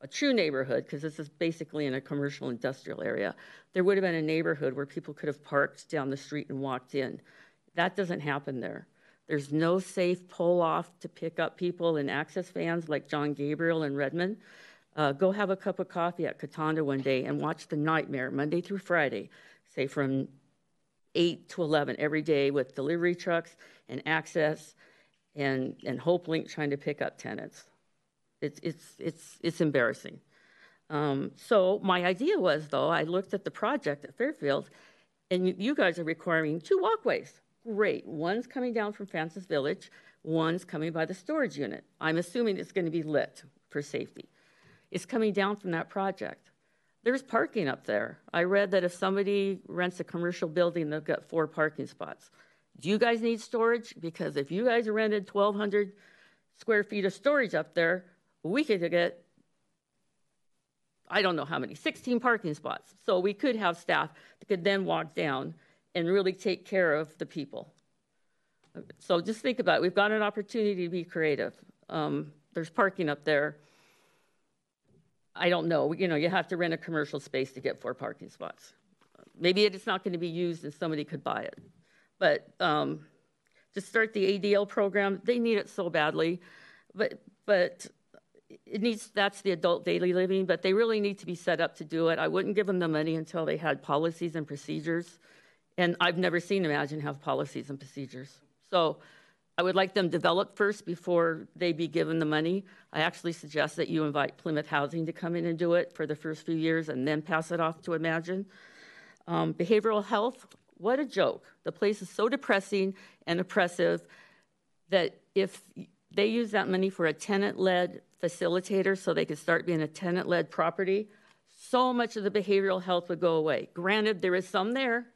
a true neighborhood, because this is basically in a commercial industrial area, there would have been a neighborhood where people could have parked down the street and walked in. That doesn't happen there. There's no safe pull off to pick up people in access vans like John Gabriel and Redmond. Uh, go have a cup of coffee at Katanda one day and watch the nightmare Monday through Friday, say from 8 to 11 every day with delivery trucks and access and, and HopeLink trying to pick up tenants. It's, it's, it's, it's embarrassing. Um, so my idea was, though, I looked at the project at Fairfield, and you guys are requiring two walkways. Great. One's coming down from Francis Village, one's coming by the storage unit. I'm assuming it's going to be lit for safety. It's coming down from that project. There's parking up there. I read that if somebody rents a commercial building, they've got four parking spots. Do you guys need storage? Because if you guys rented 1,200 square feet of storage up there, we could get, I don't know how many, 16 parking spots. So we could have staff that could then walk down and really take care of the people. So just think about it. We've got an opportunity to be creative. Um, there's parking up there. I don't know. You know, you have to rent a commercial space to get four parking spots. Maybe it's not going to be used and somebody could buy it. But um, to start the ADL program, they need it so badly. But but it needs that's the adult daily living. But they really need to be set up to do it. I wouldn't give them the money until they had policies and procedures. And I've never seen Imagine have policies and procedures. So I would like them developed first before they be given the money. I actually suggest that you invite Plymouth Housing to come in and do it for the first few years and then pass it off to Imagine. Um, behavioral health, what a joke. The place is so depressing and oppressive that if they use that money for a tenant led facilitator so they could start being a tenant led property, so much of the behavioral health would go away. Granted, there is some there,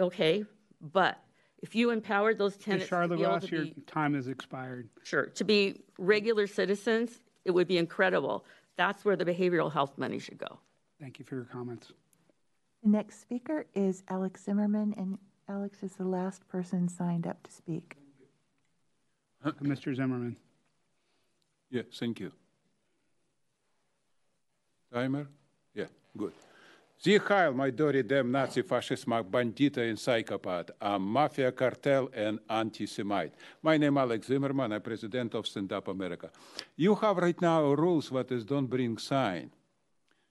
okay, but if you empowered those tenants Charlotte to be able Ross, to your be, time has expired. sure, to be regular citizens, it would be incredible. That's where the behavioral health money should go. Thank you for your comments. The next speaker is Alex Zimmerman, and Alex is the last person signed up to speak. Uh, Mr. Zimmerman. Yeah, thank you. Timer? Yeah, good. Heil, my dirty damn Nazi fascist bandita and psychopath, a mafia cartel and anti-Semite. My name is Alex Zimmerman, I'm president of Stand Up America. You have right now rules what is don't bring sign.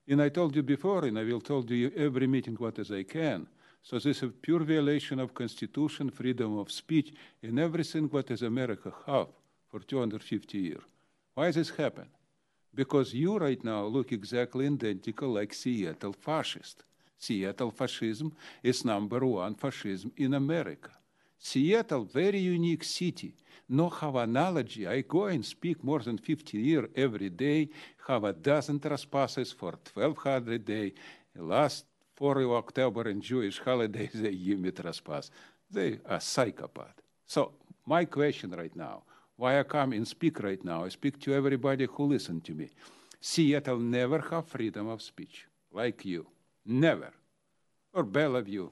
And I told you before, and I will tell you every meeting what as I can. So this is a pure violation of Constitution, freedom of speech, and everything what is America have for 250 years. Why this happen? Because you right now look exactly identical like Seattle fascist. Seattle fascism is number one fascism in America. Seattle, very unique city. No have analogy. I go and speak more than 50 years every day, have a dozen trespasses for 1200 day. Last 4 of October and Jewish holidays, (laughs) they give me trespass. They are psychopath. So my question right now, why I come and speak right now. I speak to everybody who listen to me. Seattle never have freedom of speech like you. Never. Or Bellevue,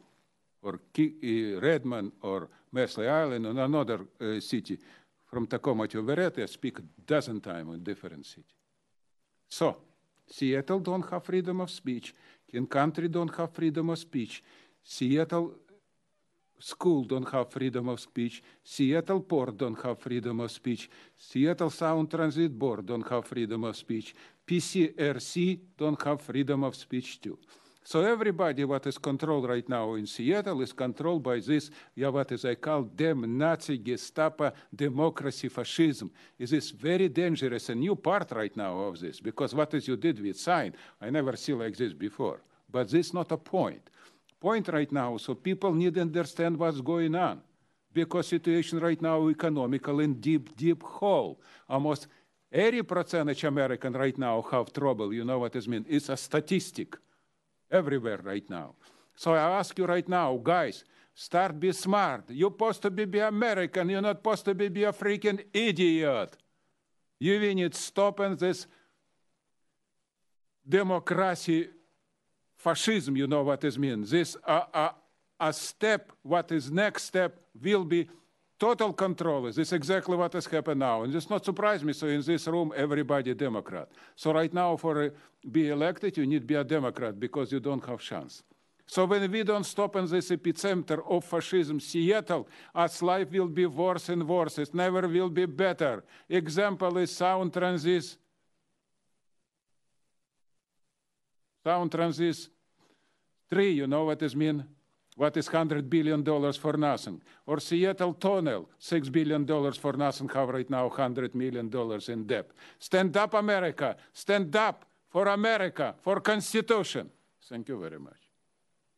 or uh, Redmond, or Mercer Island, or another uh, city. From Tacoma to Everett, I speak a dozen times in different city. So, Seattle don't have freedom of speech. King County don't have freedom of speech. Seattle school don't have freedom of speech. Seattle Port don't have freedom of speech. Seattle Sound Transit Board don't have freedom of speech. PCRC don't have freedom of speech too. So everybody what is controlled right now in Seattle is controlled by this, yeah, what is I call them Nazi, Gestapo, democracy, fascism. Is this very dangerous a new part right now of this? Because what is you did with sign, I never see like this before. But this is not a point point right now, so people need to understand what's going on. Because situation right now, economical in deep, deep hole. Almost 80% American right now have trouble. You know what this means? It's a statistic everywhere right now. So I ask you right now, guys, start be smart. You're supposed to be, be American. You're not supposed to be, be a freaking idiot. You need stopping this democracy fascism, you know what this means. This uh, uh, a step, what is next step will be total control. This is exactly what has happened now. And it's not surprise me. So in this room, everybody Democrat. So right now, for uh, be elected, you need to be a Democrat because you don't have chance. So when we don't stop in this epicenter of fascism, Seattle, as life will be worse and worse. It never will be better. Example is sound transit Sound Transit 3, you know what this mean? What is $100 billion for nothing? Or Seattle Tunnel, $6 billion for nothing, have right now $100 million in debt. Stand up, America. Stand up for America, for Constitution. Thank you very much.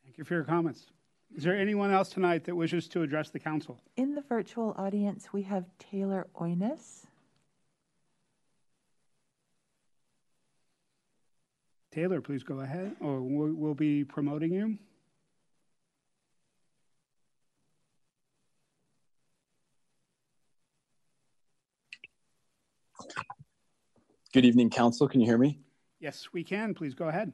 Thank you for your comments. Is there anyone else tonight that wishes to address the council? In the virtual audience, we have Taylor Oines. Taylor, please go ahead, or we'll, be promoting you. Good evening, Council. Can you hear me? Yes, we can. Please go ahead.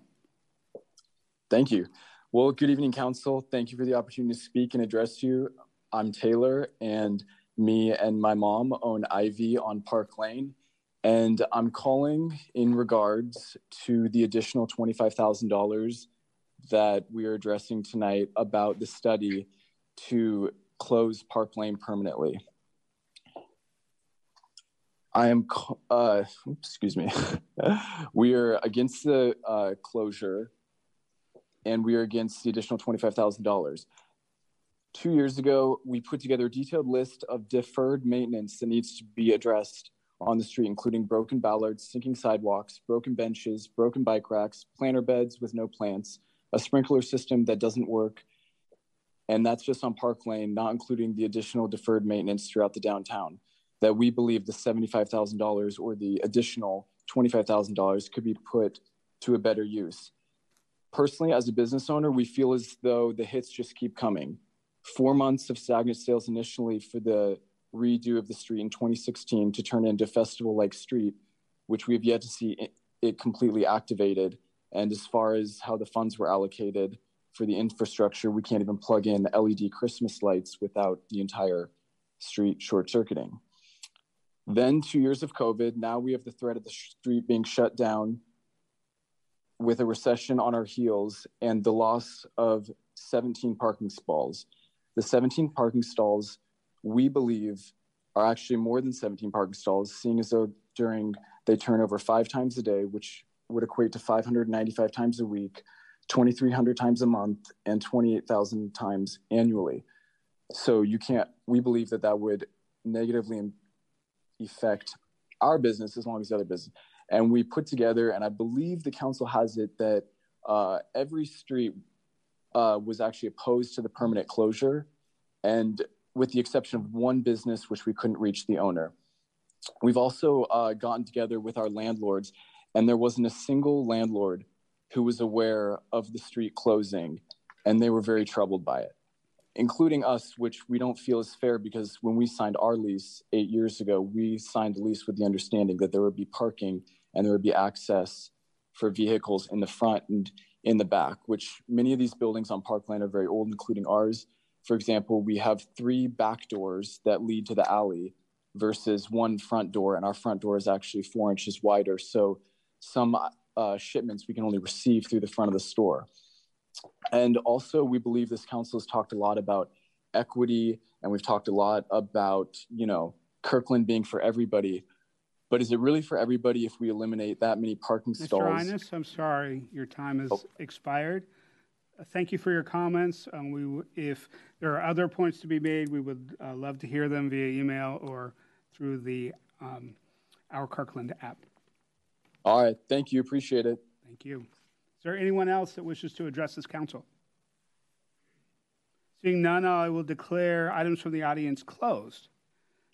Thank you. Well, good evening, Council. Thank you for the opportunity to speak and address you. I'm Taylor, and me and my mom own Ivy on Park Lane. And I'm calling in regards to the additional $25,000 that we are addressing tonight about the study to close Park Lane permanently. I am, uh, excuse me. (laughs) we are against the uh, closure and we are against the additional $25,000. Two years ago, we put together a detailed list of deferred maintenance that needs to be addressed on the street, including broken bollards, sinking sidewalks, broken benches, broken bike racks, planter beds with no plants, a sprinkler system that doesn't work. And that's just on Park Lane, not including the additional deferred maintenance throughout the downtown that we believe the $75,000 or the additional $25,000 could be put to a better use. Personally, as a business owner, we feel as though the hits just keep coming. Four months of stagnant sales initially for the redo of the street in 2016 to turn into festival like street, which we have yet to see it completely activated. And as far as how the funds were allocated for the infrastructure, we can't even plug in LED Christmas lights without the entire street short circuiting. Then two years of COVID. Now we have the threat of the street being shut down with a recession on our heels and the loss of 17 parking stalls. The 17 parking stalls, we believe, are actually more than 17 parking stalls, seeing as though during they turn over five times a day, which would equate to 595 times a week, 2,300 times a month, and 28,000 times annually. So you can't. We believe that that would negatively affect our business as long as the other business. And we put together, and I believe the council has it that uh, every street uh, was actually opposed to the permanent closure, and with the exception of one business, which we couldn't reach the owner. We've also uh, gotten together with our landlords, and there wasn't a single landlord who was aware of the street closing, and they were very troubled by it including us, which we don't feel is fair because when we signed our lease eight years ago, we signed the lease with the understanding that there would be parking and there would be access for vehicles in the front and in the back, which many of these buildings on Park Lane are very old, including ours. For example, we have three back doors that lead to the alley versus one front door, and our front door is actually four inches wider. So some uh, shipments we can only receive through the front of the store. And also, we believe this council has talked a lot about equity, and we've talked a lot about, you know, Kirkland being for everybody. But is it really for everybody if we eliminate that many parking Mr. stalls? Mr. Ines, I'm sorry, your time has oh. expired. Thank you for your comments. Um, we, if there are other points to be made, we would uh, love to hear them via email or through the um, Our Kirkland app. All right, thank you. Appreciate it. Thank you. Is there anyone else that wishes to address this council? Seeing none, I will declare items from the audience closed.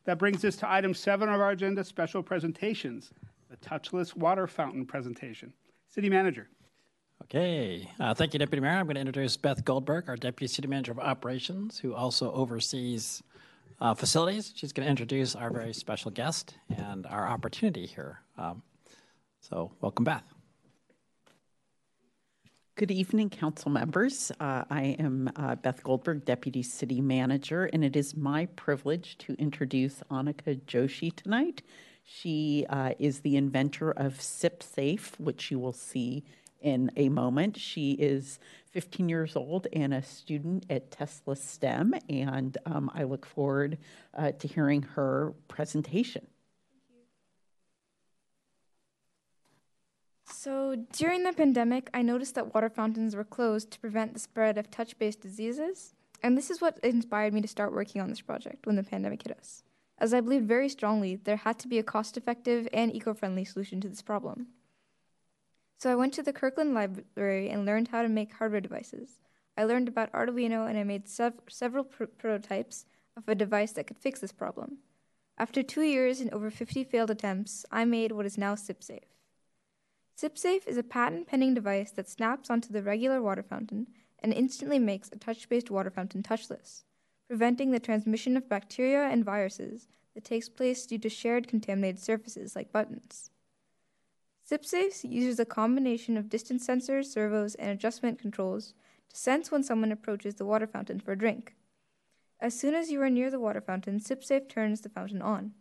That brings us to item seven of our agenda, special presentations, the touchless water fountain presentation. City Manager. Okay, uh, thank you, Deputy Mayor. I'm going to introduce Beth Goldberg, our Deputy City Manager of Operations, who also oversees uh, facilities. She's going to introduce our very special guest and our opportunity here. Um, so, welcome, Beth. Good evening, council members. Uh, I am uh, Beth Goldberg, Deputy City Manager, and it is my privilege to introduce Annika Joshi tonight. She uh, is the inventor of SipSafe, which you will see in a moment. She is 15 years old and a student at Tesla STEM, and um, I look forward uh, to hearing her presentation. So, during the pandemic, I noticed that water fountains were closed to prevent the spread of touch based diseases. And this is what inspired me to start working on this project when the pandemic hit us, as I believed very strongly there had to be a cost effective and eco friendly solution to this problem. So, I went to the Kirkland Library and learned how to make hardware devices. I learned about Arduino and I made sev- several pr- prototypes of a device that could fix this problem. After two years and over 50 failed attempts, I made what is now SipSafe. SipSafe is a patent pending device that snaps onto the regular water fountain and instantly makes a touch based water fountain touchless, preventing the transmission of bacteria and viruses that takes place due to shared contaminated surfaces like buttons. SipSafe uses a combination of distance sensors, servos, and adjustment controls to sense when someone approaches the water fountain for a drink. As soon as you are near the water fountain, SipSafe turns the fountain on.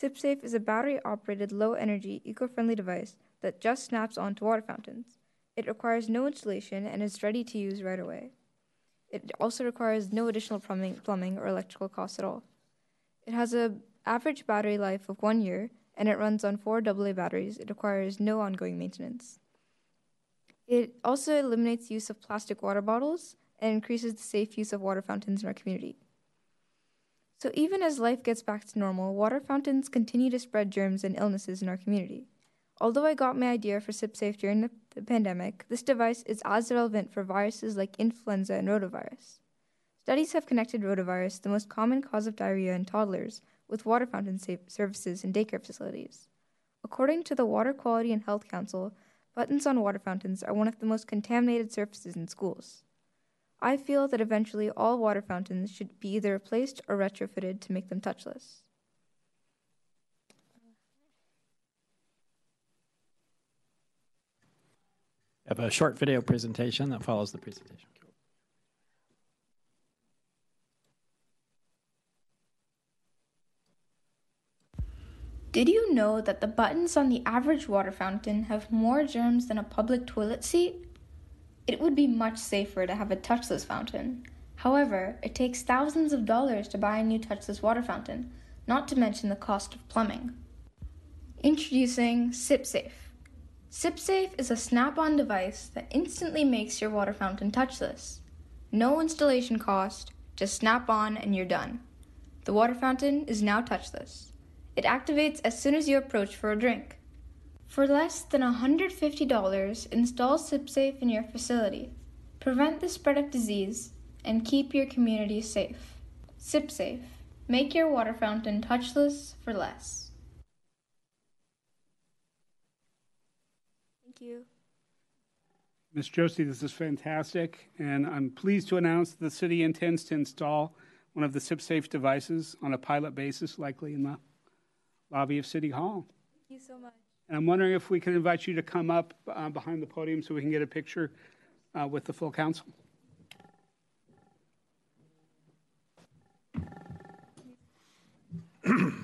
SipSafe is a battery operated, low energy, eco friendly device that just snaps onto water fountains. It requires no installation and is ready to use right away. It also requires no additional plumbing, plumbing or electrical costs at all. It has an average battery life of one year and it runs on four AA batteries. It requires no ongoing maintenance. It also eliminates use of plastic water bottles and increases the safe use of water fountains in our community. So, even as life gets back to normal, water fountains continue to spread germs and illnesses in our community. Although I got my idea for SipSafe during the, the pandemic, this device is as relevant for viruses like influenza and rotavirus. Studies have connected rotavirus, the most common cause of diarrhea in toddlers, with water fountain services and daycare facilities. According to the Water Quality and Health Council, buttons on water fountains are one of the most contaminated surfaces in schools. I feel that eventually all water fountains should be either replaced or retrofitted to make them touchless. I have a short video presentation that follows the presentation. Did you know that the buttons on the average water fountain have more germs than a public toilet seat? It would be much safer to have a touchless fountain. However, it takes thousands of dollars to buy a new touchless water fountain, not to mention the cost of plumbing. Introducing SipSafe. SipSafe is a snap on device that instantly makes your water fountain touchless. No installation cost, just snap on and you're done. The water fountain is now touchless. It activates as soon as you approach for a drink. For less than $150, install SipSafe in your facility. Prevent the spread of disease and keep your community safe. SipSafe. Make your water fountain touchless for less. Thank you. Ms. Joshi, this is fantastic, and I'm pleased to announce that the city intends to install one of the SipSafe devices on a pilot basis, likely in the lobby of City Hall. Thank you so much. And I'm wondering if we could invite you to come up uh, behind the podium so we can get a picture uh, with the full council. (clears throat)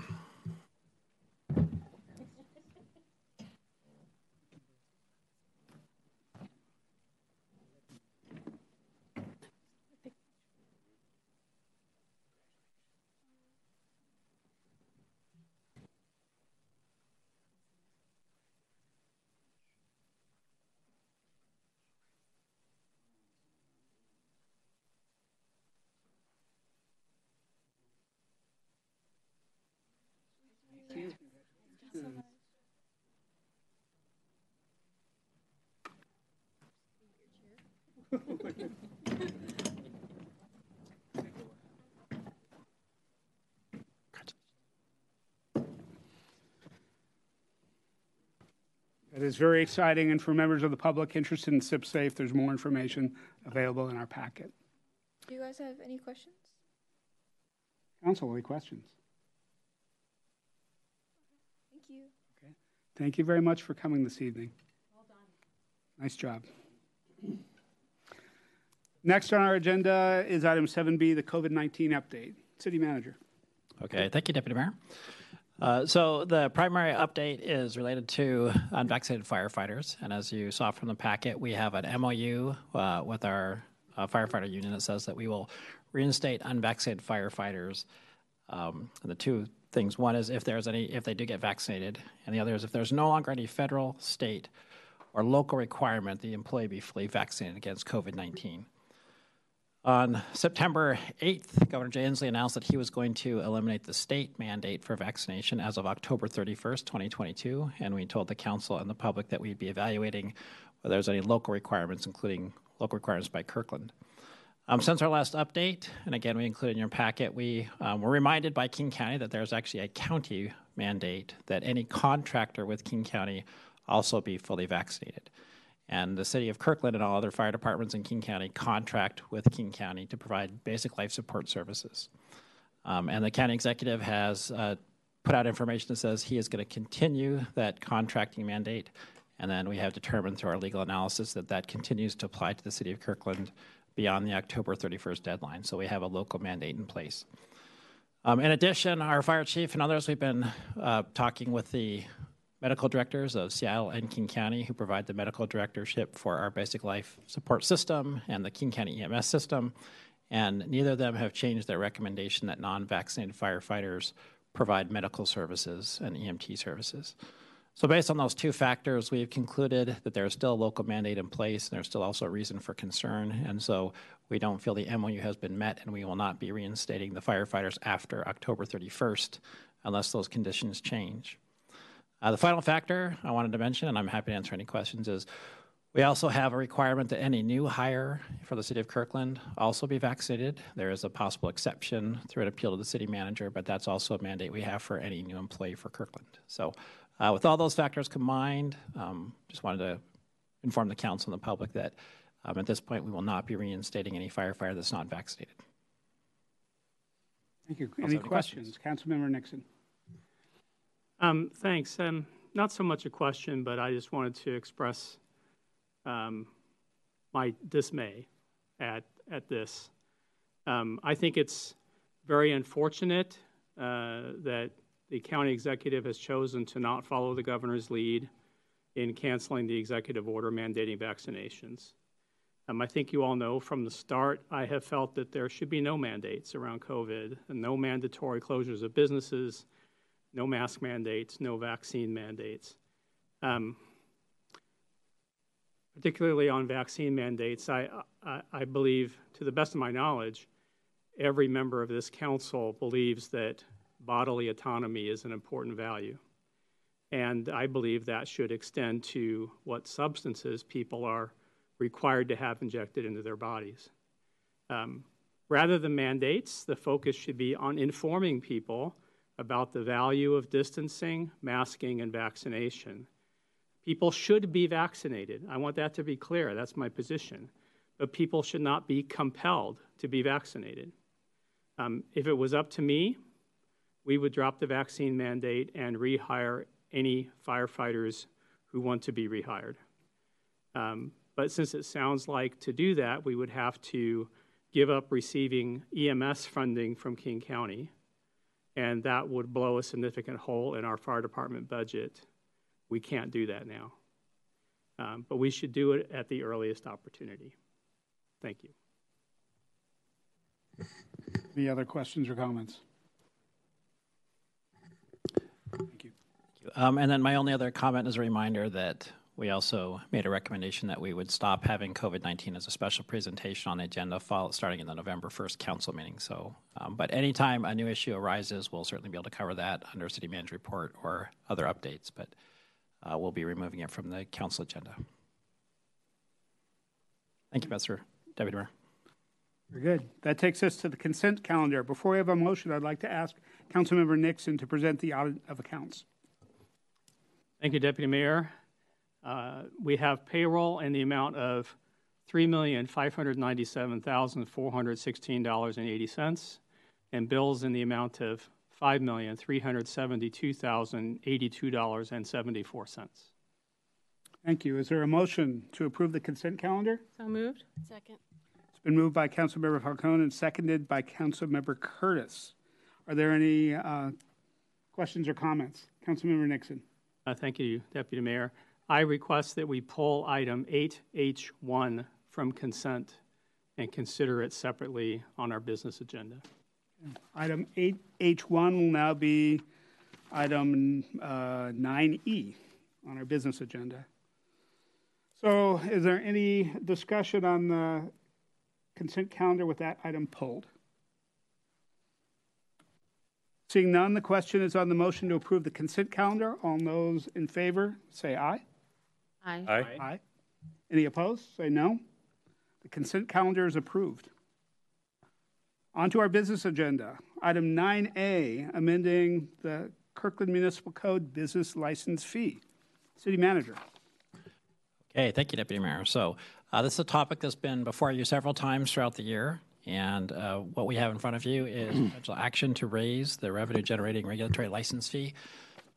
It is very exciting, and for members of the public interested in SipSafe, there's more information available in our packet. Do you guys have any questions? Council, any questions? Thank you. Okay. Thank you very much for coming this evening. Well done. Nice job. Next on our agenda is item 7B, the COVID 19 update. City Manager. Okay, thank you, Deputy Mayor. Uh, so the primary update is related to unvaccinated firefighters, and as you saw from the packet, we have an MOU uh, with our uh, firefighter union that says that we will reinstate unvaccinated firefighters. Um, the two things: one is if there's any, if they do get vaccinated, and the other is if there's no longer any federal, state, or local requirement the employee be fully vaccinated against COVID 19. On September 8th, Governor Jay Inslee announced that he was going to eliminate the state mandate for vaccination as of October 31st, 2022. And we told the council and the public that we'd be evaluating whether there's any local requirements, including local requirements by Kirkland. Um, since our last update, and again, we included in your packet, we um, were reminded by King County that there's actually a county mandate that any contractor with King County also be fully vaccinated. And the city of Kirkland and all other fire departments in King County contract with King County to provide basic life support services. Um, and the county executive has uh, put out information that says he is going to continue that contracting mandate. And then we have determined through our legal analysis that that continues to apply to the city of Kirkland beyond the October 31st deadline. So we have a local mandate in place. Um, in addition, our fire chief and others, we've been uh, talking with the medical directors of Seattle and King County who provide the medical directorship for our basic life support system and the King County EMS system. And neither of them have changed their recommendation that non vaccinated firefighters provide medical services and EMT services. So, based on those two factors, we've concluded that there's still a local mandate in place and there's still also a reason for concern. And so, we don't feel the MOU has been met and we will not be reinstating the firefighters after October 31st unless those conditions change. Uh, the final factor I wanted to mention, and I'm happy to answer any questions, is we also have a requirement that any new hire for the city of Kirkland also be vaccinated. There is a possible exception through an appeal to the city manager, but that's also a mandate we have for any new employee for Kirkland. So, uh, with all those factors combined, um, just wanted to inform the council and the public that um, at this point we will not be reinstating any firefighter that's not vaccinated. Thank you. Any, any questions? questions? Councilmember Nixon. Um, thanks. Um, not so much a question, but I just wanted to express um, my dismay at at this. Um, I think it's very unfortunate uh, that the county executive has chosen to not follow the governor's lead in canceling the executive order mandating vaccinations. Um, I think you all know from the start, I have felt that there should be no mandates around COVID and no mandatory closures of businesses no mask mandates, no vaccine mandates. Um, particularly on vaccine mandates, I, I, I, believe, to the best of my knowledge, every member of this council believes that bodily autonomy is an important value. And I believe that should extend to what substances people are required to have injected into their bodies. Um, rather than mandates, the focus should be on informing people about the value of distancing, masking, and vaccination. People should be vaccinated. I want that to be clear. That's my position. But people should not be compelled to be vaccinated. Um, if it was up to me, we would drop the vaccine mandate and rehire any firefighters who want to be rehired. Um, but since it sounds like to do that, we would have to give up receiving EMS funding from King County and that would blow a significant hole in our fire department budget. We can't do that now. Um, but we should do it at the earliest opportunity. Thank you. Any other questions or comments? Thank you. Um, and then my only other comment is a reminder that we also made a recommendation that we would stop having COVID 19 as a special presentation on the agenda follow, starting in the November 1st council meeting. So, um, but anytime a new issue arises, we'll certainly be able to cover that under city manager report or other updates, but uh, we'll be removing it from the council agenda. Thank you, Mr. Deputy Mayor. Very good. That takes us to the consent calendar. Before we have a motion, I'd like to ask Councilmember Nixon to present the audit of accounts. Thank you, Deputy Mayor. Uh, we have payroll in the amount of $3,597,416.80 and bills in the amount of $5,372,082.74. Thank you. Is there a motion to approve the consent calendar? So moved. Second. It's been moved by Councilmember Falcone and seconded by Councilmember Curtis. Are there any uh, questions or comments? Councilmember Nixon. Uh, thank you, Deputy Mayor. I request that we pull item 8H1 from consent and consider it separately on our business agenda. Item 8H1 will now be item uh, 9E on our business agenda. So is there any discussion on the consent calendar with that item pulled? Seeing none, the question is on the motion to approve the consent calendar. All those in favor, say aye. Aye. Aye. Aye. Any opposed, say no. The consent calendar is approved. On to our business agenda. Item 9A, amending the Kirkland Municipal Code business license fee. City Manager. Okay, thank you, Deputy Mayor. So uh, this is a topic that's been before you several times throughout the year. And uh, what we have in front of you is potential action to raise the revenue generating regulatory license fee.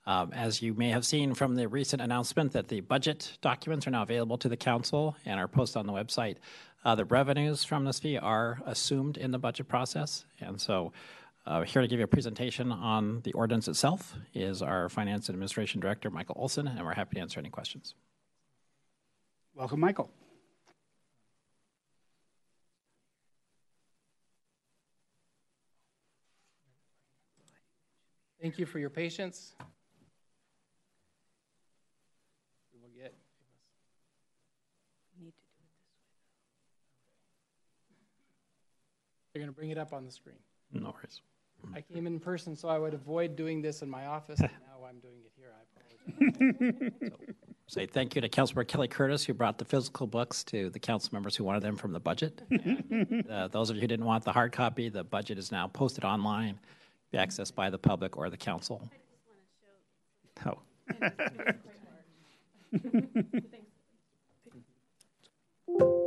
Um, as you may have seen from the recent announcement that the budget documents are now available to the council and are posted on the website, uh, the revenues from this fee are assumed in the budget process. And so uh, here to give you a presentation on the ordinance itself is our Finance and Administration Director, Michael Olson, and we're happy to answer any questions. Welcome, Michael. Thank you for your patience. We will get. They're going to bring it up on the screen. No worries. I came in person so I would avoid doing this in my office, and (laughs) now I'm doing it here. I apologize. Say thank you to Councilmember Kelly Curtis, who brought the physical books to the council members who wanted them from the budget. (laughs) And, uh, those of you who didn't want the hard copy, the budget is now posted online, be accessed by the public or the council. Oh. (laughs)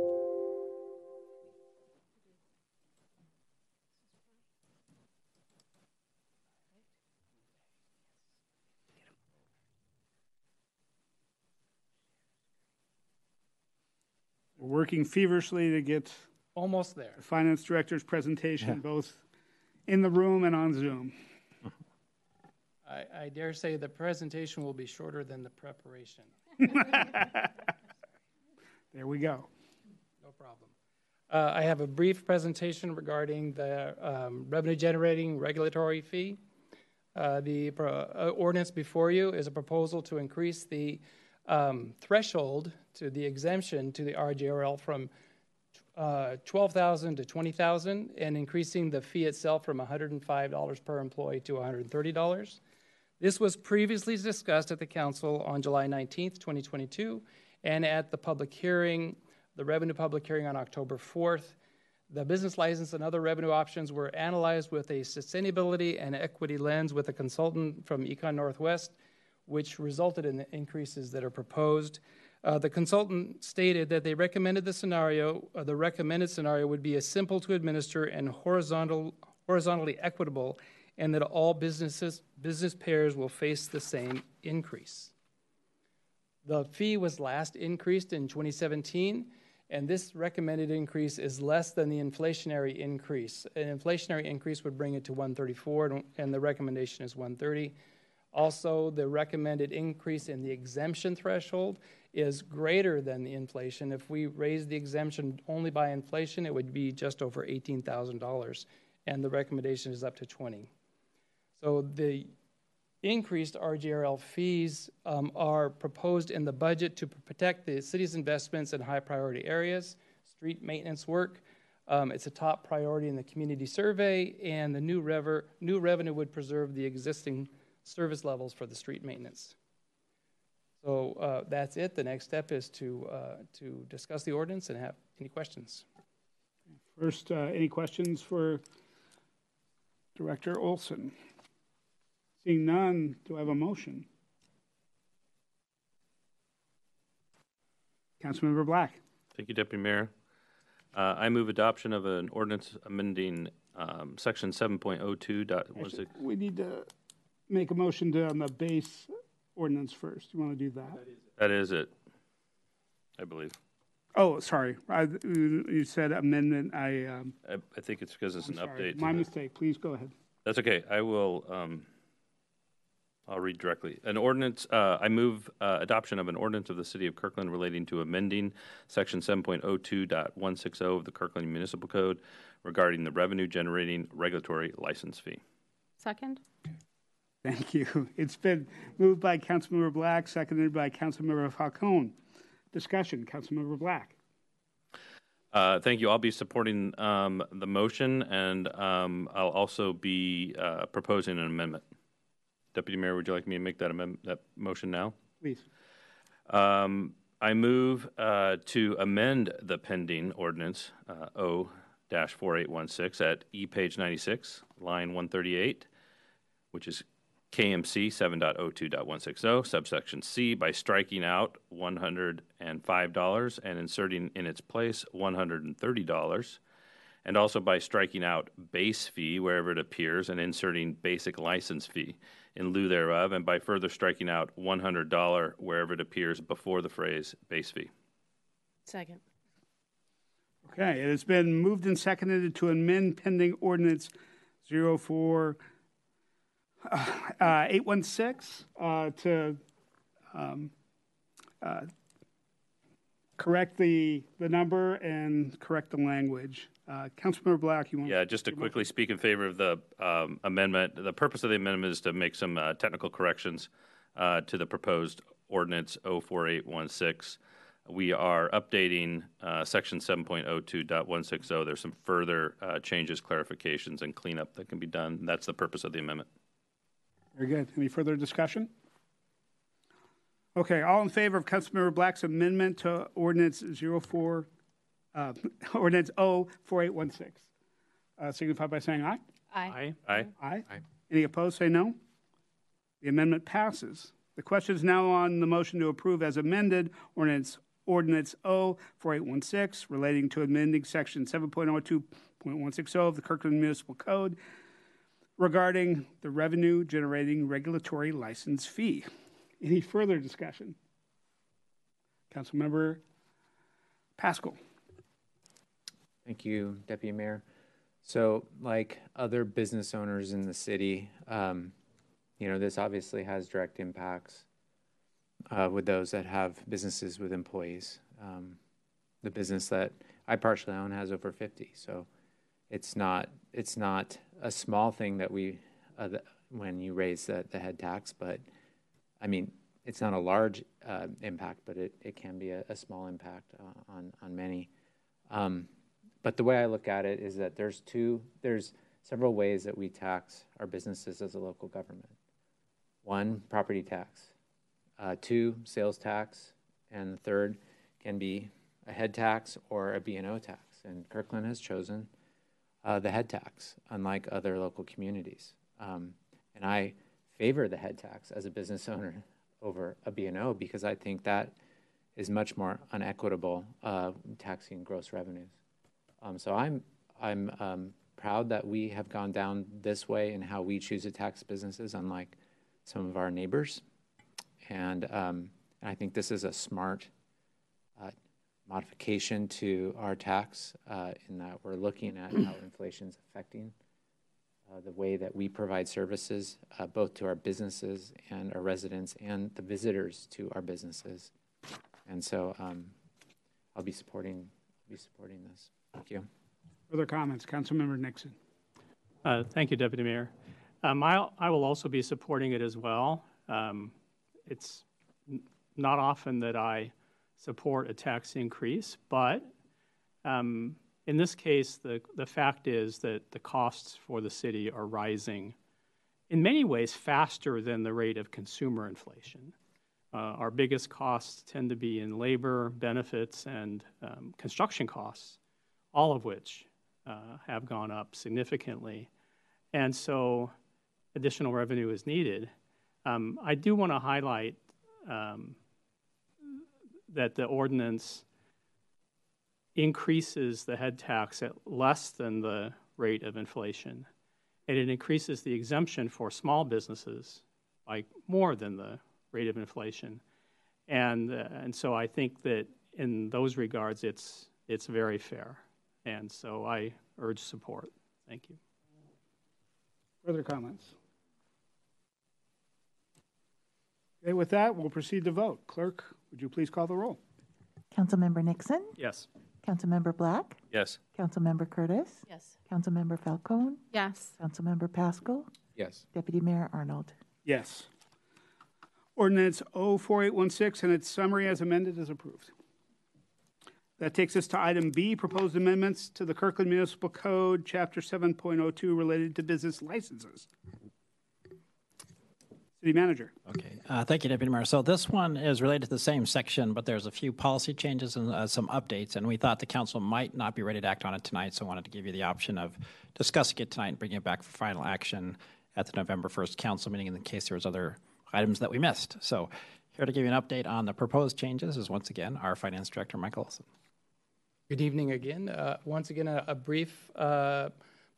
We're working feverishly to get Almost there. the Finance Director's presentation both in the room and on Zoom. (laughs) I, I dare say the presentation will be shorter than the preparation. (laughs) There we go. No problem. Uh, I have a brief presentation regarding the um, revenue generating regulatory fee. Uh, the pro- uh, ordinance before you is a proposal to increase the um, threshold to the exemption to the RGRL from uh, 12,000 to 20,000 and increasing the fee itself from $105 per employee to $130. This was previously discussed at the council on July 19th, 2022, and at the public hearing, the revenue public hearing on October 4th. The business license and other revenue options were analyzed with a sustainability and equity lens with a consultant from ECONorthwest, which resulted in the increases that are proposed. Uh, the consultant stated that they recommended the scenario, uh, the recommended scenario would be a simple to administer and horizontal, horizontally equitable, and that all businesses, business pairs will face the same increase. The fee was last increased in 2017, and this recommended increase is less than the inflationary increase. An inflationary increase would bring it to 134, and the recommendation is 130. Also, the recommended increase in the exemption threshold is greater than the inflation. If we raise the exemption only by inflation, it would be just over $18,000, and the recommendation is up to 20. So the increased RGRL fees um, are proposed in the budget to protect the city's investments in high priority areas, street maintenance work. Um, it's a top priority in the community survey, and the new, rever- new revenue would preserve the existing service levels for the street maintenance. So uh, that's it. The next step is to, uh, to discuss the ordinance and have any questions. First, uh, any questions for Director Olson? Seeing none, do I have a motion? Councilmember Black. Thank you, Deputy Mayor. Uh, I move adoption of an ordinance amending um, section 7.02 dot one Actually, six. We need to make a motion to, on the base ordinance first. You want to do that? That is it, I believe. Oh, sorry. I, you said amendment. I, um, I, I think it's because it's I'm an sorry. update. to My the- mistake. Please go ahead. That's okay. I will, um, I'll read directly. An ordinance, uh, I move, uh, adoption of an ordinance of the city of Kirkland relating to amending section 7.02.160 of the Kirkland Municipal Code regarding the revenue generating regulatory license fee. Second? Thank you. (laughs) It's been moved by Councilmember Black, seconded by Councilmember Falcone. discussion. Councilmember Black. Uh, Thank you. I'll be supporting um, the motion, and um, I'll also be uh, proposing an amendment. Deputy Mayor, would you like me to make that amendment, that motion now? Please. Um, I move uh, to amend the pending ordinance uh, O-4816 at E page 96, line 138, which is KMC 7.02.160, subsection C, by striking out $105 and inserting in its place $130, and also by striking out base fee wherever it appears and inserting basic license fee in lieu thereof, and by further striking out $100 wherever it appears before the phrase base fee. Second. Okay, it has been moved and seconded to amend pending ordinance 04 uh, uh, (sighs) 816 uh, to um, uh, correct the, the number and correct the language. Uh, Councilmember Black, you want? To Yeah, just to quickly speak in favor of the um, amendment, the purpose of the amendment is to make some uh, technical corrections uh, to the proposed ordinance 04816. We are updating uh, section 7.02.160. There's some further uh, changes, clarifications, and cleanup that can be done. That's the purpose of the amendment. Very good. Any further discussion? Okay, all in favor of Councilmember Black's amendment to ordinance 04, uh, (laughs) ordinance O 4816, uh, signify by saying aye. Aye. Aye. Aye. Aye. Any opposed, say no. The amendment passes. The question is now on the motion to approve as amended ordinance ordinance O 4816 relating to amending section 7.02.160 of the Kirkland Municipal Code regarding the revenue generating regulatory license fee. Any further discussion? Councilmember Pascal. Thank you, Deputy Mayor. So, like other business owners in the city, um, you know, this obviously has direct impacts uh, with those that have businesses with employees. Um, the business that I partially own has over 50, so it's not it's not a small thing that we uh, the, when you raise the, the head tax, but I mean it's not a large uh, impact, but it, it can be a, a small impact uh, on on many. Um, but the way I look at it is that there's two there's several ways that we tax our businesses as a local government. One, property tax. Uh, two, sales tax, and the third can be a head tax or a B&O tax. And Kirkland has chosen uh, the head tax, unlike other local communities. Um, and I favor the head tax as a business (laughs) owner over a B&O because I think that is much more unequitable uh, taxing gross revenues. Um, so I'm I'm um, proud that we have gone down this way in how we choose to tax businesses, unlike some of our neighbors. And, um, and I think this is a smart modification to our tax uh, in that we're looking at how (clears throat) inflation is affecting uh, the way that we provide services, uh, both to our businesses and our residents and the visitors to our businesses. And so um, I'll be supporting, be supporting this. Thank you. Further comments, Councilmember Nixon. Uh, thank you, Deputy Mayor. Um, I, I will also be supporting it as well. Um, it's n- not often that I support a tax increase, but um, in this case, the, the fact is that the costs for the city are rising in many ways faster than the rate of consumer inflation. Uh, our biggest costs tend to be in labor, benefits, and um, construction costs, all of which uh, have gone up significantly. And so additional revenue is needed. Um, I do want to highlight um, that the ordinance increases the head tax at less than the rate of inflation, and it increases the exemption for small businesses by more than the rate of inflation. And, uh, and so I think that in those regards, it's, it's very fair. And so I urge support. Thank you. Further comments? Okay, with that, we'll proceed to vote. Clerk, would you please call the roll? Councilmember Nixon? Yes. Councilmember Black? Yes. Councilmember Curtis? Yes. Councilmember Falcone? Yes. Councilmember Pascal? Yes. Deputy Mayor Arnold? Yes. Ordinance 04816 and its summary as amended is approved. That takes us to item B, proposed amendments to the Kirkland Municipal Code, Chapter 7.02, related to business licenses. City Manager. Okay, uh, thank you, Deputy Mayor. So this one is related to the same section, but there's a few policy changes and uh, some updates, and we thought the council might not be ready to act on it tonight, so I wanted to give you the option of discussing it tonight and bringing it back for final action at the November 1st council meeting in case there was other items that we missed. So here to give you an update on the proposed changes is once again our Finance Director, Michael Olson. Good evening again. Uh, once again, a, a brief uh,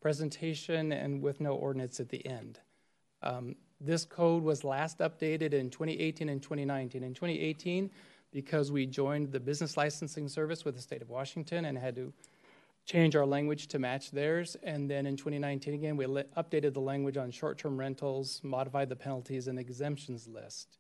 presentation and with no ordinance at the end. Um, this code was last updated in 2018 and 2019. In 2018, because we joined the business licensing service with the state of Washington and had to change our language to match theirs. And then in 2019, again, we updated the language on short term rentals, modified the penalties and exemptions list.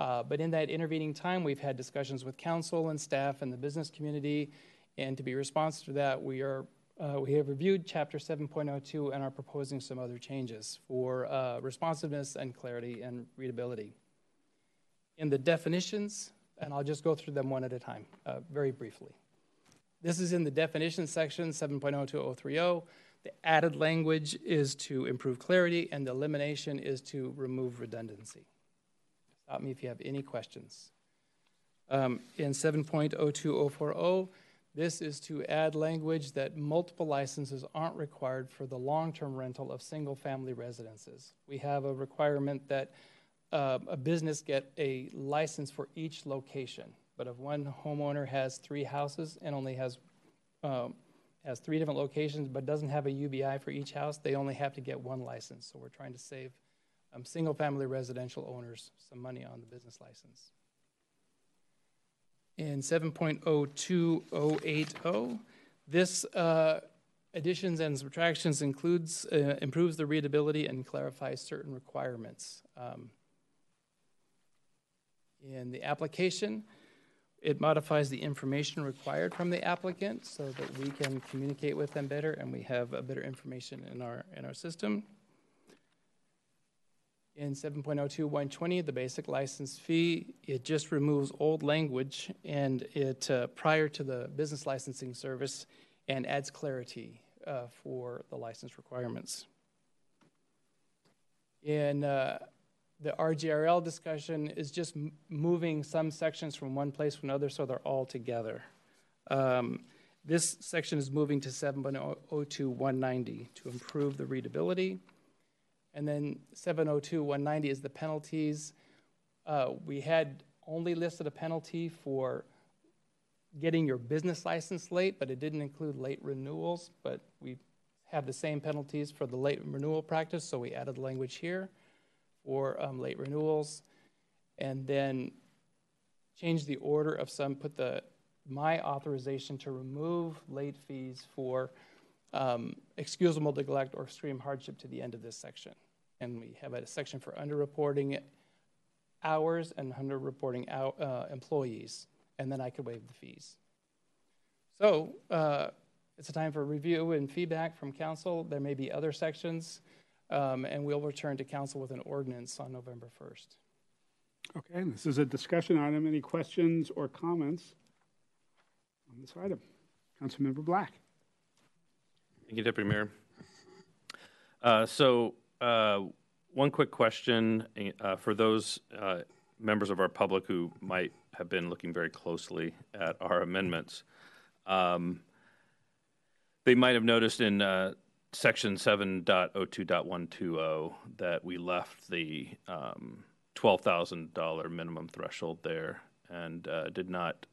Uh, but in that intervening time, we've had discussions with council and staff and the business community. And to be responsive to that, we are uh, we have reviewed Chapter 7.02 and are proposing some other changes for uh, responsiveness and clarity and readability. In the definitions, and I'll just go through them one at a time uh, very briefly. This is in the definition section 7.02030. The added language is to improve clarity, and the elimination is to remove redundancy. Stop me if you have any questions. Um, in 7.02040, this is to add language that multiple licenses aren't required for the long term rental of single family residences. We have a requirement that uh, a business get a license for each location. But if one homeowner has three houses and only has um, has three different locations but doesn't have a UBI for each house, they only have to get one license. So we're trying to save um, single family residential owners some money on the business license. In 7.02080, this uh, additions and subtractions includes uh, improves the readability and clarifies certain requirements. Um, in the application, it modifies the information required from the applicant so that we can communicate with them better and we have a better information in our in our system. In 7.02.120, the basic license fee, it just removes old language and it uh, prior to the business licensing service and adds clarity uh, for the license requirements. In uh, the RGRL discussion is just m- moving some sections from one place to another so they're all together. Um, this section is moving to 7.02.190 to improve the readability and then 702 190 is the penalties. Uh, we had only listed a penalty for getting your business license late, but it didn't include late renewals. But we have the same penalties for the late renewal practice, so we added language here for um, late renewals, and then change the order of some. Put the my authorization to remove late fees for um, excusable neglect or extreme hardship to the end of this section and we have a section for underreporting hours and underreporting out, uh, employees, and then I could waive the fees. So uh, it's a time for review and feedback from council. There may be other sections, um, and we'll return to council with an ordinance on November 1st. Okay, and this is a discussion item. Any questions or comments on this item? Councilmember Black. Thank you, Deputy Mayor. Uh, so one quick question uh, for those uh, members of our public who might have been looking very closely at our amendments. Um, they might have noticed in uh, section 7.02.120 that we left the um, $12,000 minimum threshold there and uh, did not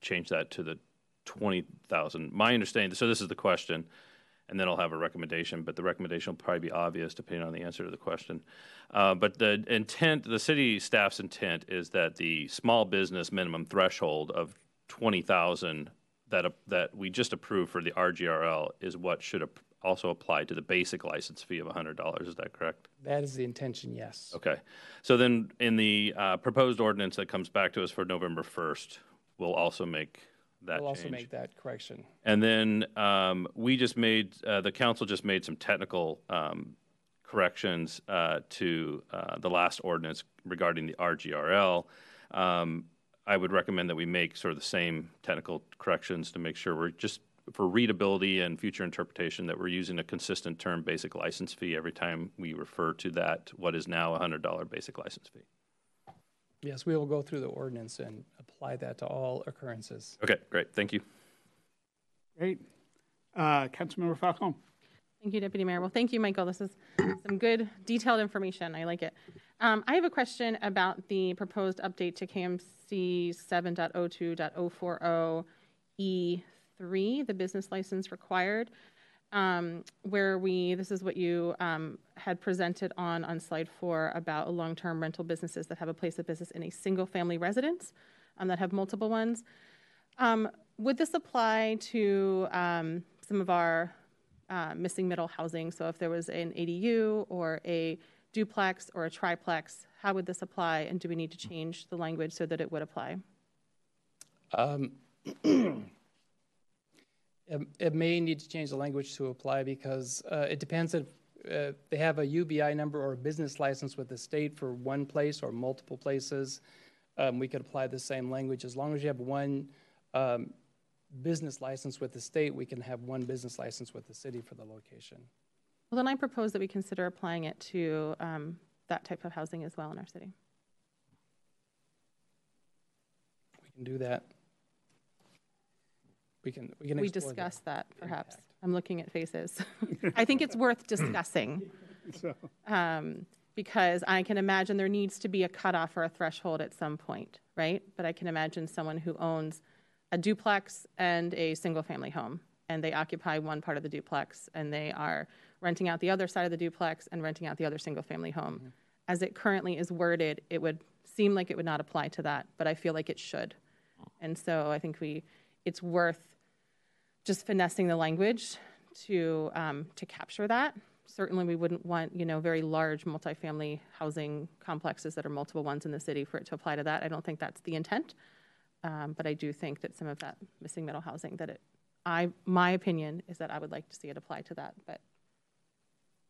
change that to the 20,000. My understanding, so this is the question and then I'll have a recommendation. But the recommendation will probably be obvious depending on the answer to the question. Uh, but the intent, the city staff's intent, is that the small business minimum threshold of twenty thousand that uh, that we just approved for the RGRL is what should ap- also apply to the basic license fee of hundred dollars. Is that correct? That is the intention. Yes. Okay. So then, in the uh, proposed ordinance that comes back to us for November first, we'll also make that we'll change. also make that correction. And then um, we just made, uh, the council just made some technical um, corrections uh, to uh, the last ordinance regarding the RGRL. Um, I would recommend that we make sort of the same technical corrections to make sure we're just for readability and future interpretation that we're using a consistent term basic license fee every time we refer to that what is now a hundred dollar basic license fee. Yes, we will go through the ordinance and apply that to all occurrences. Okay, great. Thank you. Great. Uh, Councilmember Falcone. Thank you, Deputy Mayor. Well, thank you, Michael. This is some good detailed information. I like it. Um, I have a question about the proposed update to KMC 7.02.040 E3, the business license required, um, where we, this is what you um, had presented on, on slide four about long-term rental businesses that have a place of business in a single-family residence, um, that have multiple ones. Um, would this apply to um, some of our uh, missing middle housing? So if there was an ADU or a duplex or a triplex, how would this apply? And do we need to change the language so that it would apply? (clears throat) (clears throat) Um, it, it may need to change the language to apply because uh, it depends if uh, they have a UBI number or a business license with the state for one place or multiple places. Um, we could apply the same language as long as you have one um, business license with the state. We can have one business license with the city for the location. Well, then I propose that we consider applying it to um, that type of housing as well in our city. We can do that. We can. We can. We explore discuss that, perhaps. I'm looking at faces. (laughs) I think it's worth discussing. (laughs) So, um, because I can imagine there needs to be a cutoff or a threshold at some point, right? But I can imagine someone who owns a duplex and a single family home, and they occupy one part of the duplex, and they are renting out the other side of the duplex and renting out the other single family home. As it currently is worded, it would seem like it would not apply to that, but I feel like it should. And so I think we, it's worth just finessing the language to um, to capture that. Certainly, we wouldn't want you know very large multifamily housing complexes that are multiple ones in the city for it to apply to that. I don't think that's the intent, um, but I do think that some of that missing middle housing that it, I my opinion is that I would like to see it apply to that, but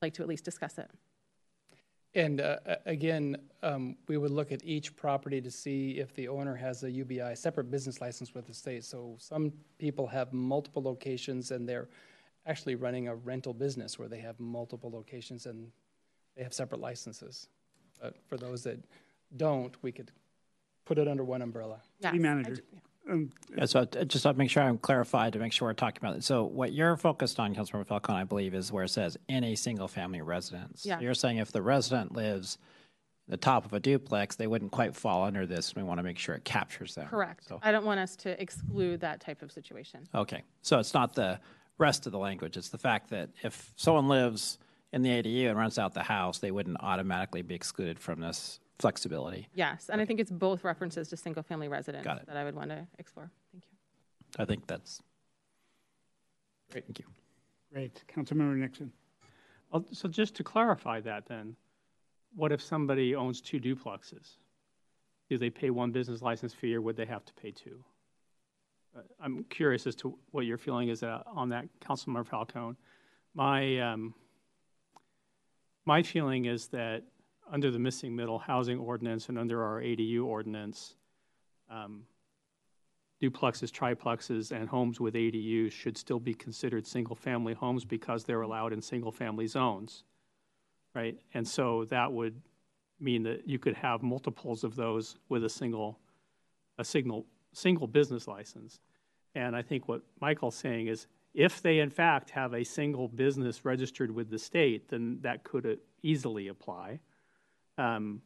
like to at least discuss it. And uh, again, um, we would look at each property to see if the owner has a UBI, separate business license with the state. So some people have multiple locations and they're actually running a rental business where they have multiple locations and they have separate licenses. But for those that don't, we could put it under one umbrella. City manager. Um, Yeah, so just to make sure I'm clarified, to make sure we're talking about it. So what you're focused on, Councilmember Falcone, I believe, is where it says in a single family residence. Yeah. You're saying if the resident lives the top of a duplex, they wouldn't quite fall under this. We want to make sure it captures them. Correct. So, I don't want us to exclude that type of situation. okay. So it's not the rest of the language. It's the fact that if someone lives in the ADU and rents out the house, they wouldn't automatically be excluded from this flexibility. Yes, and I think it's both references to single family residence Got it. that I would want to explore. Thank you. I think that's great. Thank you. Great. Councilmember Nixon. Well, so just to clarify that then, what if somebody owns two duplexes? Do they pay one business license fee or would they have to pay two? Uh, I'm curious as to what your feeling is uh, on that, Councilmember Falcone. My, um, my feeling is that under the missing middle housing ordinance and under our ADU ordinance, um, duplexes, triplexes, and homes with ADUs should still be considered single-family homes because they're allowed in single-family zones, right? And so that would mean that you could have multiples of those with a single, a signal, single business license. And I think what Michael's saying is, if they in fact have a single business registered with the state, then that could uh, easily apply. Um,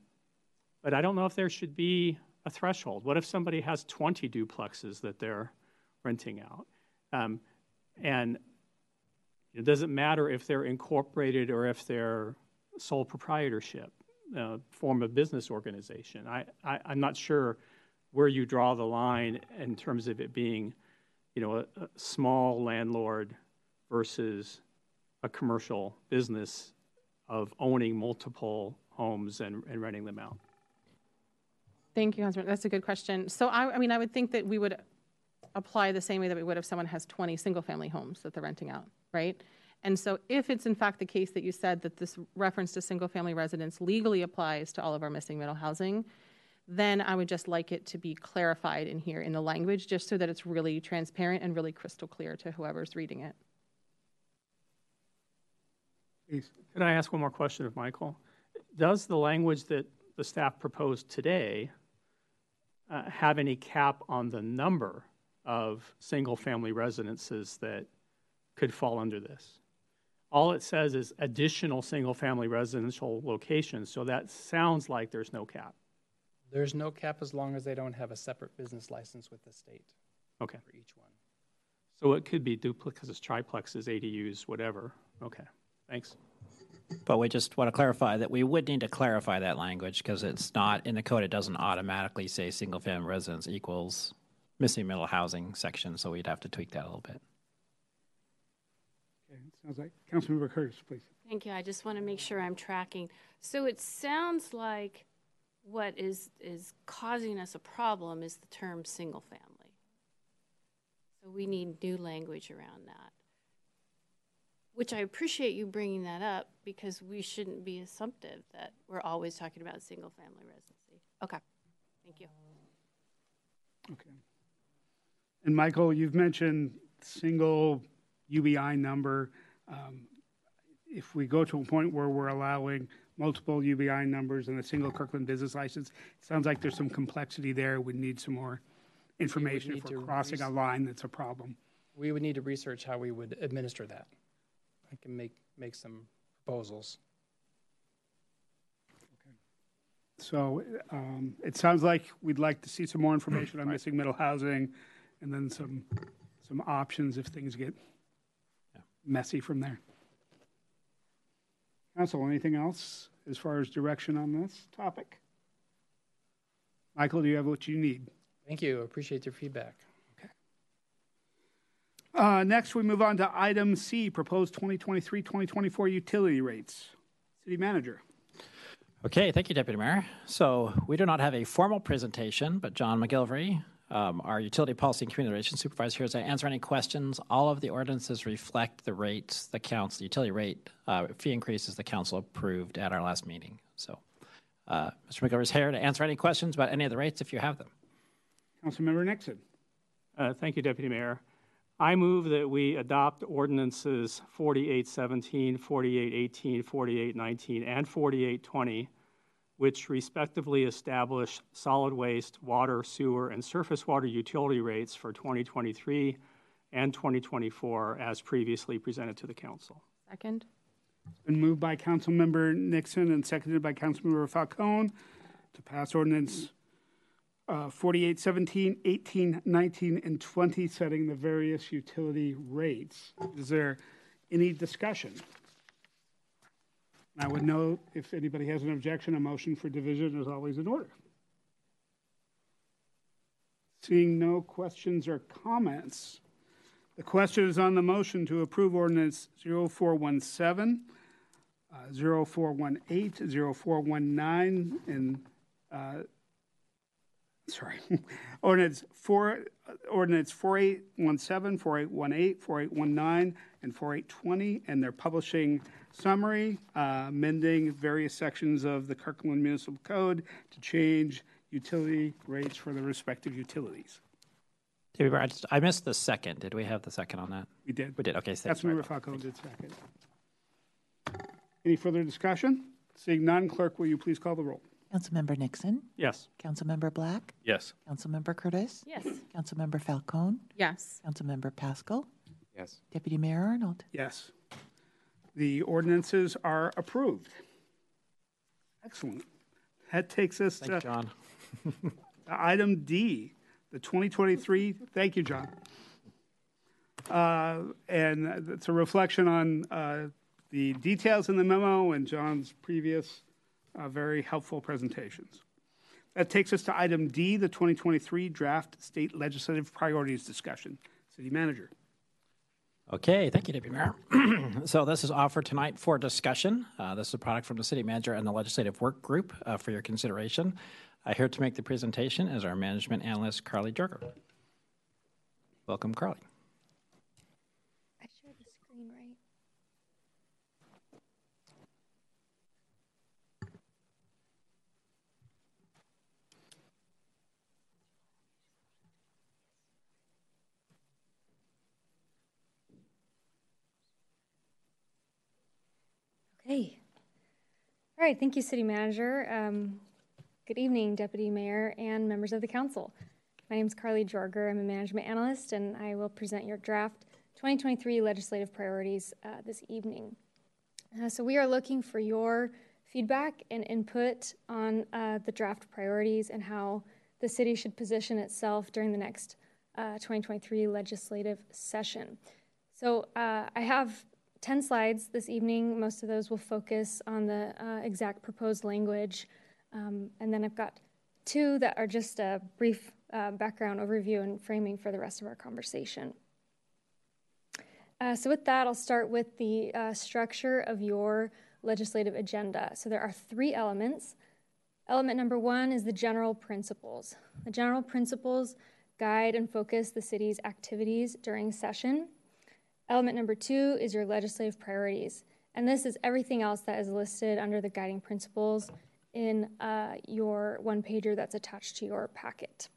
but I don't know if there should be a threshold. What if somebody has 20 duplexes that they're renting out? Um, and it doesn't matter if they're incorporated or if they're sole proprietorship, uh, form of business organization. I, I, I'm not sure where you draw the line in terms of it being, you know, a, a small landlord versus a commercial business of owning multiple homes and, and renting them out. Thank you, Councilman. That's a good question. So I, I mean, I would think that we would apply the same way that we would if someone has 20 single-family homes that they're renting out, right? And so if it's in fact the case that you said that this reference to single-family residence legally applies to all of our missing middle housing, then I would just like it to be clarified in here in the language, just so that it's really transparent and really crystal clear to whoever's reading it. Please. Can I ask one more question of Michael? Does the language that the staff proposed today uh, have any cap on the number of single-family residences that could fall under this? All it says is additional single-family residential locations, so that sounds like there's no cap. There's no cap as long as they don't have a separate business license with the state Okay. for each one. So it could be duplexes, triplexes, ADUs, whatever. Okay, thanks. But we just want to clarify that we would need to clarify that language because it's not in the code. It doesn't automatically say single family residence equals missing middle housing section. So we'd have to tweak that a little bit. Okay, sounds like Councilmember Curtis, please. Thank you. I just want to make sure I'm tracking. So it sounds like what is, is causing us a problem is the term single family. So we need new language around that. Which I appreciate you bringing that up because we shouldn't be assumptive that we're always talking about single family residency. Okay. Thank you. Okay. And Michael, you've mentioned single UBI number. Um, if we go to a point where we're allowing multiple UBI numbers and a single Kirkland business license, it sounds like there's some complexity there. We need some more information if we're to crossing a line that's a problem. We would need to research how we would administer that. I can make, make some proposals. Okay. So um, it sounds like we'd like to see some more information on missing middle housing and then some, some options if things get messy from there. Council, anything else as far as direction on this topic? Michael, do you have what you need? Thank you. Appreciate your feedback. Uh, next, we move on to item C, proposed 2023-2024 utility rates. City manager. Okay, thank you, Deputy Mayor. So we do not have a formal presentation, but John McGilvery, um, our Utility Policy and Community Relations Supervisor, here to answer any questions. All of the ordinances reflect the rates the council, the utility rate uh, fee increases the council approved at our last meeting. So uh, Mr. McGilvery is here to answer any questions about any of the rates if you have them. Councilmember Nixon. Uh, Thank you, Deputy Mayor. I move that we adopt ordinances 4817, 4818, 4819, and 4820, which respectively establish solid waste, water, sewer, and surface water utility rates for 2023 and 2024 as previously presented to the council. Second. Been moved by Councilmember Nixon and seconded by Councilmember Falcone to pass ordinance uh, 4817, 18, 19, and 20, setting the various utility rates. Is there any discussion? I would note if anybody has an objection, a motion for division is always in order. Seeing no questions or comments, the question is on the motion to approve ordinance 0417, uh, 0418, 0419, and, uh, sorry, (laughs) ordinance 4, uh, ordinance 4817, 4818, 4819, and 4820, and their publishing summary, uh, amending various sections of the Kirkland Municipal Code to change utility rates for the respective utilities. Deputy Mayor, I, just, I missed the second. Did we have the second on that? We did. We did. Okay, thanks. Councilmember about did second. Any further discussion? Seeing none, clerk, will you please call the roll? Councilmember Nixon? Yes. Councilmember Black? Yes. Councilmember Curtis? Yes. Councilmember Falcone? Yes. Councilmember Pascal? Yes. Deputy Mayor Arnold? Yes. The ordinances are approved. Excellent. That takes us Thank to John. (laughs) item D, the 2023, thank you, John. Uh, And it's a reflection on uh, the details in the memo and John's previous uh, very helpful presentations. That takes us to item D, the 2023 draft state legislative priorities discussion. City manager. Okay, thank you, Deputy Mayor. (clears throat) so this is offered tonight for discussion. Uh, this is a product from the city manager and the legislative work group uh, for your consideration. Uh, here to make the presentation is our management analyst, Carly Jerger. Welcome, Carly. I share the screen, right? Hey. All right, thank you, City Manager. Um, good evening, Deputy Mayor and members of the council. My name is Carly Jorger. I'm a management analyst, and I will present your draft 2023 legislative priorities uh, this evening. Uh, so, we are looking for your feedback and input on uh, the draft priorities and how the city should position itself during the next uh, 2023 legislative session. So, uh, I have 10 slides this evening. Most of those will focus on the uh, exact proposed language. Um, and then I've got two that are just a brief uh, background overview and framing for the rest of our conversation. Uh, so, with that, I'll start with the uh, structure of your legislative agenda. So, there are three elements. Element number one is the general principles. The general principles guide and focus the city's activities during session. Element number two is your legislative priorities. And this is everything else that is listed under the guiding principles in uh, your one pager that's attached to your packet.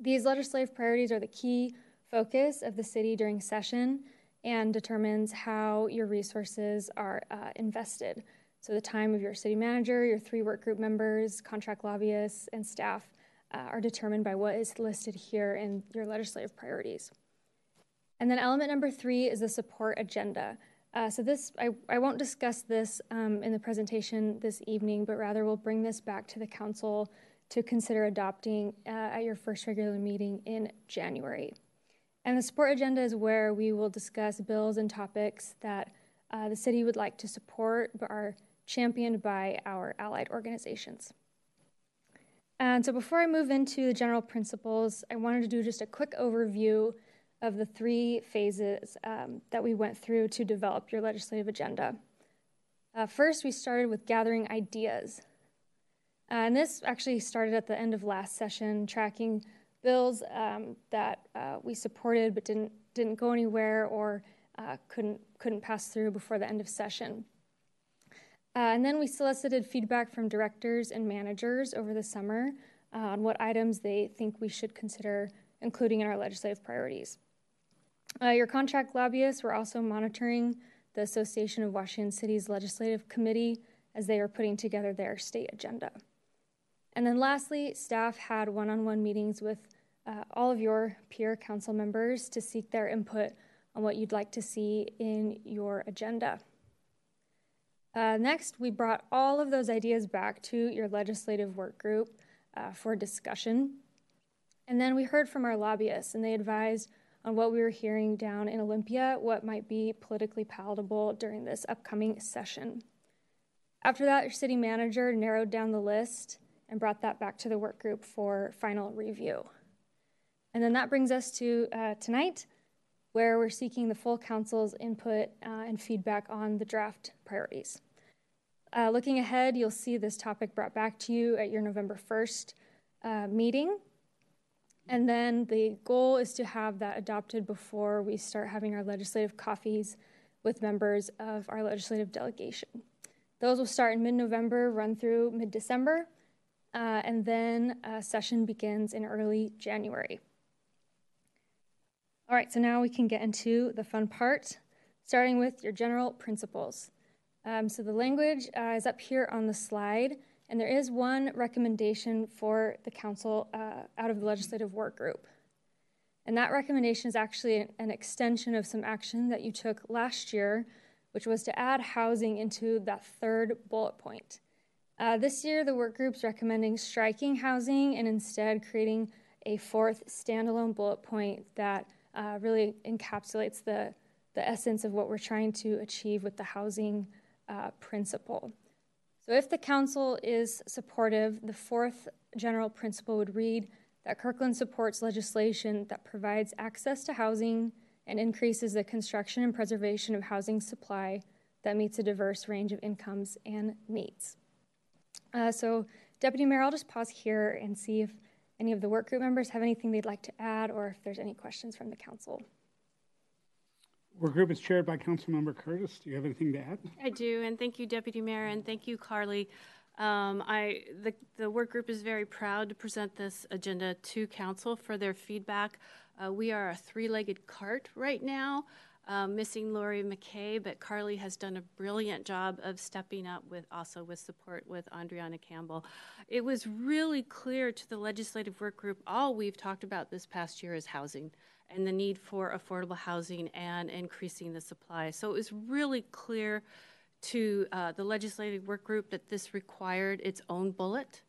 These legislative priorities are the key focus of the city during session and determines how your resources are uh, invested. So, the time of your city manager, your three work group members, contract lobbyists, and staff uh, are determined by what is listed here in your legislative priorities. And then element number three is the support agenda. Uh, so this, I, I won't discuss this um, in the presentation this evening, but rather we'll bring this back to the council to consider adopting uh, at your first regular meeting in January. And the support agenda is where we will discuss bills and topics that uh, the city would like to support but are championed by our allied organizations. And so before I move into the general principles, I wanted to do just a quick overview of the three phases um, that we went through to develop your legislative agenda. Uh, first, we started with gathering ideas. Uh, and this actually started at the end of last session, tracking bills um, that uh, we supported but didn't, didn't go anywhere or uh, couldn't, couldn't pass through before the end of session. Uh, and then we solicited feedback from directors and managers over the summer uh, on what items they think we should consider including in our legislative priorities. Uh, your contract lobbyists were also monitoring the Association of Washington Cities Legislative Committee as they were putting together their state agenda. And then lastly, staff had one on one meetings with uh, all of your peer council members to seek their input on what you'd like to see in your agenda. Uh, next, we brought all of those ideas back to your legislative work group uh, for discussion. And then we heard from our lobbyists, and they advised on what we were hearing down in Olympia, what might be politically palatable during this upcoming session. After that, your city manager narrowed down the list and brought that back to the work group for final review. And then that brings us to uh, tonight, where we're seeking the full council's input uh, and feedback on the draft priorities. Uh, looking ahead, you'll see this topic brought back to you at your November 1st uh, meeting. And then the goal is to have that adopted before we start having our legislative coffees with members of our legislative delegation. Those will start in mid November, run through mid December, uh, and then a session begins in early January. All right, so now we can get into the fun part, starting with your general principles. Um, so the language uh, is up here on the slide. And there is one recommendation for the council uh, out of the legislative work group. And that recommendation is actually an extension of some action that you took last year, which was to add housing into that third bullet point. Uh, this year, the work group's recommending striking housing and instead creating a fourth standalone bullet point that uh, really encapsulates the, the essence of what we're trying to achieve with the housing uh, principle. So, if the council is supportive, the fourth general principle would read that Kirkland supports legislation that provides access to housing and increases the construction and preservation of housing supply that meets a diverse range of incomes and needs. Uh, so, Deputy Mayor, I'll just pause here and see if any of the work group members have anything they'd like to add or if there's any questions from the council. Work group is chaired by Councilmember Curtis. Do you have anything to add? I do, and thank you, Deputy Mayor, and thank you, Carly. Um, I the, the work group is very proud to present this agenda to council for their feedback. Uh, we are a three-legged cart right now. um, missing Lori McKay, but Carly has done a brilliant job of stepping up with also with support with Andriana Campbell. It was really clear to the legislative work group all we've talked about this past year is housing and the need for affordable housing and increasing the supply. So it was really clear to uh, the legislative work group that this required its own bullet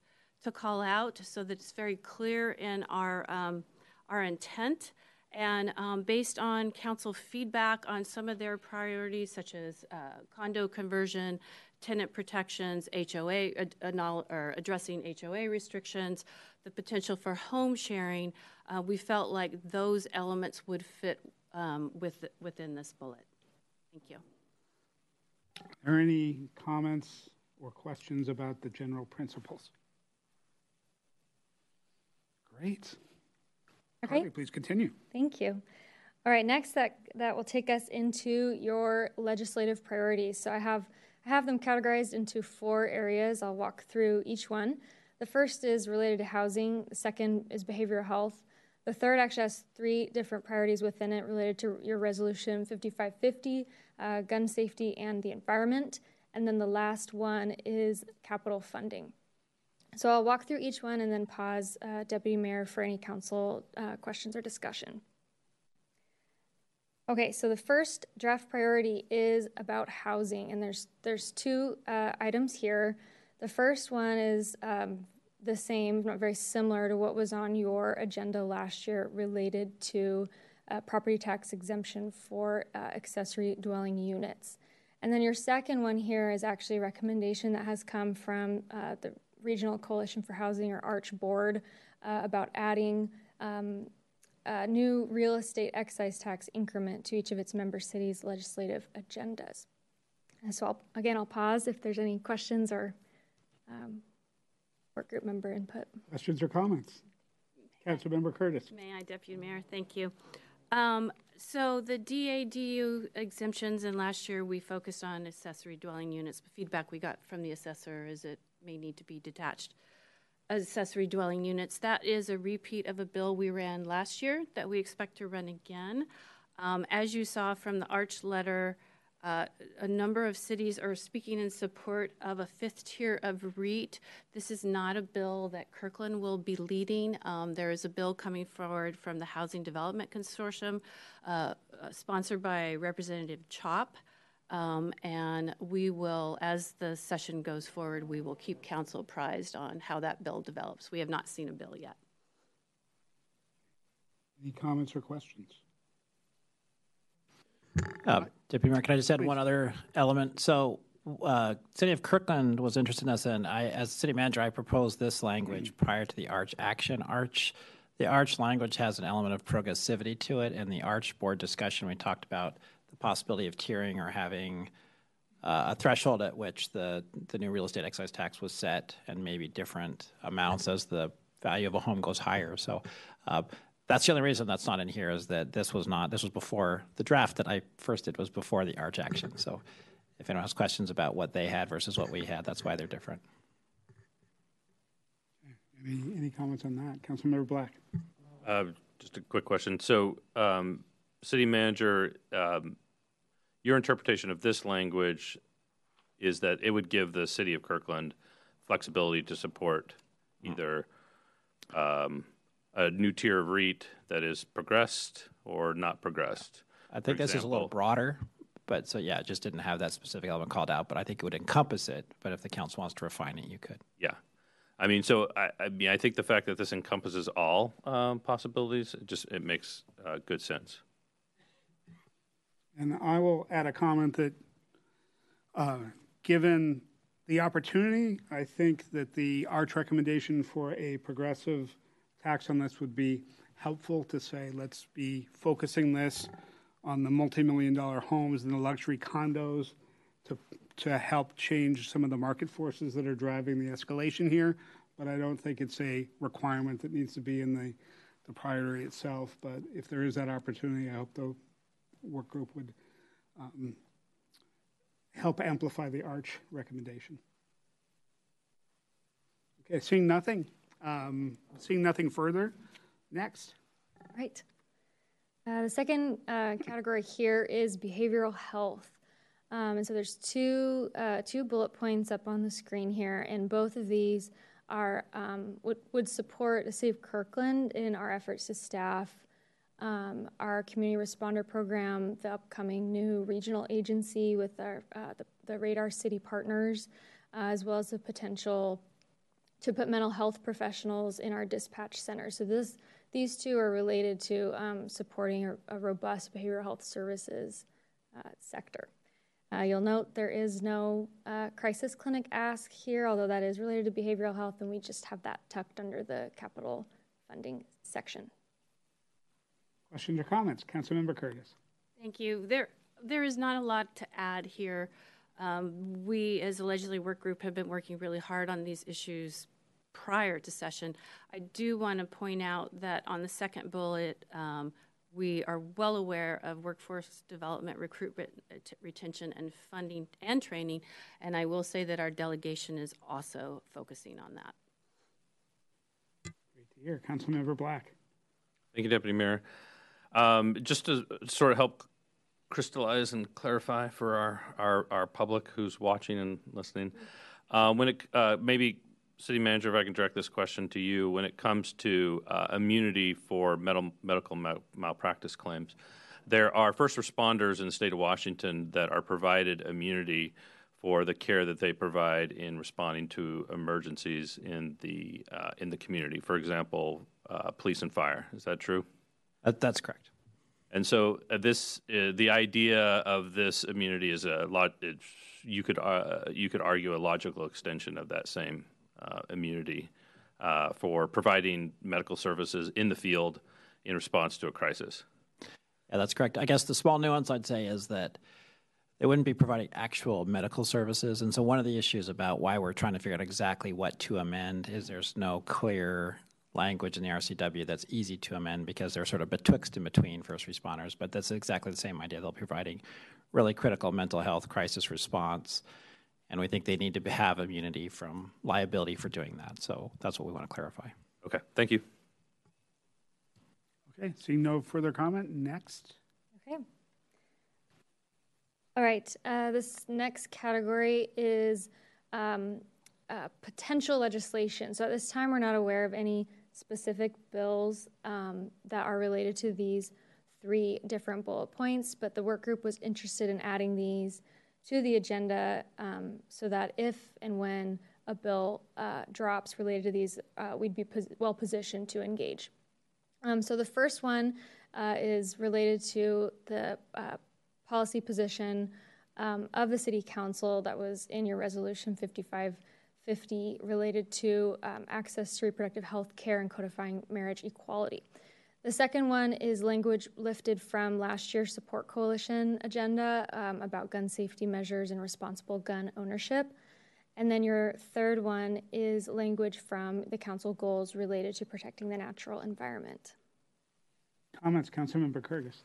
to call out so that it's very clear in our, um, our intent. And um, based on council feedback on some of their priorities, such as uh, condo conversion, tenant protections, HOA, uh, or addressing HOA restrictions, the potential for home sharing, uh, we felt like those elements would fit um, with, within this bullet. Thank you. Are there any comments or questions about the general principles? Great. Okay. Carly, please continue. Thank you. All right, next that that will take us into your legislative priorities. So I have I have them categorized into four areas. I'll walk through each one. The first is related to housing. The second is behavioral health. The third actually has three different priorities within it related to your resolution 5550, uh, gun safety, and the environment. And then the last one is capital funding. So I'll walk through each one and then pause, uh, Deputy Mayor, for any council uh, questions or discussion. Okay, so the first draft priority is about housing, and there's there's two uh, items here. The first one is um, the same, not very similar to what was on your agenda last year, related to uh, property tax exemption for uh, accessory dwelling units. And then your second one here is actually a recommendation that has come from uh, the Regional Coalition for Housing or ARCH board uh, about adding um, a new real estate excise tax increment to each of its member cities' legislative agendas. And so, I'll, again, I'll pause if there's any questions or um, work group member input. Questions or comments? Councilmember Curtis. May I, Deputy Mayor? Thank you. Um, so the DADU exemptions, and last year we focused on accessory dwelling units. The feedback we got from the assessor is it may need to be detached accessory dwelling units. That is a repeat of a bill we ran last year that we expect to run again. Um, as you saw from the Arch letter, uh, a number of cities are speaking in support of a fifth tier of REET. This is not a bill that Kirkland will be leading. Um, there is a bill coming forward from the Housing Development Consortium, uh, uh, sponsored by Representative Chopp. Um, and we will, as the session goes forward, we will keep council apprised on how that bill develops. We have not seen a bill yet. Any comments or questions? Uh, Deputy Mayor, can I just add Please. one other element? So, uh, City of Kirkland was interested in this, and I, as city manager, I proposed this language prior to the Arch action. Arch, the Arch language has an element of progressivity to it. In the Arch board discussion, we talked about the possibility of tiering or having uh, a threshold at which the, the new real estate excise tax was set and maybe different amounts as the value of a home goes higher. So uh, that's the only reason that's not in here is that this was not, this was before the draft that I first did was before the ARCH action. So if anyone has questions about what they had versus what we had, that's why they're different. Any, any comments on that? Councilmember Black. Uh, just a quick question. So um, city manager, um, your interpretation of this language is that it would give the city of Kirkland flexibility to support either um, a new tier of REET that is progressed or not progressed. I think this is a little broader, but so yeah, it just didn't have that specific element called out. But I think it would encompass it. But if the council wants to refine it, you could. Yeah, I mean, so I, I mean, I think the fact that this encompasses all um, possibilities, it just it makes uh, good sense. And I will add a comment that, uh, given the opportunity, I think that the ARCH recommendation for a progressive tax on this would be helpful to say, let's be focusing this on the multi-million dollar homes and the luxury condos to, to help change some of the market forces that are driving the escalation here. But I don't think it's a requirement that needs to be in the, the priority itself. But if there is that opportunity, I hope the work group would um, help amplify the ARCH recommendation. Okay, seeing nothing, um, seeing nothing further, next. Right. Uh, the second uh, category here is behavioral health. Um, and so there's two, uh, two bullet points up on the screen here, and both of these are um, would, would support the City of Kirkland in our efforts to staff um, our community responder program, the upcoming new regional agency with our, uh, the, the, Radar City partners, uh, as well as the potential to put mental health professionals in our dispatch center. So this, these two are related to um, supporting a, a, robust behavioral health services uh, sector. Uh, you'll note there is no uh, crisis clinic ask here, although that is related to behavioral health, and we just have that tucked under the capital funding section. Questions or comments? Councilmember Curtis. Thank you. There, there is not a lot to add here. Um, we, as a legislative work group, have been working really hard on these issues prior to session. I do want to point out that on the second bullet, um, we are well aware of workforce development, recruitment, retention, and funding and training. And I will say that our delegation is also focusing on that. Great to hear. Councilmember Black. Thank you, Deputy Mayor. Um, just to sort of help crystallize and clarify for our, our, our public who's watching and listening, uh, when it uh, maybe City Manager, if I can direct this question to you, when it comes to uh, immunity for medical, medical mal- malpractice claims, there are first responders in the state of Washington that are provided immunity for the care that they provide in responding to emergencies in the uh, in the community. For example, uh, police and fire. Is that true? that's correct. And so uh, this, uh, the idea of this immunity is a lot. You could uh, you could argue a logical extension of that same uh, immunity uh, for providing medical services in the field in response to a crisis. Yeah, that's correct. I guess the small nuance I'd say is that they wouldn't be providing actual medical services. And so, one of the issues about why we're trying to figure out exactly what to amend is there's no clear language in the RCW that's easy to amend because they're sort of betwixt and between first responders. But that's exactly the same idea. They'll be providing really critical mental health crisis response. And we think they need to have immunity from liability for doing that. So that's what we want to clarify. Okay, thank you. Okay, seeing no further comment, next. Okay. All right, uh, this next category is um, uh, potential legislation. So at this time, we're not aware of any specific bills um, that are related to these three different bullet points, but the work group was interested in adding these to the agenda um, so that if and when a bill uh, drops related to these, uh, we'd be pos- well positioned to engage. Um, so the first one uh, is related to the uh, policy position um, of the City Council that was in your resolution 55 50 related to um, access to reproductive health care and codifying marriage equality. The second one is language lifted from last year's Support Coalition agenda um, about gun safety measures and responsible gun ownership. And then your third one is language from the council goals related to protecting the natural environment. Comments, Councilmember Curtis.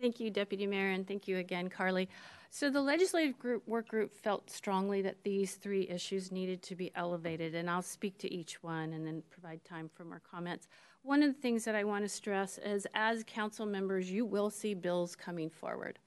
Thank you, Deputy Mayor, and thank you again, Carly. So the legislative group, work group felt strongly that these three issues needed to be elevated, and I'll speak to each one and then provide time for more comments. One of the things that I want to stress is as council members, you will see bills coming forward.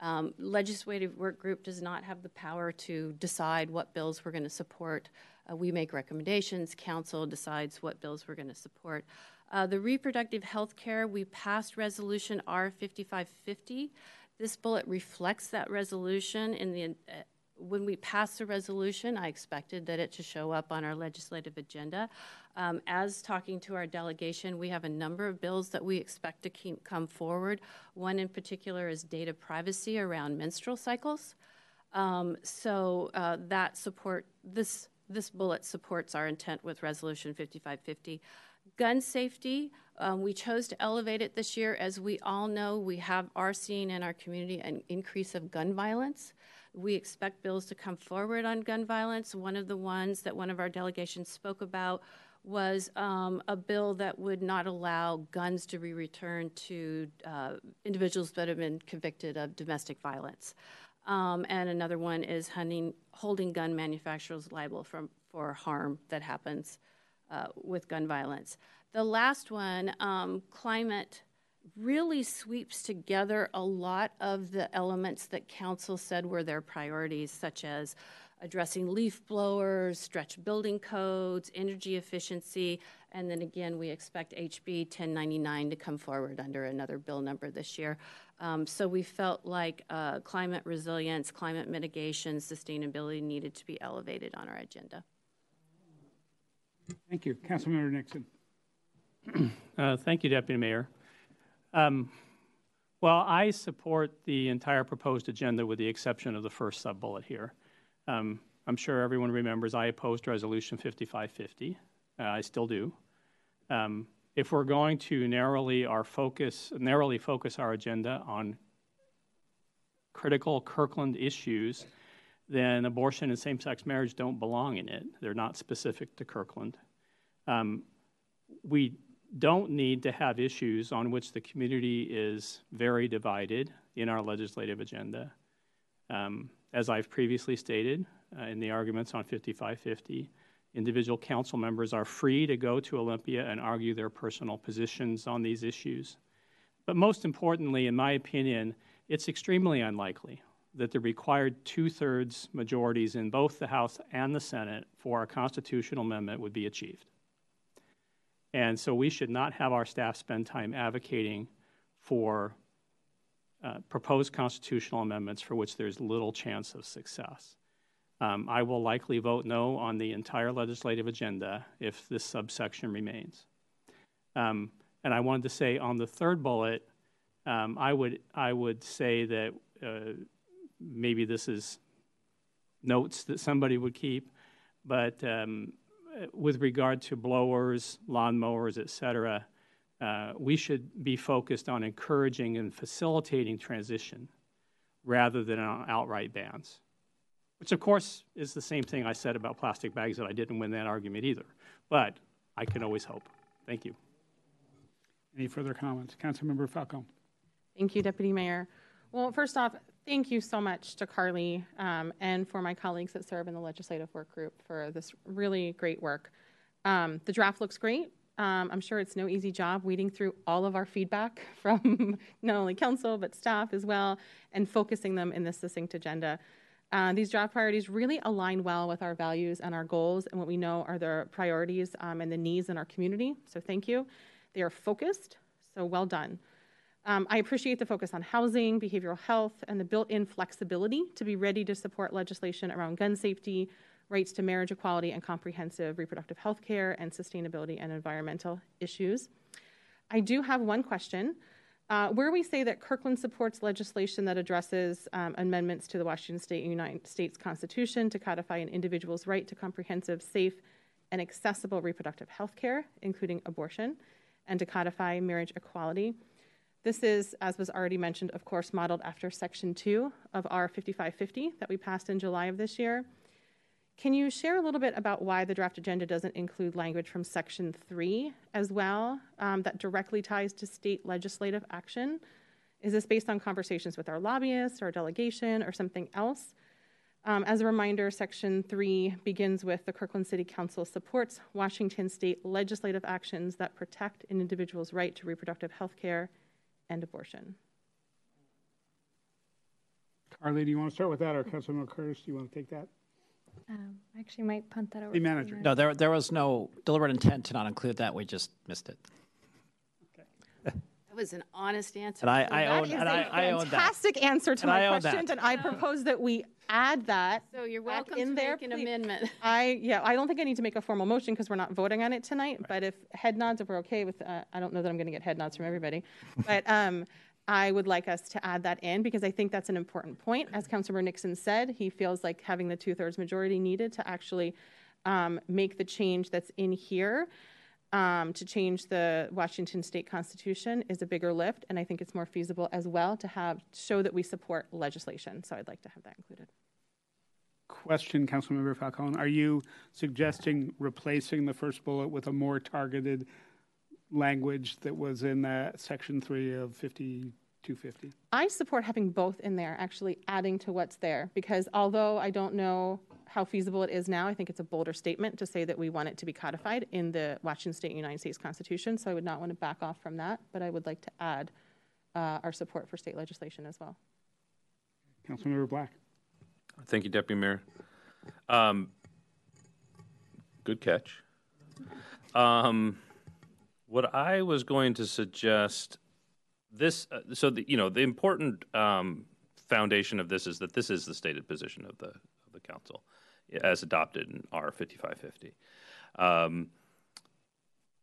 Um, legislative work group does not have the power to decide what bills we're going to support. Uh, we make recommendations, council decides what bills we're going to support. Uh, the reproductive health care, we passed resolution R5550 this bullet reflects that resolution in the uh, when we passed the resolution, I expected that it to show up on our legislative agenda. Um, as talking to our delegation, we have a number of bills that we expect to keep, come forward. One in particular is data privacy around menstrual cycles. Um, so uh, that support this this bullet supports our intent with Resolution 5550. Gun safety, um, we chose to elevate it this year. As we all know, we have are seeing in our community an increase of gun violence. We expect bills to come forward on gun violence. One of the ones that one of our delegations spoke about was um, a bill that would not allow guns to be returned to uh, individuals that have been convicted of domestic violence. Um, and another one is hunting, holding gun manufacturers liable for harm that happens uh, with gun violence. The last one, um, climate really sweeps together a lot of the elements that council said were their priorities, such as addressing leaf blowers, stretch building codes, energy efficiency, and then again, we expect HB 1099 to come forward under another bill number this year. Um, so we felt like uh, climate resilience, climate mitigation, sustainability needed to be elevated on our agenda. Thank you. Councilmember Nixon. Uh, thank you, Deputy Mayor. Um, well, I support the entire proposed agenda with the exception of the first sub bullet here. Um, I'm sure everyone remembers I opposed Resolution 5550. Uh, I still do. Um, if we're going to narrowly our focus, narrowly focus our agenda on critical Kirkland issues, then abortion and same-sex marriage don't belong in it. They're not specific to Kirkland. Um, we don't need to have issues on which the community is very divided in our legislative agenda. Um, as I've previously stated uh, in the arguments on 5550, individual council members are free to go to Olympia and argue their personal positions on these issues. But most importantly, in my opinion, it's extremely unlikely that the required two thirds majorities in both the House and the Senate for a constitutional amendment would be achieved. And so we should not have our staff spend time advocating for uh, proposed constitutional amendments for which there's little chance of success. Um, I will likely vote no on the entire legislative agenda if this subsection remains. Um, and I wanted to say on the third bullet, um, I would I would say that uh, maybe this is notes that somebody would keep, but um, with regard to blowers, lawnmowers, et cetera, uh, we should be focused on encouraging and facilitating transition rather than on outright bans, which of course is the same thing I said about plastic bags that I didn't win that argument either. But I can always hope. Thank you. Any further comments? Councilmember Falcone. Thank you, Deputy Mayor. Well, first off, thank you so much to Carly um, and for my colleagues that serve in the legislative work group for this really great work. Um, the draft looks great. Um, I'm sure it's no easy job weeding through all of our feedback (laughs) from not only council but staff as well and focusing them in this succinct agenda. Uh, these draft priorities really align well with our values and our goals and what we know are the priorities um, and the needs in our community. So thank you. They are focused, so well done. Um, I appreciate the focus on housing, behavioral health, and the built in flexibility to be ready to support legislation around gun safety, rights to marriage equality, and comprehensive reproductive health care, and sustainability and environmental issues. I do have one question. Uh, where we say that Kirkland supports legislation that addresses um, amendments to the Washington State United States Constitution to codify an individual's right to comprehensive, safe, and accessible reproductive health care, including abortion, and to codify marriage equality. This is, as was already mentioned, of course, modeled after Section 2 of R 5550 that we passed in July of this year. Can you share a little bit about why the draft agenda doesn't include language from Section 3 as well um, that directly ties to state legislative action? Is this based on conversations with our lobbyists or delegation or something else? Um, as a reminder, Section 3 begins with the Kirkland City Council supports Washington state legislative actions that protect an individual's right to reproductive health care and abortion. Carly, do you want to start with that, or Councilmember Curtis, do you want to take that? Um, I actually might punt that over. The manager. No, there, there was no deliberate intent to not include that. We just missed it. Okay. That was an honest answer. And I, So I that own, is and a I, I own that. Fantastic answer to And my I own questions, that. and I propose that we add that. So you're welcome in to there, make an please. amendment. (laughs) I yeah, I don't think I need to make a formal motion because we're not voting on it tonight. But if head nods, if we're okay with, uh, I don't know that I'm going to get head nods from everybody, but um, I would like us to add that in because I think that's an important point. As Councilmember Nixon said, he feels like having the two-thirds majority needed to actually um, make the change that's in here. Um, to change the Washington State Constitution is a bigger lift, and I think it's more feasible as well to have show that we support legislation. So I'd like to have that included. Question, Councilmember Falcone. Are you suggesting replacing the first bullet with a more targeted language that was in that Section 3 of 5250? I support having both in there, actually adding to what's there, because although I don't know how feasible it is now. I think it's a bolder statement to say that we want it to be codified in the Washington State United States Constitution. So I would not want to back off from that, but I would like to add uh, our support for state legislation as well. Councilmember Black. Thank you, Deputy Mayor. Um, good catch. Um, what I was going to suggest this, uh, so the, you know, the important um, foundation of this is that this is the stated position of the of the council as adopted in R fifty five fifty. Um,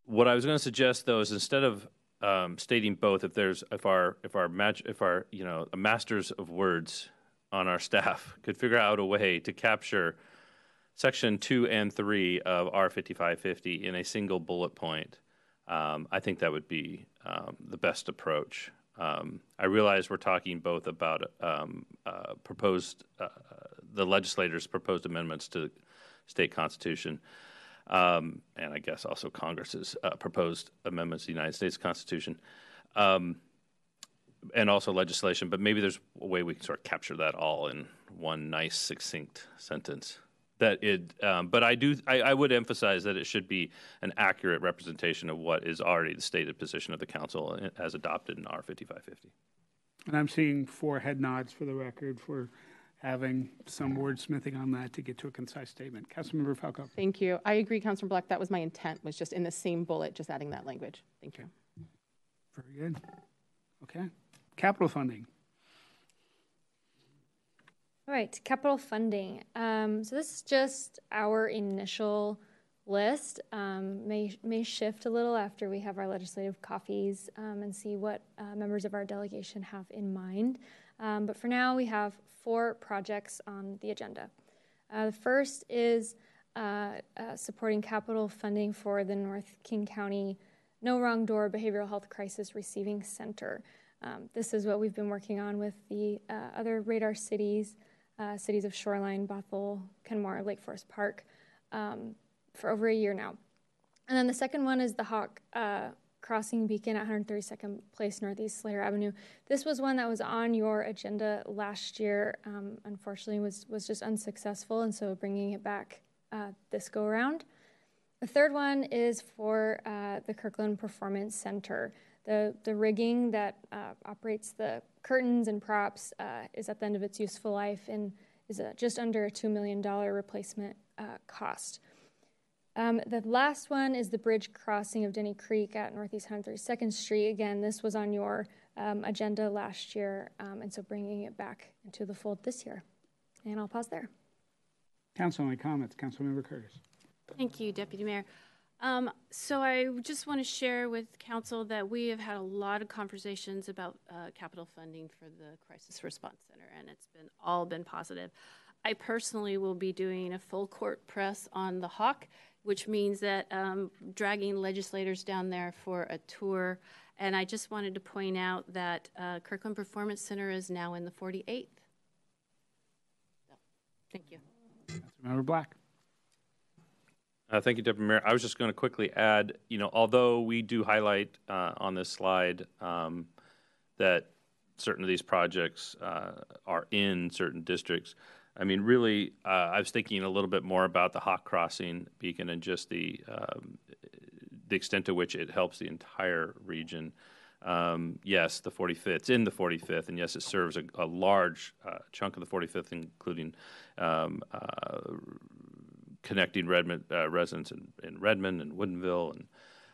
what I was going to suggest though is instead of um, stating both, if there's if our if our if our you know masters of words on our staff (laughs) could figure out a way to capture section two and three of R fifty five fifty in a single bullet point, um, I think that would be um, the best approach. Um, I realize we're talking both about um, uh, proposed, uh, the legislators' proposed amendments to the state constitution, um, and I guess also Congress's uh, proposed amendments to the United States Constitution, um, and also legislation. But maybe there's a way we can sort of capture that all in one nice, succinct sentence that it um, but i do I, I, would emphasize that it should be an accurate representation of what is already the stated position of the council as adopted in r5550 and i'm seeing four head nods for the record for having some wordsmithing on that to get to a concise statement. Councilmember Falcone thank you. I agree councilor black. That was my intent was just in the same bullet just adding that language. Thank you. Very good. Okay. Capital funding. All right, capital funding. Um, so this is just our initial list. Um, may may shift a little after we have our legislative coffees um, and see what uh, members of our delegation have in mind. Um, but for now, we have four projects on the agenda. Uh, the first is uh, uh supporting capital funding for the North King County No Wrong Door Behavioral Health Crisis Receiving Center. Um, this is what we've been working on with the uh, other radar cities uh, cities of Shoreline, Bothell, Kenmore, Lake Forest Park um, for over a year now. And then the second one is the Hawk uh, Crossing Beacon at 132nd Place Northeast Slater Avenue. This was one that was on your agenda last year. Um, unfortunately, was was just unsuccessful, and so bringing it back uh, this go around. The third one is for uh, the Kirkland Performance Center. The, the rigging that uh, operates the curtains and props uh, is at the end of its useful life and is a, just under a $2 million replacement uh, cost. Um, the last one is the bridge crossing of Denny Creek at Northeast 132nd Street. Again, this was on your um, agenda last year, um, and so bringing it back into the fold this year. And I'll pause there. Council, any comments? Councilmember Curtis. Thank you, Deputy Mayor. Um, so I just want to share with council that we have had a lot of conversations about uh, capital funding for the Crisis Response Center, and it's been all been positive. I personally will be doing a full court press on the Hawk, which means that um, dragging legislators down there for a tour. And I just wanted to point out that uh, Kirkland Performance Center is now in the 48th. So, thank you. Member Black. Uh, thank you, Deputy Mayor. I was just going to quickly add, you know, although we do highlight uh, on this slide um, that certain of these projects uh, are in certain districts, I mean, really, uh, I was thinking a little bit more about the Hawk Crossing beacon and just the um, the extent to which it helps the entire region. Um, yes, the 45th, it's in the 45th, and yes, it serves a, a large uh, chunk of the 45th, including um, uh, connecting Redmond uh, residents in, in, Redmond and Woodinville and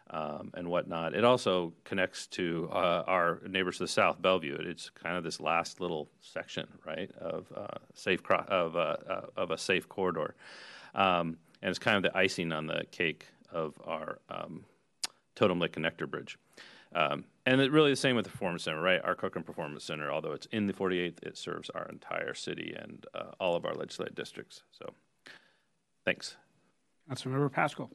um, and whatnot. It also connects to uh, our neighbors to the south, Bellevue. It's kind of this last little section, right, of uh, safe cro- of uh, uh, of a safe corridor, um, and it's kind of the icing on the cake of our um, Totem Lake Connector Bridge. Um, and it really the same with the Performance Center, right? Our Kirkland Performance Center, although it's in the 48th, it serves our entire city and uh, all of our legislative districts. So Thanks. Councilmember Pascal.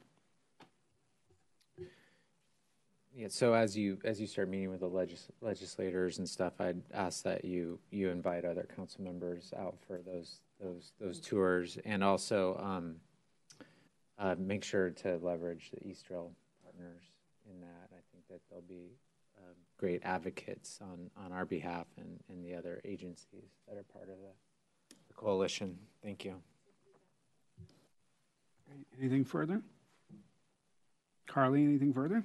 Yeah, so as you as you start meeting with the legis- legislators and stuff, I'd ask that you you invite other council members out for those those those tours, and also um, uh, make sure to leverage the Eastrail partners in that. I think that they'll be uh, great advocates on on our behalf and and the other agencies that are part of the, the coalition. Thank you. Anything further? Carly, anything further?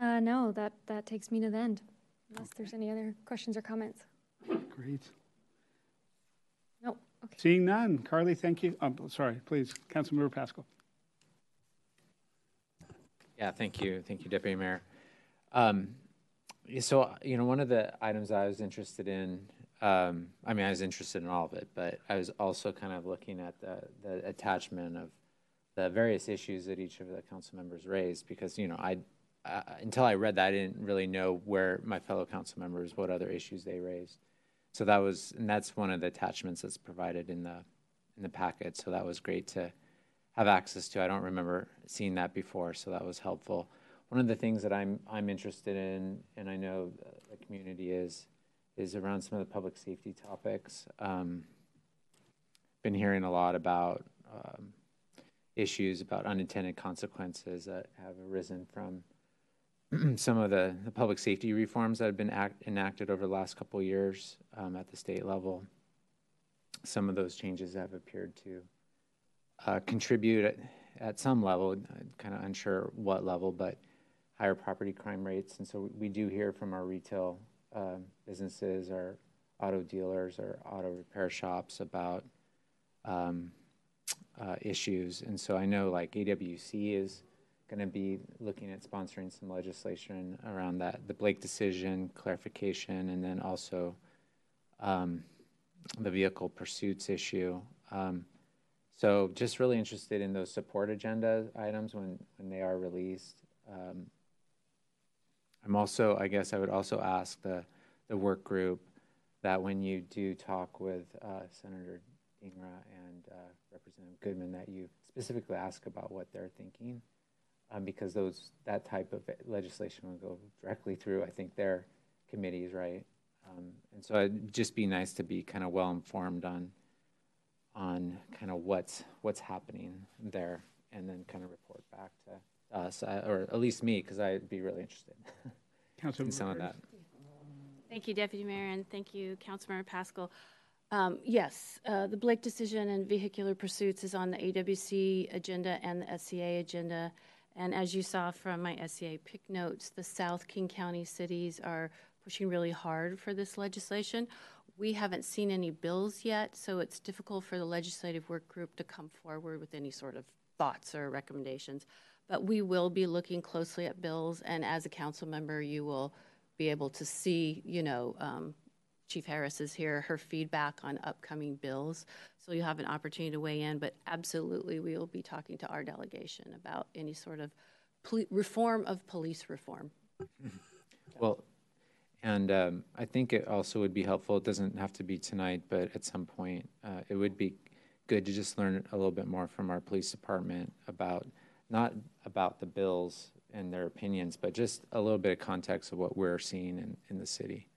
Uh, no, that, that takes me to the end, unless there's any other questions or comments. Great. No, okay. Seeing none. Carly, thank you. Um, sorry, please, Councilmember Pascal. Yeah, thank you. Thank you, Deputy Mayor. Um, so, you know, one of the items I was interested in, um, I mean, I was interested in all of it, but I was also kind of looking at the, the attachment of the various issues that each of the council members raised because, you know, I, uh, until I read that, I didn't really know where my fellow council members, what other issues they raised. So that was, and that's one of the attachments that's provided in the, in the packet. So that was great to have access to. I don't remember seeing that before, so that was helpful. One of the things that I'm I'm interested in, and I know the community is, is around some of the public safety topics. Um, been hearing a lot about um, issues about unintended consequences that have arisen from (clears throat) some of the, the, public safety reforms that have been act, enacted over the last couple years um, at the state level. Some of those changes have appeared to uh, contribute at, at, some level, kind of unsure what level, but higher property crime rates. And so we do hear from our retail uh, businesses, our auto dealers, our auto repair shops about um, uh, issues. And so I know like AWC is going to be looking at sponsoring some legislation around that, the Blake decision clarification, and then also um, the vehicle pursuits issue. Um, so just really interested in those support agenda items when, when they are released. Um, I'm also, I guess I would also ask the, the work group that when you do talk with uh, Senator Dhingra and uh, Representative Goodman, that you specifically ask about what they're thinking, um, because those that type of legislation will go directly through, I think, their committees, right? Um, and so it'd just be nice to be kind of well informed on on kind of what's what's happening there, and then kind of report back to us, uh, or at least me, because I'd be really interested (laughs) in some of that. Thank you, Deputy Mayor, and thank you, Councilmember Pascal. Um, yes, uh, the Blake decision and vehicular pursuits is on the AWC agenda and the SCA agenda. And as you saw from my SCA PIC notes, the South King County cities are pushing really hard for this legislation. We haven't seen any bills yet, so it's difficult for the legislative work group to come forward with any sort of thoughts or recommendations. But we will be looking closely at bills, and as a council member, you will be able to see, you know, um, Chief Harris is here, her feedback on upcoming bills. So you'll have an opportunity to weigh in, but absolutely we will be talking to our delegation about any sort of reform of police reform. (laughs) Well, and um, I think it also would be helpful, it doesn't have to be tonight, but at some point, uh, it would be good to just learn a little bit more from our police department about, not about the bills and their opinions, but just a little bit of context of what we're seeing in, in the city.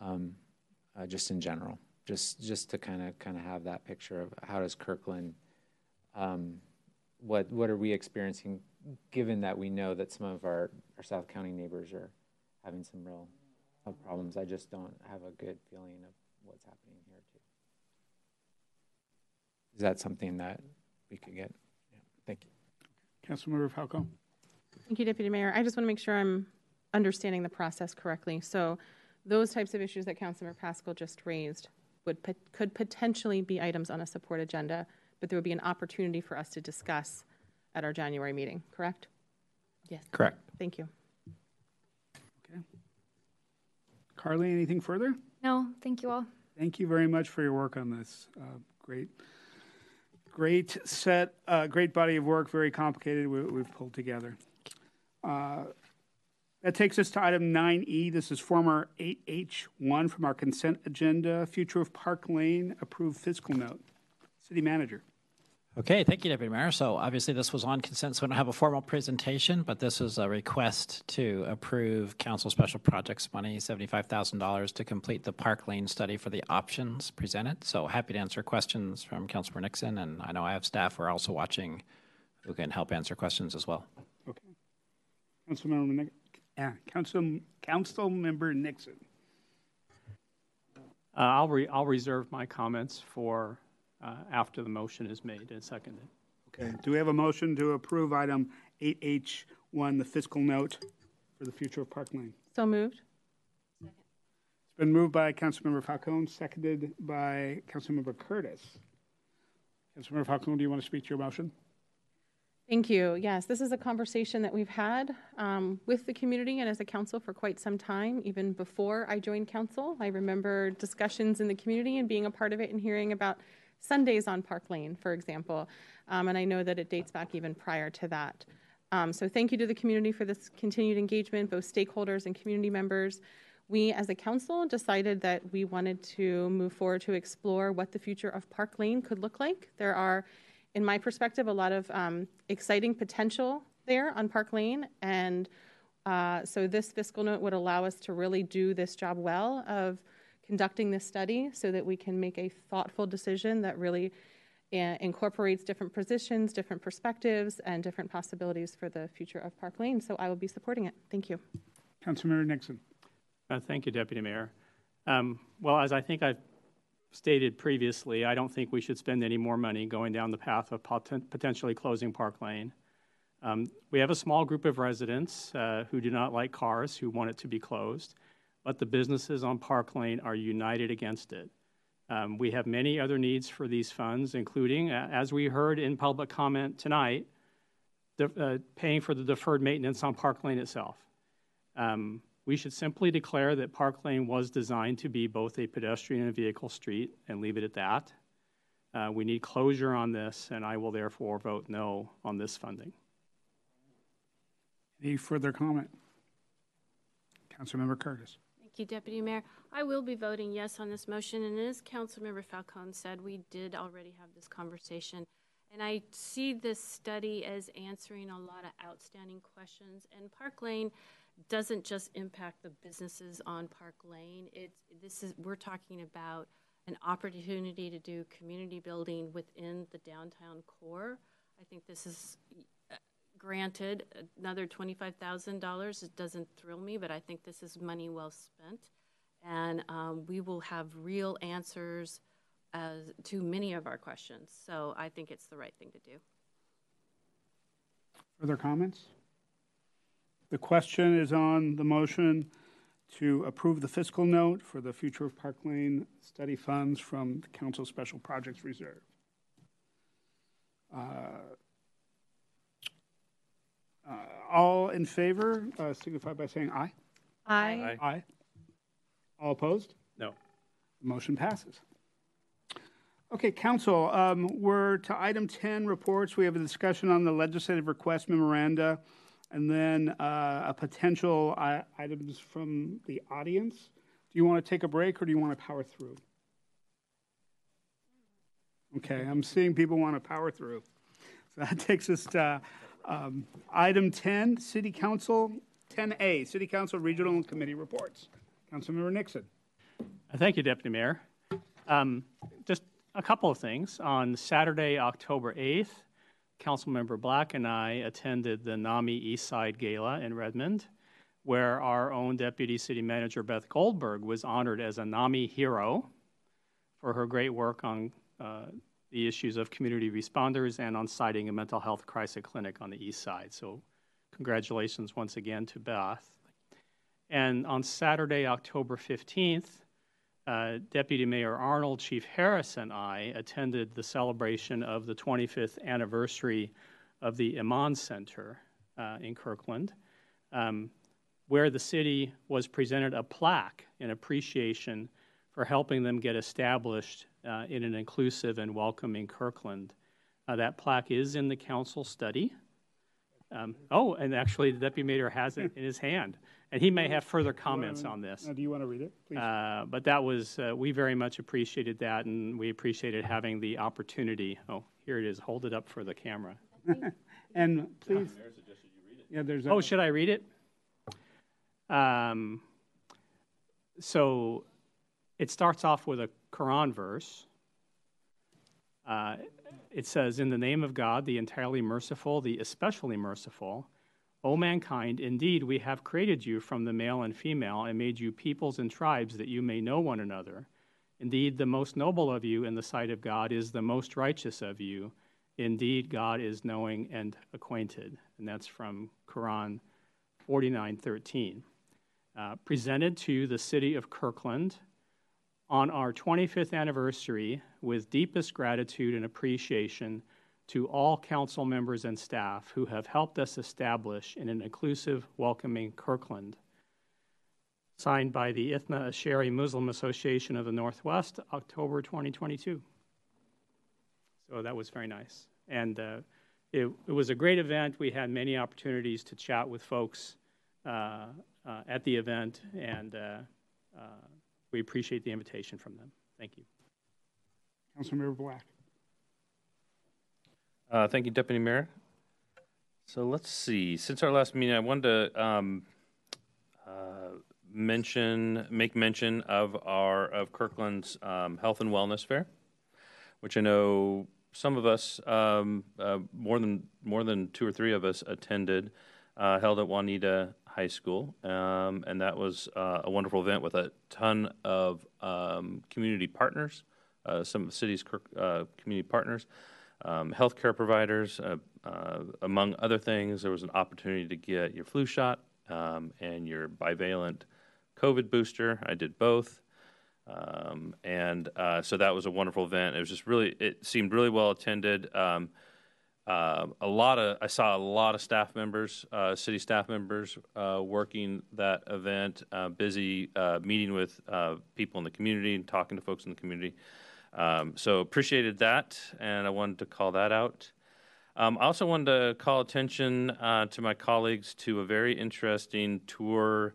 Um, uh, just in general, just just to kind of kind of have that picture of how does Kirkland, um, what what are we experiencing, given that we know that some of our, our South County neighbors are having some real problems. I just don't have a good feeling of what's happening here too. Is that something that we could get? Yeah. Thank you. Councilmember Falcone. Thank you, Deputy Mayor. I just want to make sure I'm understanding the process correctly. So those types of issues that Councilmember Pascal just raised would could potentially be items on a support agenda, but there would be an opportunity for us to discuss at our January meeting, correct? Yes. Correct. Thank you. Okay. Carly, anything further? No, thank you all. Thank you very much for your work on this. Uh, great, great set, uh, great body of work, very complicated, we, have pulled together. Uh, that takes us to item 9E. This is former 8H1 from our consent agenda. Future of Park Lane approved fiscal note. City Manager. Okay, thank you, Deputy Mayor. So obviously this was on consent, so we don't have a formal presentation, but this is a request to approve council special projects money, $75,000 to complete the Park Lane study for the options presented. So happy to answer questions from Councilor Nixon, and I know I have staff who are also watching who can help answer questions as well. Okay. Councilmember yeah, Council, Council Member Nixon. Uh, I'll, re, I'll reserve my comments for uh, after the motion is made and seconded. Okay, do we have a motion to approve item 8H1, the fiscal note for the future of Park Lane? So moved. It's been moved by Councilmember Falcone, seconded by Councilmember Curtis. Councilmember Falcone, do you want to speak to your motion? Thank you. Yes, this is a conversation that we've had um, with the community and as a council for quite some time, even before I joined council. I remember discussions in the community and being a part of it and hearing about Sundays on Park Lane, for example. Um, and I know that it dates back even prior to that. Um, so thank you to the community for this continued engagement, both stakeholders and community members. We, as a council, decided that we wanted to move forward to explore what the future of Park Lane could look like. There are in my perspective, a lot of um, exciting potential there on Park Lane. And uh, so this fiscal note would allow us to really do this job well of conducting this study so that we can make a thoughtful decision that really uh, incorporates different positions, different perspectives, and different possibilities for the future of Park Lane. So I will be supporting it. Thank you. Councilmember Nixon. Uh, thank you, Deputy Mayor. Um, well, as I think I've stated previously, I don't think we should spend any more money going down the path of poten- potentially closing Park Lane. Um, we have a small group of residents uh, who do not like cars, who want it to be closed, but the businesses on Park Lane are united against it. Um, we have many other needs for these funds, including, uh, as we heard in public comment tonight, uh, paying for the deferred maintenance on Park Lane itself. Um, we should simply declare that Park Lane was designed to be both a pedestrian and vehicle street and leave it at that. Uh, we need closure on this, and I will therefore vote no on this funding. Any further comment? Councilmember Curtis. Thank you, Deputy Mayor. I will be voting yes on this motion, and as Councilmember Falcone said, we did already have this conversation. And I see this study as answering a lot of outstanding questions. And Park Lane doesn't just impact the businesses on Park Lane. It's this is we're talking about an opportunity to do community building within the downtown core. I think this is uh, granted another twenty-five thousand dollars. It doesn't thrill me, but I think this is money well spent, and um, we will have real answers as to many of our questions. So I think it's the right thing to do. Further comments? The question is on the motion to approve the fiscal note for the future of Park Lane study funds from the Council Special Projects Reserve. Uh, uh, all in favor uh, signify by saying aye. Aye. Aye. Aye. All opposed? No. The motion passes. Okay, Council, um, we're to item 10 reports. We have a discussion on the legislative request memoranda and then uh, a potential uh, items from the audience. Do you want to take a break or do you want to power through? Okay, I'm seeing people want to power through. So that (laughs) takes us to um, item 10, City Council, 10A, City Council Regional Committee Reports. Councilmember Nixon. Thank you, Deputy Mayor. Um, just a couple of things. On Saturday, October 8th, Councilmember Black and I attended the NAMI East Side Gala in Redmond, where our own Deputy City Manager Beth Goldberg was honored as a NAMI hero for her great work on uh, the issues of community responders and on siting a mental health crisis clinic on the East Side. So, congratulations once again to Beth. And on Saturday, October 15th, uh, Deputy Mayor Arnold, Chief Harris, and I attended the celebration of the 25th anniversary of the Iman Center uh, in Kirkland, um, where the city was presented a plaque in appreciation for helping them get established uh, in an inclusive and welcoming Kirkland. Uh, that plaque is in the council study. Um, oh, and actually, the deputy mayor has it in his hand and he may have further comments on this. Uh, do you want to read it, please? Uh, but that was, uh, we very much appreciated that, and we appreciated having the opportunity. Oh, here it is. Hold it up for the camera. (laughs) and please. Yeah, there's. A, oh, should I read it? Um, so it starts off with a Quran verse. Uh, it says, In the name of God, the entirely merciful, the especially merciful, O mankind, indeed we have created you from the male and female and made you peoples and tribes that you may know one another. Indeed, the most noble of you in the sight of God is the most righteous of you, Indeed, God is knowing and acquainted. And that's from Quran 49:13. Uh, presented to the city of Kirkland on our 25th anniversary with deepest gratitude and appreciation to all council members and staff who have helped us establish in an inclusive, welcoming Kirkland. Signed by the Ithna Asheri Muslim Association of the Northwest, October 2022. So that was very nice. And uh, it, it, was a great event. We had many opportunities to chat with folks uh, uh, at the event, and uh, uh, we appreciate the invitation from them. Thank you. Councilmember Black. Uh, thank you, Deputy Mayor. So let's see. Since our last meeting, I wanted to um, mention, make mention of our of Kirkland's um, Health and Wellness Fair, which I know some of us, um, uh, more than more than two or three of us, attended, uh, held at Juanita High School, um, and that was uh, a wonderful event with a ton of um, community partners, uh, some of the city's uh, community partners, um, healthcare providers, uh, among other things. There was an opportunity to get your flu shot um, and your bivalent COVID booster. I did both. Um, and uh, so that was a wonderful event. It was just really, it seemed really well attended. Um, uh, a lot of, I saw a lot of staff members, uh, city staff members, uh, working that event, uh, busy uh, meeting with people in the community and talking to folks in the community. Um, so appreciated that, and I wanted to call that out. Um, I also wanted to call attention to my colleagues to a very interesting tour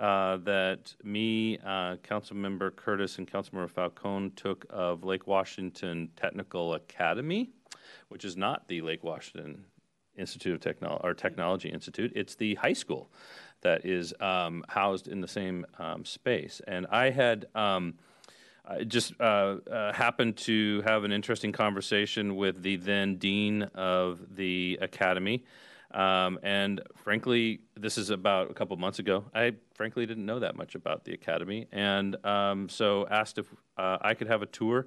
uh, that me, uh, Councilmember Curtis, and Councilmember Falcone took of Lake Washington Technical Academy, which is not the Lake Washington Institute of Technology or Technology Institute. It's the high school that is um, housed in the same um, space. And I had um, I just uh, uh, happened to have an interesting conversation with the then dean of the academy. Um, and frankly, this is about a couple months ago. I frankly didn't know that much about the academy, and um, so asked if uh, I could have a tour.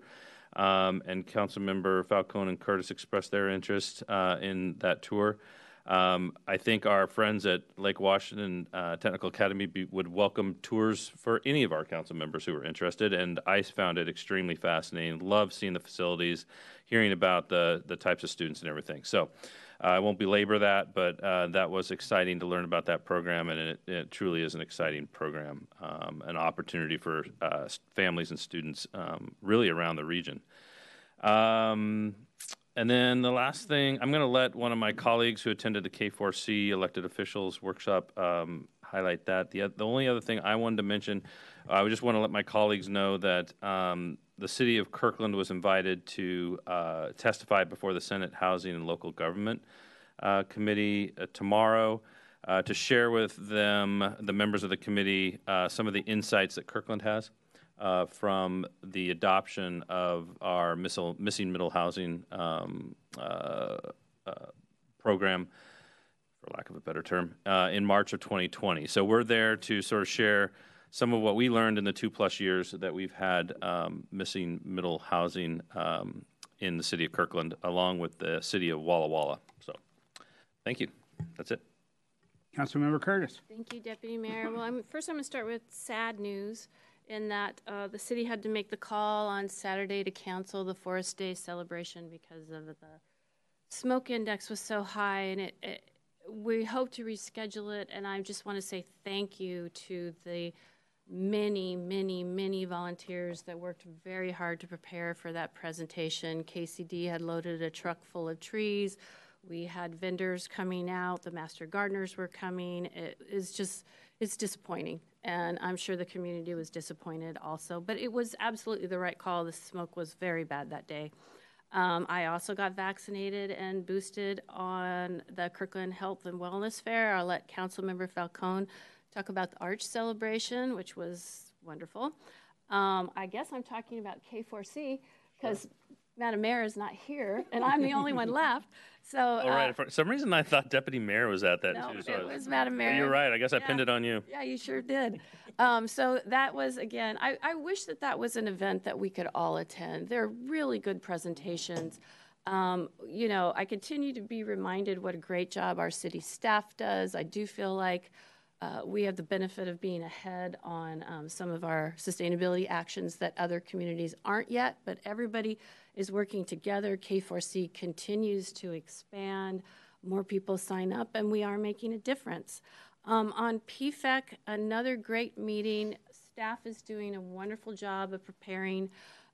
Um, and Councilmember Falcone and Curtis expressed their interest uh, in that tour. Um, I think our friends at Lake Washington uh, Technical Academy be, would welcome tours for any of our council members who are interested, and I found it extremely fascinating. Love seeing the facilities, hearing about the the types of students and everything. So. Uh, I won't belabor that, but uh, that was exciting to learn about that program, and it, it truly is an exciting program, um, an opportunity for uh, families and students um, really around the region. Um, and then the last thing, I'm going to let one of my colleagues who attended the K4C elected officials workshop um, highlight that. The, the only other thing I wanted to mention, I just want to let my colleagues know that um, the city of Kirkland was invited to uh, testify before the Senate Housing and Local Government uh, Committee uh, tomorrow uh, to share with them, the members of the committee, uh, some of the insights that Kirkland has uh, from the adoption of our missile, missing middle housing um, program, for lack of a better term, in March of 2020. So we're there to sort of share some of what we learned in the two plus years that we've had um, missing middle housing um, in the city of Kirkland, along with the city of Walla Walla. So, thank you. That's it. Councilmember Curtis. Thank you, Deputy Mayor. Well, I'm, first I'm going to start with sad news in that uh, the city had to make the call on Saturday to cancel the Forest Day celebration because of the smoke index was so high, and it, it we hope to reschedule it. And I just want to say thank you to the many, many, many volunteers that worked very hard to prepare for that presentation. KCD had loaded a truck full of trees. We had vendors coming out. The master gardeners were coming. It is just, it's disappointing. And I'm sure the community was disappointed also. But it was absolutely the right call. The smoke was very bad that day. Um, I also got vaccinated and boosted on the Kirkland Health and Wellness Fair. I'll let Councilmember Falcone talk about the Arch celebration, which was wonderful. Um, I guess I'm talking about K4C because Madam Mayor is not here, and I'm the only one (laughs) left. So, All right. Uh, For some reason, I thought Deputy Mayor was at that no, too. So it was Madam Mayor. You're right. I guess yeah. I pinned it on you. Yeah, you sure did. Um, so that was again. I, I wish that that was an event that we could all attend. They're really good presentations. Um, you know, I continue to be reminded what a great job our city staff does. I do feel like uh, we have the benefit of being ahead on um, some of our sustainability actions that other communities aren't yet, but everybody is working together. K4C continues to expand, more people sign up, and we are making a difference. Um, on PFEC, another great meeting. Staff is doing a wonderful job of preparing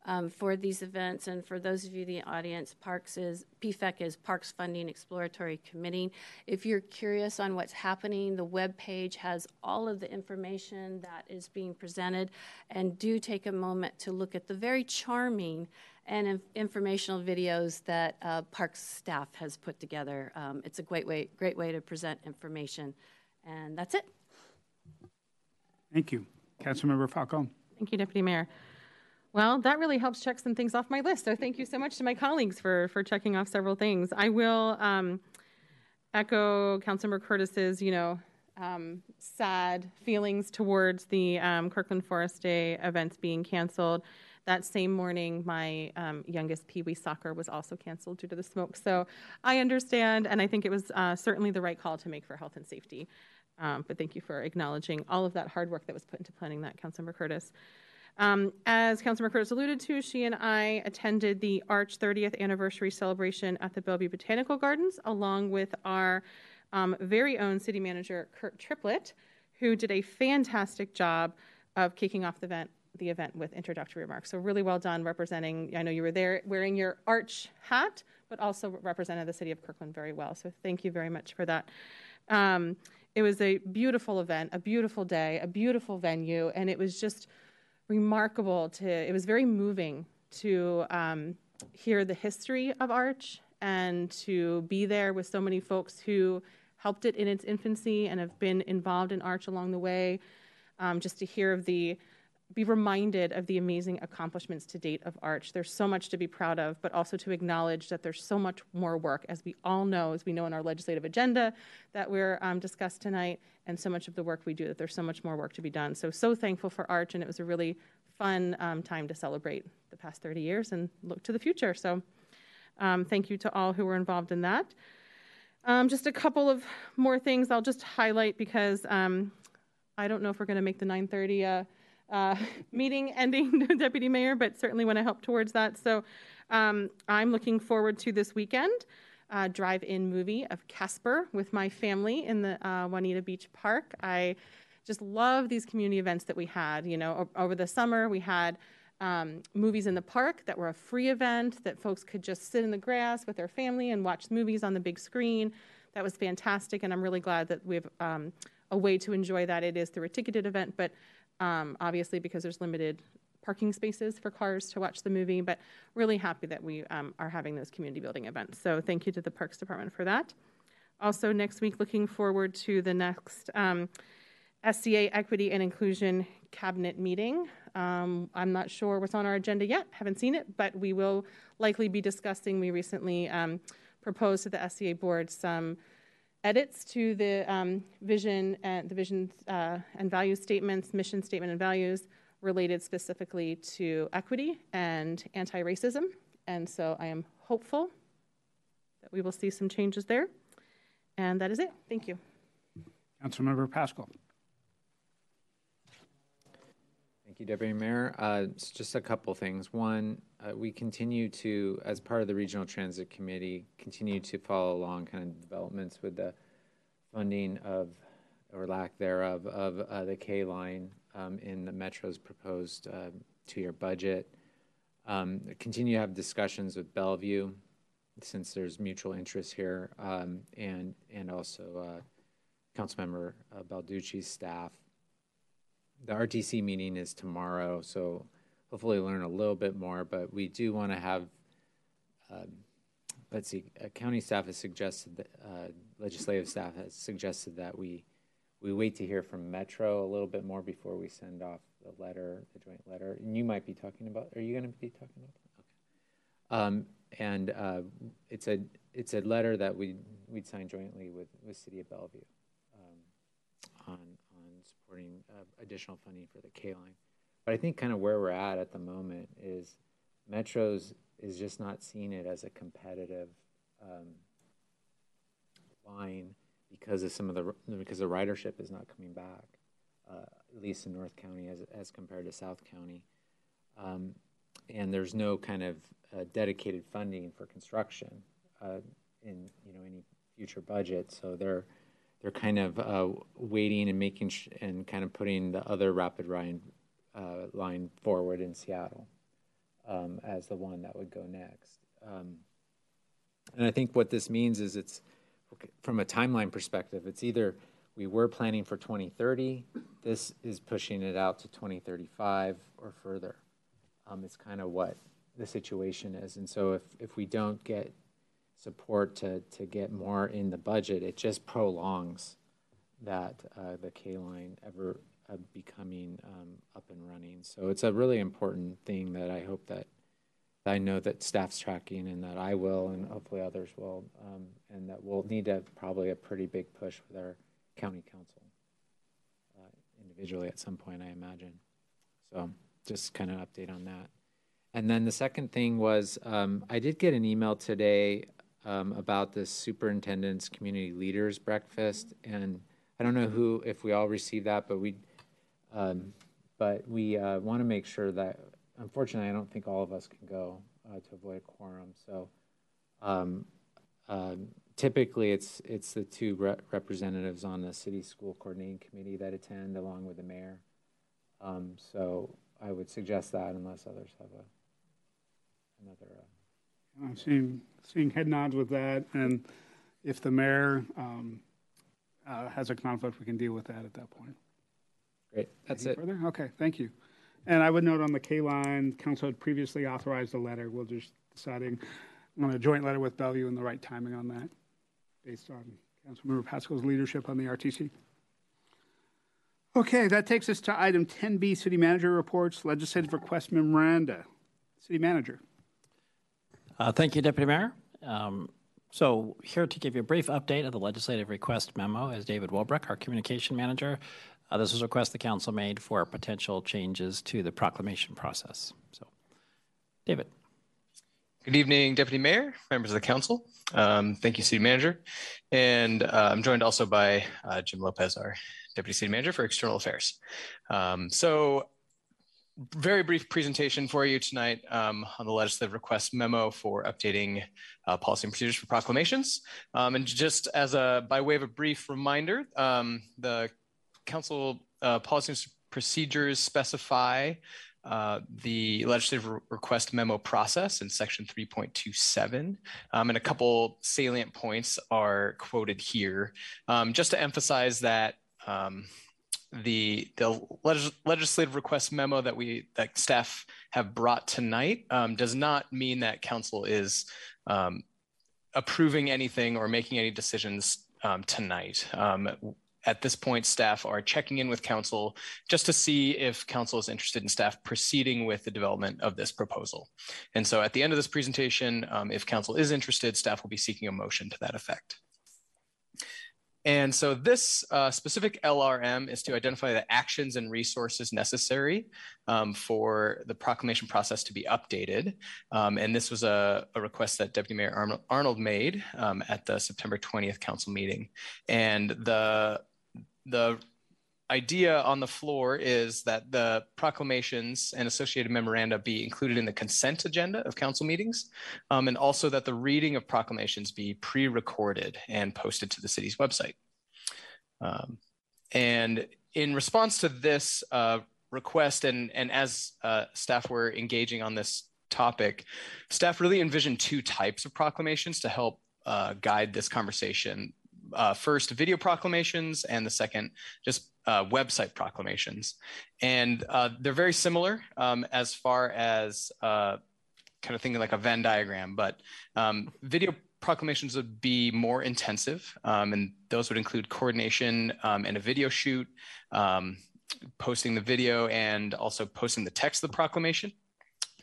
um, for these events. And for those of you in the audience, Parks is PFEC is Parks Funding Exploratory Committee. If you're curious on what's happening, the web page has all of the information that is being presented. And do take a moment to look at the very charming and informational videos that uh, Parks staff has put together. Um, it's a great way, great way to present information. And that's it. Thank you. Councilmember Falcone. Thank you, Deputy Mayor. Well, that really helps check some things off my list. So thank you so much to my colleagues for for checking off several things. I will um, echo Councilmember Curtis's, you know, um, sad feelings towards the um, Kirkland Forest Day events being canceled. That same morning, my um, youngest Pee Wee soccer was also canceled due to the smoke. So I understand, and I think it was uh, certainly the right call to make for health and safety. Um, but thank you for acknowledging all of that hard work that was put into planning that, Councilmember Curtis. Um, as Councilmember Curtis alluded to, she and I attended the Arch 30th anniversary celebration at the Bellevue Botanical Gardens, along with our um, very own city manager, Kurt Triplett, who did a fantastic job of kicking off the event, the event with introductory remarks. So, really well done representing. I know you were there wearing your Arch hat, but also represented the city of Kirkland very well. So, thank you very much for that. Um, it was a beautiful event, a beautiful day, a beautiful venue, and it was just remarkable to, it was very moving to um, hear the history of Arch and to be there with so many folks who helped it in its infancy and have been involved in Arch along the way. Um, just to hear of the be reminded of the amazing accomplishments to date of Arch. There's so much to be proud of, but also to acknowledge that there's so much more work, as we all know, as we know in our legislative agenda that we're um, discussed tonight, and so much of the work we do, that there's so much more work to be done. So, so thankful for Arch, and it was a really fun um, time to celebrate the past 30 years and look to the future. So, um, thank you to all who were involved in that. Um, just a couple of more things I'll just highlight because um, I don't know if we're going to make the 930. Uh, uh, (laughs) meeting ending, (laughs) Deputy Mayor, but certainly want to help towards that. So um, I'm looking forward to this weekend. Uh, drive-in movie of Casper with my family in the uh, Juanita Beach Park. I just love these community events that we had. You know, o- over the summer we had um, movies in the park that were a free event that folks could just sit in the grass with their family and watch movies on the big screen. That was fantastic, and I'm really glad that we have um, a way to enjoy that. It is through a ticketed event, but um, obviously because there's limited parking spaces for cars to watch the movie, but really happy that we um, are having those community building events. So thank you to the Parks Department for that. Also, next week, looking forward to the next um, SCA Equity and Inclusion Cabinet meeting. Um, I'm not sure what's on our agenda yet, haven't seen it, but we will likely be discussing. We recently um, proposed to the SCA board some edits to the um, vision and the vision uh, and value statements, mission statement and values related specifically to equity and anti-racism. And so I am hopeful that we will see some changes there. And that is it. Thank you. Councilmember Pascal. Thank you, Deputy Mayor. Uh, just a couple things. One, uh, we continue to, as part of the Regional Transit Committee, continue to follow along kind of developments with the funding of, or lack thereof, of uh, the K line um, in the Metro's proposed uh, two-year budget. Um, continue to have discussions with Bellevue, since there's mutual interest here, um, and and also uh, Councilmember uh, Balducci's staff the RTC meeting is tomorrow, so hopefully learn a little bit more. But we do want to have, um, let's see, uh, county staff has suggested that uh, legislative staff has suggested that we we wait to hear from Metro a little bit more before we send off the letter, the joint letter. And you might be talking about. Are you going to be talking about? That? Okay. Um, and uh, it's a it's a letter that we we'd sign jointly with with City of Bellevue um, on supporting uh, additional funding for the K line. But I think kind of where we're at at the moment is Metro's is just not seeing it as a competitive um, line because of some of the because the ridership is not coming back, uh, at least in North County as as compared to South County, um, and there's no kind of uh, dedicated funding for construction uh, in you know any future budget, so they're they're kind of uh, waiting and making sh- and kind of putting the other rapid line uh, line forward in Seattle um, as the one that would go next. Um, and I think what this means is it's from a timeline perspective, it's either we were planning for 2030, this is pushing it out to 2035 or further. Um, it's kind of what the situation is. And so if, if we don't get support to, to get more in the budget, it just prolongs that uh, the K line ever uh, becoming um, up and running. So it's a really important thing that I hope that I know that staff's tracking and that I will and hopefully others will, um, and that we'll need to probably a pretty big push with our county council uh, individually at some point, I imagine. So just kind of update on that. And then the second thing was um, I did get an email today um, about the superintendent's community leaders breakfast, and I don't know who if we all received that, but we, um, but we uh, want to make sure that unfortunately, I don't think all of us can go uh, to avoid quorum. So um, uh, typically, it's it's the two re- representatives on the city school coordinating committee that attend, along with the mayor. Um, so I would suggest that, unless others have a another. Uh... I'm seeing seeing head nods with that, and if the mayor um, uh, has a conflict, we can deal with that at that point. Great, that's Anything it. Further? Okay, thank you. And I would note on the K line, council had previously authorized a letter. We're just deciding on a joint letter with Bellevue and the right timing on that, based on Councilmember Pascal's leadership on the RTC. Okay, that takes us to item 10B, City Manager Reports, Legislative Request Memoranda. City Manager. Uh, thank you, Deputy Mayor. Um, so, here to give you a brief update of the legislative request memo is David Wolbrecht, our communication manager. Uh, this was a request the council made for potential changes to the proclamation process. So, David. Good evening, Deputy Mayor, members of the council. Um, thank you, City Manager. And uh, I'm joined also by uh, Jim Lopez, our Deputy City Manager for External Affairs. Um, so, very brief presentation for you tonight um, on the legislative request memo for updating uh, policy and procedures for proclamations. Um, and just as a by way of a brief reminder, um, the council uh, policy and procedures specify uh, the legislative re- request memo process in section 3.27. Um, and a couple salient points are quoted here. Um, just to emphasize that um, the the legis- legislative request memo that we that staff have brought tonight um, does not mean that council is um, approving anything or making any decisions um, tonight. Um, at this point, staff are checking in with council just to see if council is interested in staff proceeding with the development of this proposal. And so at the end of this presentation, um, if council is interested, staff will be seeking a motion to that effect. And so this uh, specific LRM is to identify the actions and resources necessary um, for the proclamation process to be updated. Um, and this was a, a, request that Deputy Mayor Arnold made um, at the September 20th council meeting. And the the idea on the floor is that the proclamations and associated memoranda be included in the consent agenda of council meetings, um, and also that the reading of proclamations be pre-recorded and posted to the city's website. Um, and in response to this uh, request, and, and as uh, staff were engaging on this topic, staff really envisioned two types of proclamations to help uh, guide this conversation uh, first video proclamations and the second just uh, website proclamations. And uh, they're very similar um, as far as uh, kind of thinking like a Venn diagram, but um, video proclamations would be more intensive, um, and those would include coordination um, and a video shoot, um, posting the video, and also posting the text of the proclamation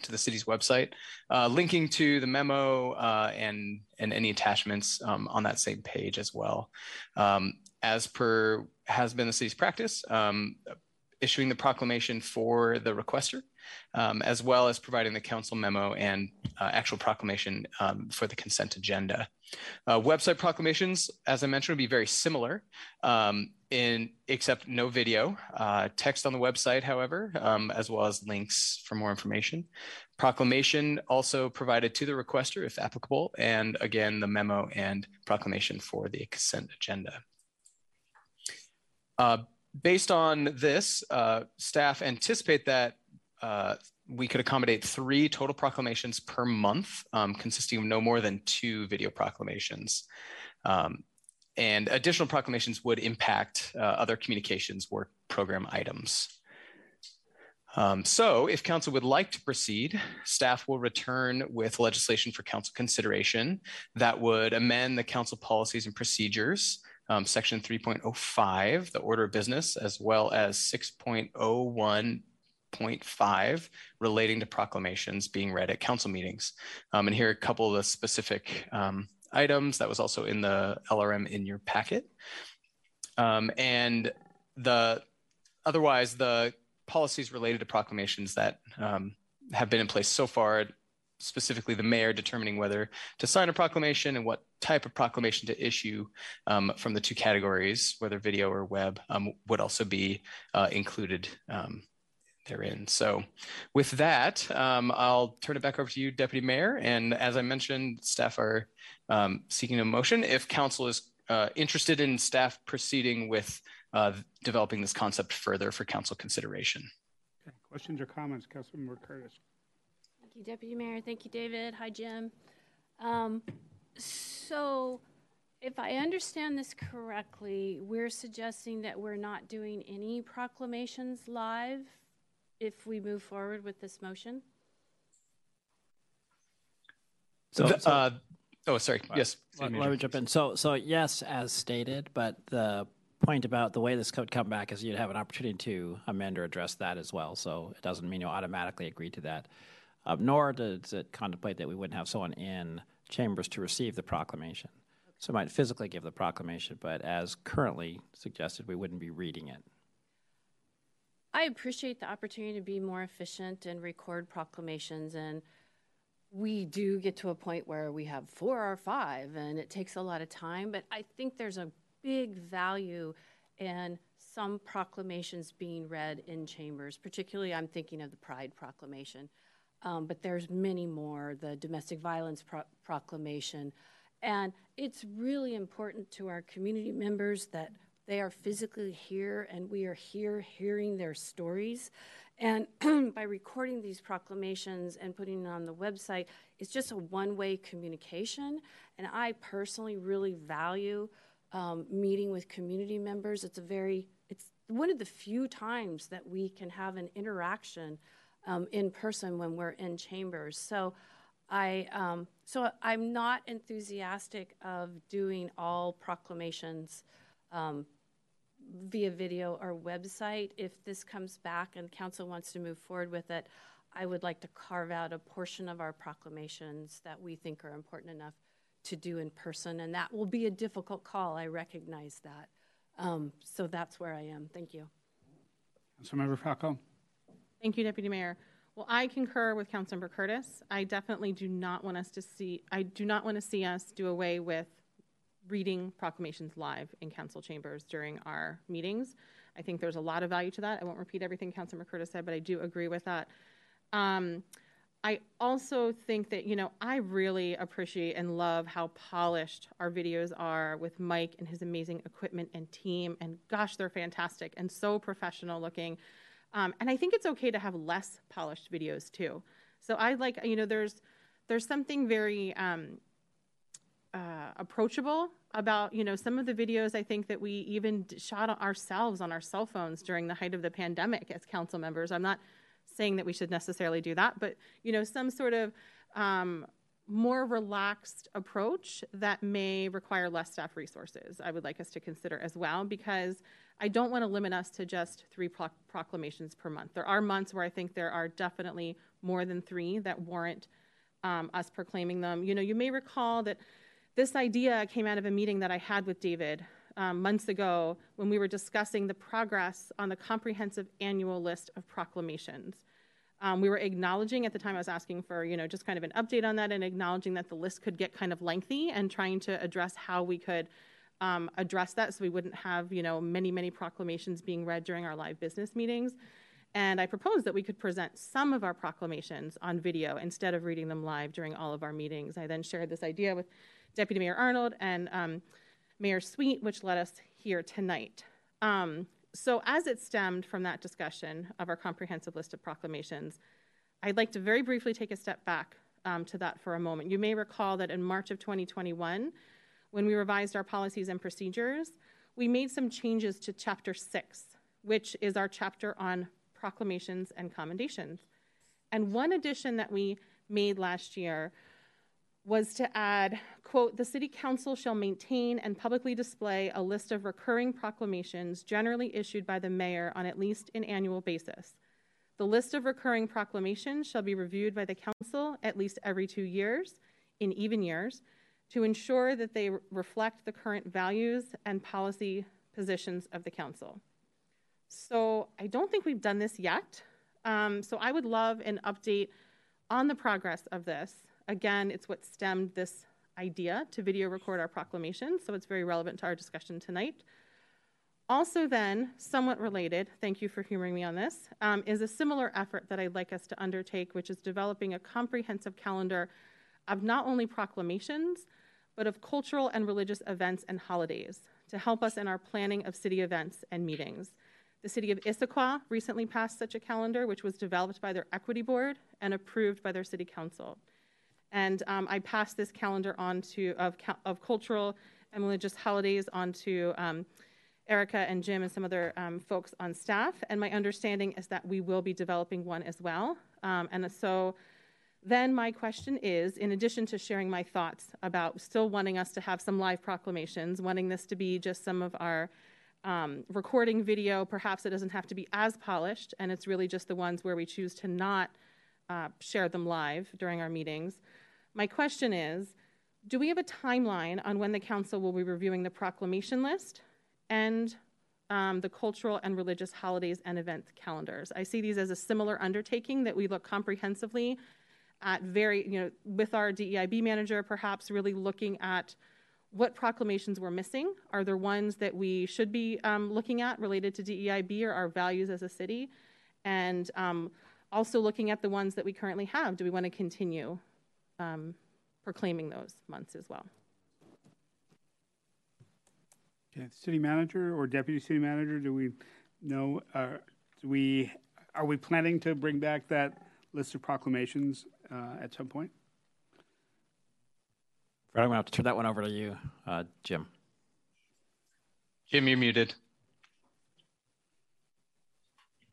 to the city's website, uh, linking to the memo uh, and and any attachments um, on that same page as well. Um, as per has been the city's practice, um, issuing the proclamation for the requester, um, as well as providing the council memo and uh, actual proclamation um, for the consent agenda. Uh, website proclamations, as I mentioned, would be very similar, um, in except no video. Uh, text on the website, however, um, as well as links for more information. Proclamation also provided to the requester, if applicable, and again the memo and proclamation for the consent agenda. Uh, based on this, uh, staff anticipate that uh, we could accommodate three total proclamations per month, um, consisting of no more than two video proclamations. Um, and additional proclamations would impact uh, other communications work program items. Um, so, if council would like to proceed, staff will return with legislation for council consideration that would amend the council policies and procedures um, section 3.05, the order of business, as well as 6.01.5 relating to proclamations being read at council meetings. Um, and here are a couple of the specific um, items that was also in the LRM in your packet. Um, and the otherwise, the policies related to proclamations that um, have been in place so far specifically the mayor determining whether to sign a proclamation and what type of proclamation to issue um, from the two categories, whether video or web, um, would also be uh, included therein. So, with that, um, I'll turn it back over to you, Deputy Mayor. And as I mentioned, staff are um, seeking a motion. If council is uh, interested in staff proceeding with uh, developing this concept further for council consideration. Okay. Questions or comments, Councilmember Curtis? Thank you, Deputy Mayor. Thank you, David. Hi, Jim. Um, so, if I understand this correctly, we're suggesting that we're not doing any proclamations live if we move forward with this motion? So, so uh, oh, sorry. Yes. Let, let me jump in. So, so yes, as stated, but the point about the way this could come back is you'd have an opportunity to amend or address that as well. So it doesn't mean you'll automatically agree to that. Uh, nor does it contemplate that we wouldn't have someone in chambers to receive the proclamation. So might physically give the proclamation, but as currently suggested, we wouldn't be reading it. I appreciate the opportunity to be more efficient and record proclamations. And we do get to a point where we have four or five, and it takes a lot of time. But I think there's a big value in some proclamations being read in chambers, particularly I'm thinking of the Pride Proclamation um, but there's many more, the domestic violence pro- proclamation. And it's really important to our community members that they are physically here and we are here hearing their stories. And (clears throat) by recording these proclamations and putting it on the website, it's just a one way communication. And I personally really value um, meeting with community members. It's a very, it's one of the few times that we can have an interaction um, in person when we're in chambers. So I um, so I'm not enthusiastic of doing all proclamations um, via video or website. If this comes back and council wants to move forward with it, I would like to carve out a portion of our proclamations that we think are important enough to do in person, and that will be a difficult call. I recognize that. Um, so that's where I am. Thank you. Councilmember Falcone. Thank you, Deputy Mayor. Well, I concur with Councilmember Curtis. I definitely do not want us to see, I do not want to see us do away with reading proclamations live in council chambers during our meetings. I think there's a lot of value to that. I won't repeat everything Councilmember Curtis said, but I do agree with that. Um, I also think that, you know, I really appreciate and love how polished our videos are with Mike and his amazing equipment and team. And gosh, they're fantastic and so professional looking. Um, and I think it's okay to have less polished videos too. So I like, you know, there's there's something very um, uh, approachable about, you know, some of the videos I think that we even shot ourselves on our cell phones during the height of the pandemic as council members. I'm not saying that we should necessarily do that, but you know, some sort of um, more relaxed approach that may require less staff resources. I would like us to consider as well because I don't want to limit us to just three pro- proclamations per month. There are months where I think there are definitely more than three that warrant um, us proclaiming them. You know, you may recall that this idea came out of a meeting that I had with David um, months ago when we were discussing the progress on the comprehensive annual list of proclamations. Um, we were acknowledging at the time I was asking for, you know, just kind of an update on that and acknowledging that the list could get kind of lengthy and trying to address how we could um, address that so we wouldn't have, you know, many, many proclamations being read during our live business meetings. And I proposed that we could present some of our proclamations on video instead of reading them live during all of our meetings. I then shared this idea with Deputy Mayor Arnold and um, Mayor Sweet, which led us here tonight. Um, so, as it stemmed from that discussion of our comprehensive list of proclamations, I'd like to very briefly take a step back um, to that for a moment. You may recall that in March of 2021, when we revised our policies and procedures, we made some changes to Chapter 6, which is our chapter on proclamations and commendations. And one addition that we made last year was to add, quote, the city council shall maintain and publicly display a list of recurring proclamations generally issued by the mayor on at least an annual basis. The list of recurring proclamations shall be reviewed by the council at least every two years, in even years, to ensure that they reflect the current values and policy positions of the council. So I don't think we've done this yet. Um, so I would love an update on the progress of this. Again, it's what stemmed this idea to video record our proclamation, so it's very relevant to our discussion tonight. Also, then, somewhat related, thank you for humoring me on this, um, is a similar effort that I'd like us to undertake, which is developing a comprehensive calendar of not only proclamations, but of cultural and religious events and holidays to help us in our planning of city events and meetings. The city of Issaquah recently passed such a calendar, which was developed by their equity board and approved by their city council. And um, I passed this calendar on to, of, of cultural and religious holidays onto um, Erica and Jim and some other um, folks on staff. And my understanding is that we will be developing one as well. Um, and so then my question is in addition to sharing my thoughts about still wanting us to have some live proclamations, wanting this to be just some of our um, recording video, perhaps it doesn't have to be as polished, and it's really just the ones where we choose to not uh, share them live during our meetings. My question is Do we have a timeline on when the council will be reviewing the proclamation list and um, the cultural and religious holidays and event calendars? I see these as a similar undertaking that we look comprehensively at very, you know, with our DEIB manager, perhaps really looking at what proclamations we're missing. Are there ones that we should be um, looking at related to DEIB or our values as a city? And um, also looking at the ones that we currently have. Do we want to continue um, proclaiming those months as well? Okay, city manager or deputy city manager, do we know? Uh, do we are we planning to bring back that list of proclamations uh, at some point? Fred, I'm going to have to turn that one over to you, uh, Jim. Jim, you're muted.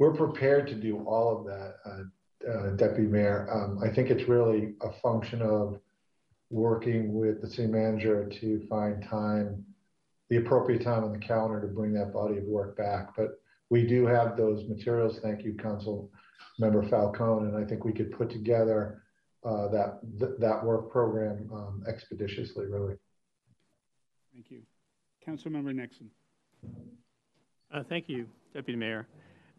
We're prepared to do all of that, uh, uh, Deputy Mayor. Um, I think it's really a function of working with the city manager to find time, the appropriate time on the calendar to bring that body of work back. But we do have those materials. Thank you, Council Member Falcone, and I think we could put together uh, that th that work program um, expeditiously, really. Thank you. Council Member Nixon. Uh, thank you, Deputy Mayor.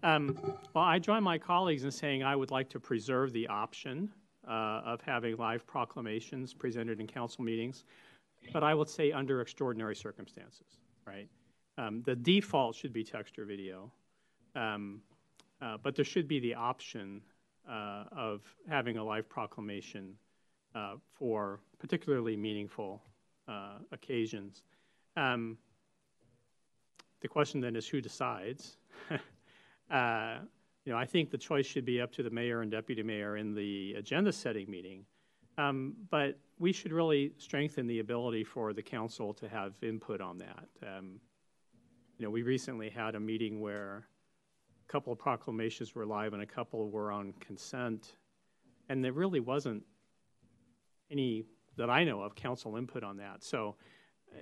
Um, well, I join my colleagues in saying I would like to preserve the option uh, of having live proclamations presented in council meetings, but I would say under extraordinary circumstances, right? Um, the default should be text or video, um, uh, but there should be the option uh, of having a live proclamation uh, for particularly meaningful uh, occasions. Um, the question then is who decides? (laughs) Uh, you know, I think the choice should be up to the mayor and deputy mayor in the agenda setting meeting. Um, but we should really strengthen the ability for the council to have input on that. Um, you know, we recently had a meeting where a couple of proclamations were live and a couple were on consent. And there really wasn't any that I know of council input on that. So uh,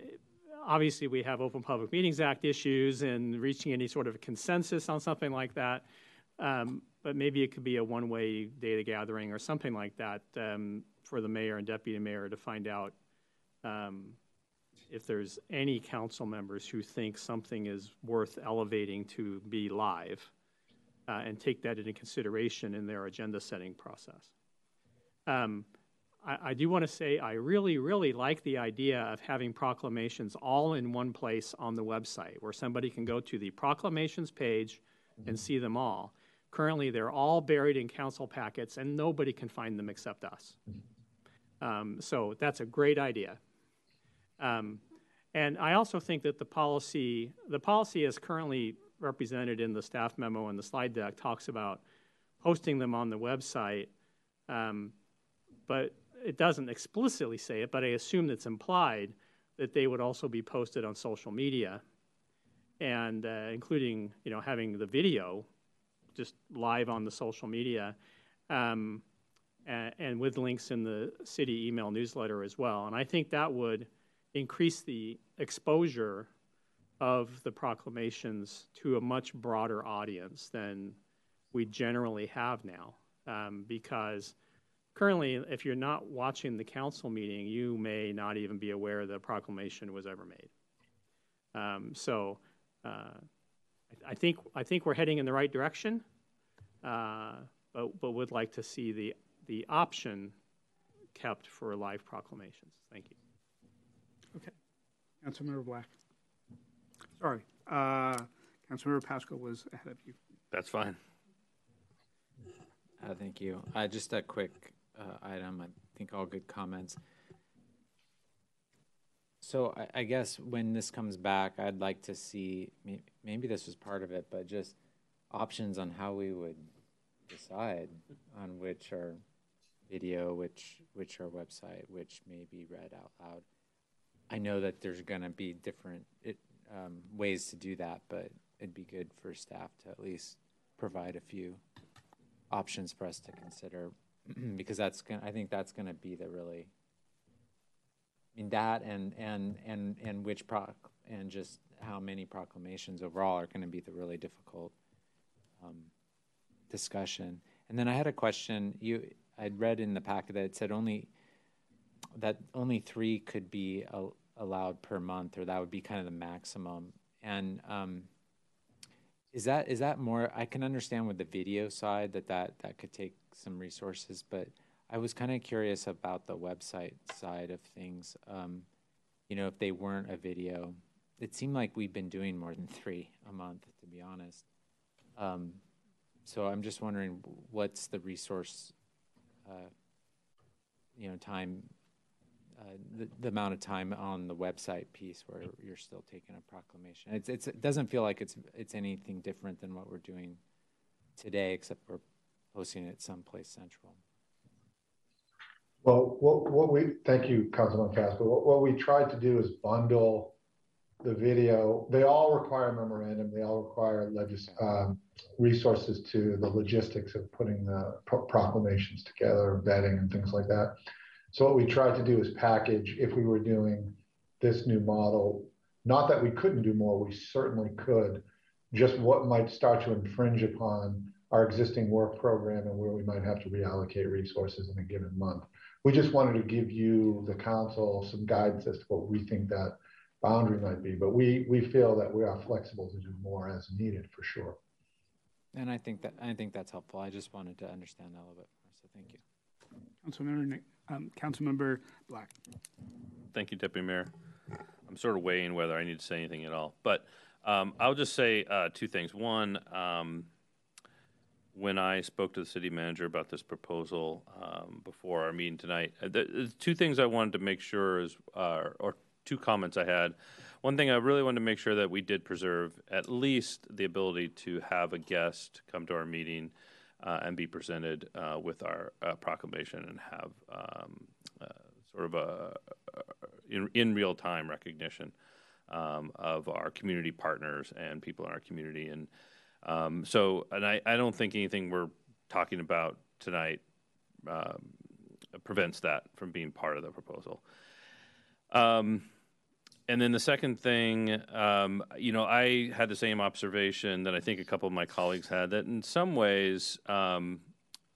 obviously we have Open Public Meetings Act issues and reaching any sort of consensus on something like that. Um, but maybe it could be a one-way data gathering or something like that um, for the mayor and deputy mayor to find out um, if there's any council members who think something is worth elevating to be live uh, and take that into consideration in their agenda setting process. I, I do want to say I really, really like the idea of having proclamations all in one place on the website where somebody can go to the proclamations page and see them all. Currently, they're all buried in council packets and nobody can find them except us. Um, so that's a great idea. Um, and I also think that the policy, the policy as currently represented in the staff memo and the slide deck talks about posting them on the website. Um, but it doesn't explicitly say it, but I assume it's implied that they would also be posted on social media, and uh, including you know having the video just live on the social media, um, and, and, with links in the city email newsletter as well. And I think that would increase the exposure of the proclamations to a much broader audience than we generally have now, um, because currently, if you're not watching the council meeting, you may not even be aware the proclamation was ever made. Um, so uh, I, I, think I think we're heading in the right direction, uh, but but would like to see the the option kept for live proclamations. Thank you. Okay, Councilmember Black. Sorry, uh, Councilmember Pascal was ahead of you. That's fine. Uh, thank you. Uh, just a quick uh, item. I think all good comments. So I, I, guess when this comes back, I'd like to see maybe this was part of it, but just options on how we would decide on which are video, which which are website, which may be read out loud. I know that there's going to be different it, um, ways to do that, but it'd be good for staff to at least provide a few options for us to consider (clears throat) because that's gonna, I think that's going to be the really I mean that and and and and which proc and just how many proclamations overall are going to be the really difficult um, discussion. And then I had a question. You I'd read in the packet that it said only that only three could be allowed per month, or that would be kind of the maximum. And um, is that is that more? I can understand with the video side that that that could take some resources, but I was kind of curious about the website side of things. Um, you know, if they weren't a video, it seemed like we've been doing more than three a month, to be honest. Um, so I'm just wondering, what's the resource, uh, you know, time, the, the, amount of time on the website piece where you're still taking a proclamation. It's, it's, it doesn't feel like it's it's anything different than what we're doing today, except we're posting it someplace central. Well, what, what we, thank you, Councilman Casper. What, what we tried to do is bundle the video. They all require a memorandum. They all require legis- um, resources to the logistics of putting the pro- proclamations together, vetting, and things like that. So what we tried to do is package, if we were doing this new model, not that we couldn't do more, we certainly could, just what might start to infringe upon our existing work program and where we might have to reallocate resources in a given month. We just wanted to give you, the council, some guidance as to what we think that boundary might be. But we, we feel that we are flexible to do more as needed for sure. And I think that I think that's helpful. I just wanted to understand that a little bit more. So thank you. Councilmember, um, Councilmember Black. Thank you, Deputy Mayor. I'm sort of weighing whether I need to say anything at all, but um, I'll just say uh, two things. One, um, when I spoke to the city manager about this proposal um, before our meeting tonight, uh, the, two things I wanted to make sure is, uh, or two comments I had. One thing I really wanted to make sure that we did preserve at least the ability to have a guest come to our meeting and be presented uh, with our uh, proclamation and have um, uh, sort of a, in, in real time recognition um, of our community partners and people in our community and um, so, and I, I don't think anything we're talking about tonight um, prevents that from being part of the proposal. And then the second thing, um, you know, I had the same observation that I think a couple of my colleagues had that in some ways, um,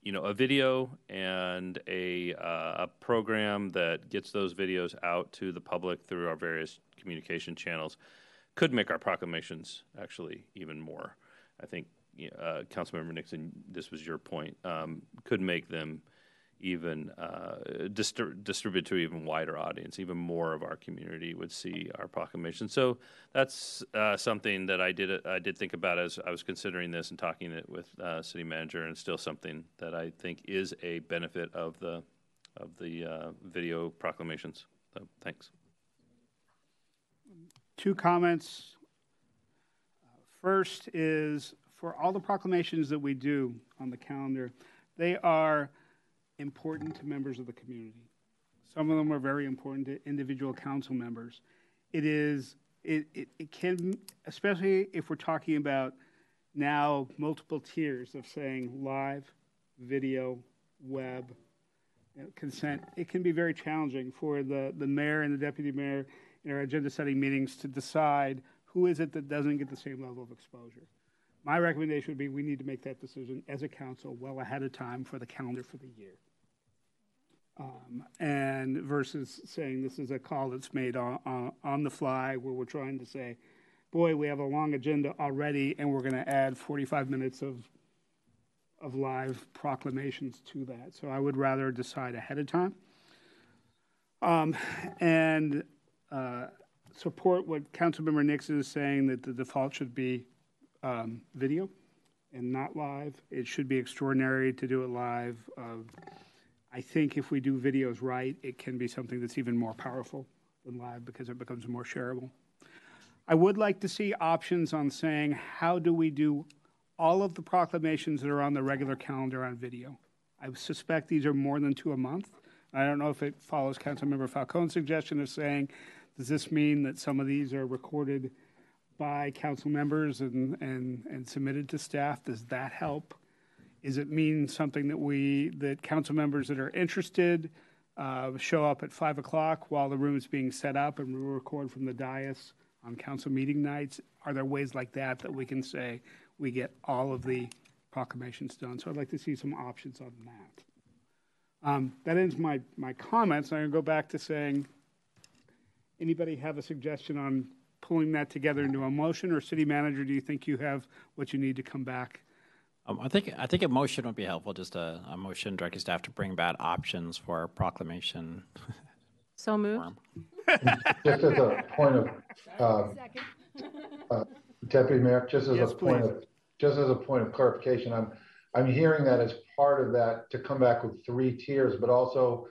you know, a video and a, uh, a program that gets those videos out to the public through our various communication channels could make our proclamations actually even more. I think uh, Councilmember Nixon, this was your point, um, could make them even uh, distri- distribute to even wider audience. Even more of our community would see our proclamation. So that's uh, something that I did I did think about as I was considering this and talking it with uh, city manager, and still something that I think is a benefit of the of the uh, video proclamations. So thanks. Two comments. First is for all the proclamations that we do on the calendar, they are important to members of the community. Some of them are very important to individual council members. It is, it, it, it can, especially if we're talking about now multiple tiers of saying live, video, web, consent, it can be very challenging for the, the mayor and the deputy mayor in our agenda setting meetings to decide who is it that doesn't get the same level of exposure. My recommendation would be we need to make that decision as a council well ahead of time for the calendar for the year. Um, and versus saying this is a call that's made on, on, on, the fly where we're trying to say, boy, we have a long agenda already and we're going to add 45 minutes of, of live proclamations to that. So I would rather decide ahead of time um, and uh, support what Councilmember Nixon is saying that the default should be um, video and not live. It should be extraordinary to do it live. Uh, I think if we do videos right, it can be something that's even more powerful than live because it becomes more shareable. I would like to see options on saying how do we do all of the proclamations that are on the regular calendar on video. I suspect these are more than two a month. I don't know if it follows Councilmember Falcone's suggestion of saying, does this mean that some of these are recorded by council members and, and, and submitted to staff? Does that help? Is it mean something that we, that council members that are interested uh, show up at five o'clock while the room is being set up and we record from the dais on council meeting nights? Are there ways like that that we can say we get all of the proclamations done? So I'd like to see some options on that. Um, that ends my, my comments. I'm going to go back to saying, anybody have a suggestion on pulling that together into a motion, or city manager, do you think you have what you need to come back um, I think I think a motion would be helpful. Just a, a motion directing staff to bring back options for proclamation. (laughs) So moved. (laughs) just as a point of uh, uh, deputy mayor, just as yes, a point please. of just as a point of clarification, I'm I'm hearing that as part of that to come back with three tiers, but also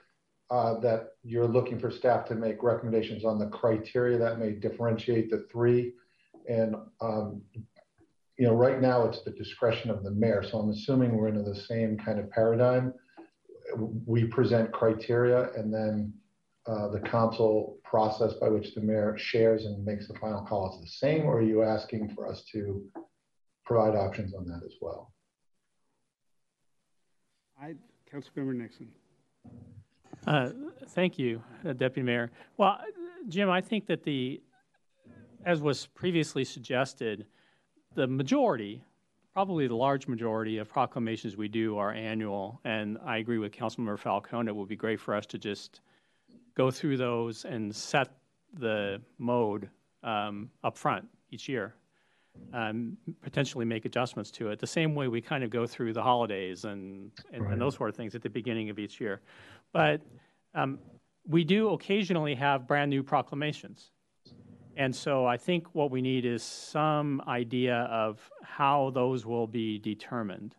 uh, that you're looking for staff to make recommendations on the criteria that may differentiate the three. And um, you know, right now it's the discretion of the mayor. So I'm assuming we're into the same kind of paradigm. We present criteria and then uh, the council process by which the mayor shares and makes the final call is the same, or are you asking for us to provide options on that as well? I, Councilmember Nixon. Uh, thank you, uh, Deputy Mayor. Well, Jim, I think that the, as was previously suggested, the majority, probably the large majority of proclamations we do are annual, and I agree with Councilmember Falcone. It would be great for us to just go through those and set the mode um, up front each year. Um, potentially make adjustments to it the same way we kind of go through the holidays and, and, right. and those sort of things at the beginning of each year. But um, we do occasionally have brand new proclamations. And so I think what we need is some idea of how those will be determined.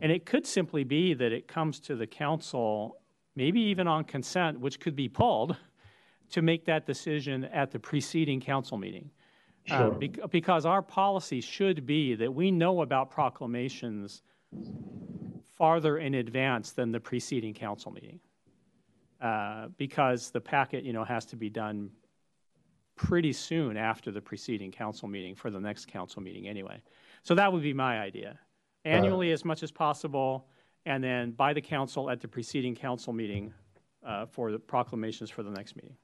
And it could simply be that it comes to the council, maybe even on consent, which could be pulled, to make that decision at the preceding council meeting. Uh, sure. Uh, be- because our policy should be that we know about proclamations farther in advance than the preceding council meeting. Uh, because the packet, you know, has to be done pretty soon after the preceding council meeting for the next council meeting anyway. So that would be my idea. Annually, uh, as much as possible, and then by the council at the preceding council meeting uh, for the proclamations for the next meeting.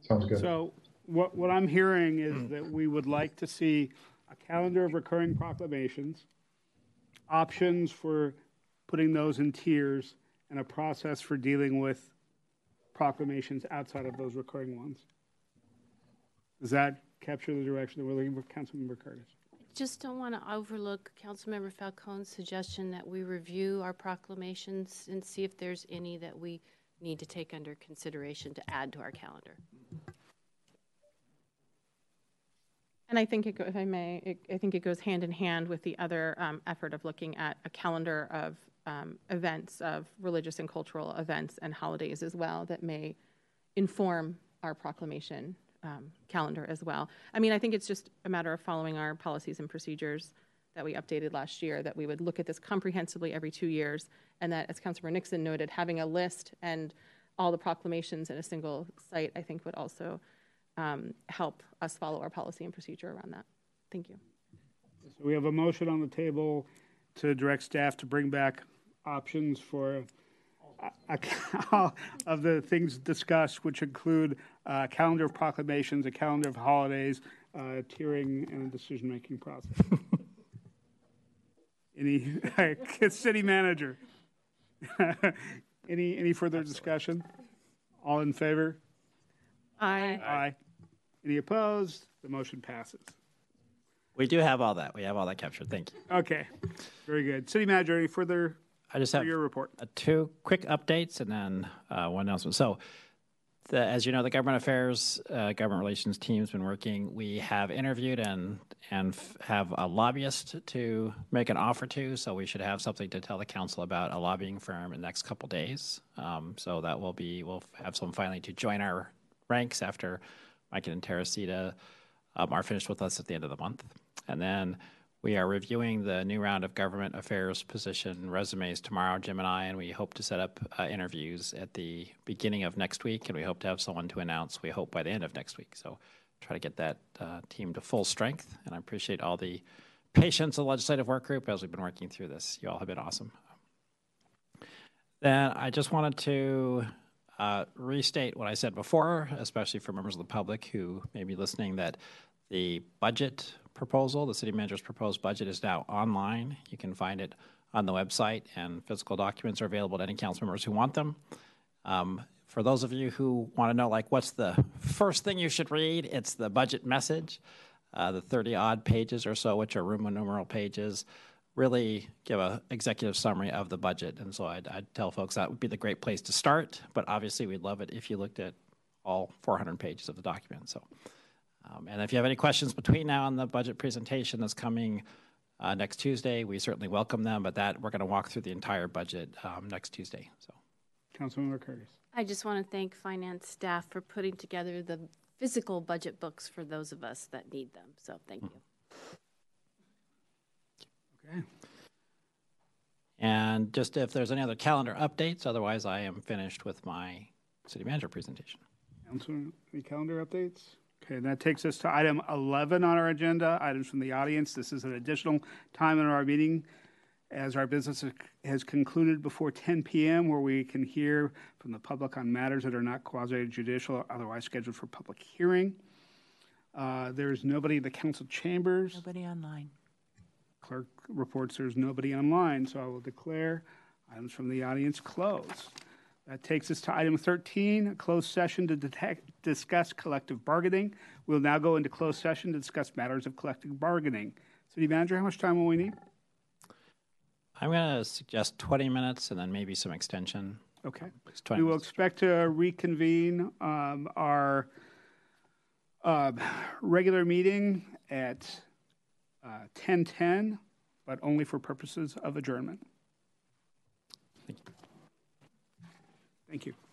Sounds good. So what, what I'm hearing is that we would like to see a calendar of recurring proclamations, options for putting those in tiers, and a process for dealing with proclamations outside of those recurring ones. Does that capture the direction that we're looking for, Councilmember Curtis? I just don't want to overlook Councilmember Falcone's suggestion that we review our proclamations and see if there's any that we need to take under consideration to add to our calendar. And I think, it go, if I may, it, I think it goes hand in hand with the other um, effort of looking at a calendar of um, events, of religious and cultural events and holidays as well that may inform our proclamation um, calendar as well. I mean, I think it's just a matter of following our policies and procedures that we updated last year, that we would look at this comprehensively every two years, and that, as Councilmember Nixon noted, having a list and all the proclamations in a single site, I think would also um, help us follow our policy and procedure around that. Thank you. So we have a motion on the table to direct staff to bring back options for a, (laughs) a, of the things discussed, which include a calendar of proclamations, a calendar of holidays, uh, tiering, and a decision-making process. (laughs) any (laughs) city manager? any any further discussion? All in favor? Aye. Aye. Any opposed? The motion passes. We do have all that. We have all that captured. Thank you. Okay, very good. City manager, any further? I just have your report. Two quick updates and then uh, one announcement. So, the, as you know, the government affairs, uh, government relations team's been working. We have interviewed and and f- have a lobbyist to make an offer to. So we should have something to tell the council about a lobbying firm in the next couple days. Um, so that will be we'll have someone finally to join our ranks after Mike and Teresita um, are finished with us at the end of the month. And then we are reviewing the new round of government affairs position resumes tomorrow, Jim and I, and we hope to set up uh, interviews at the beginning of next week. And we hope to have someone to announce, we hope, by the end of next week. So try to get that uh, team to full strength. And I appreciate all the patience of the legislative work group as we've been working through this. You all have been awesome. Then I just wanted to uh, restate what I said before, especially for members of the public who may be listening, that the budget proposal, the city manager's proposed budget, is now online. You can find it on the website, and physical documents are available to any council members who want them. Um, for those of you who want to know, like, what's the first thing you should read? It's the budget message, uh, the 30 odd pages or so, which are Roman numeral pages really give an executive summary of the budget. And so I'd, I'd, tell folks that would be the great place to start. But obviously, we'd love it if you looked at all 400 pages of the document. So, um, and if you have any questions between now and the budget presentation that's coming uh, next Tuesday, we certainly welcome them. But that we're going to walk through the entire budget um, next Tuesday. So, Councilmember Curtis. I just want to thank finance staff for putting together the physical budget books for those of us that need them. So, thank you. Okay. And just if there's any other calendar updates, otherwise I am finished with my city manager presentation. Councilor, any calendar updates? Okay, that takes us to item 11 on our agenda, items from the audience. This is an additional time in our meeting as our business has concluded before 10 p.m., where we can hear from the public on matters that are not quasi judicial or otherwise scheduled for public hearing. Uh, there's nobody in the council chambers. Nobody online. Clerk reports there's nobody online, so I will declare items from the audience closed. That takes us to item 13, a closed session to detect, discuss collective bargaining. We'll now go into closed session to discuss matters of collective bargaining. City Manager, how much time will we need? I'm going to suggest 20 minutes and then maybe some extension. Okay. We will expect to reconvene um, our uh, regular meeting at 1010, uh, but only for purposes of adjournment. Thank you. Thank you.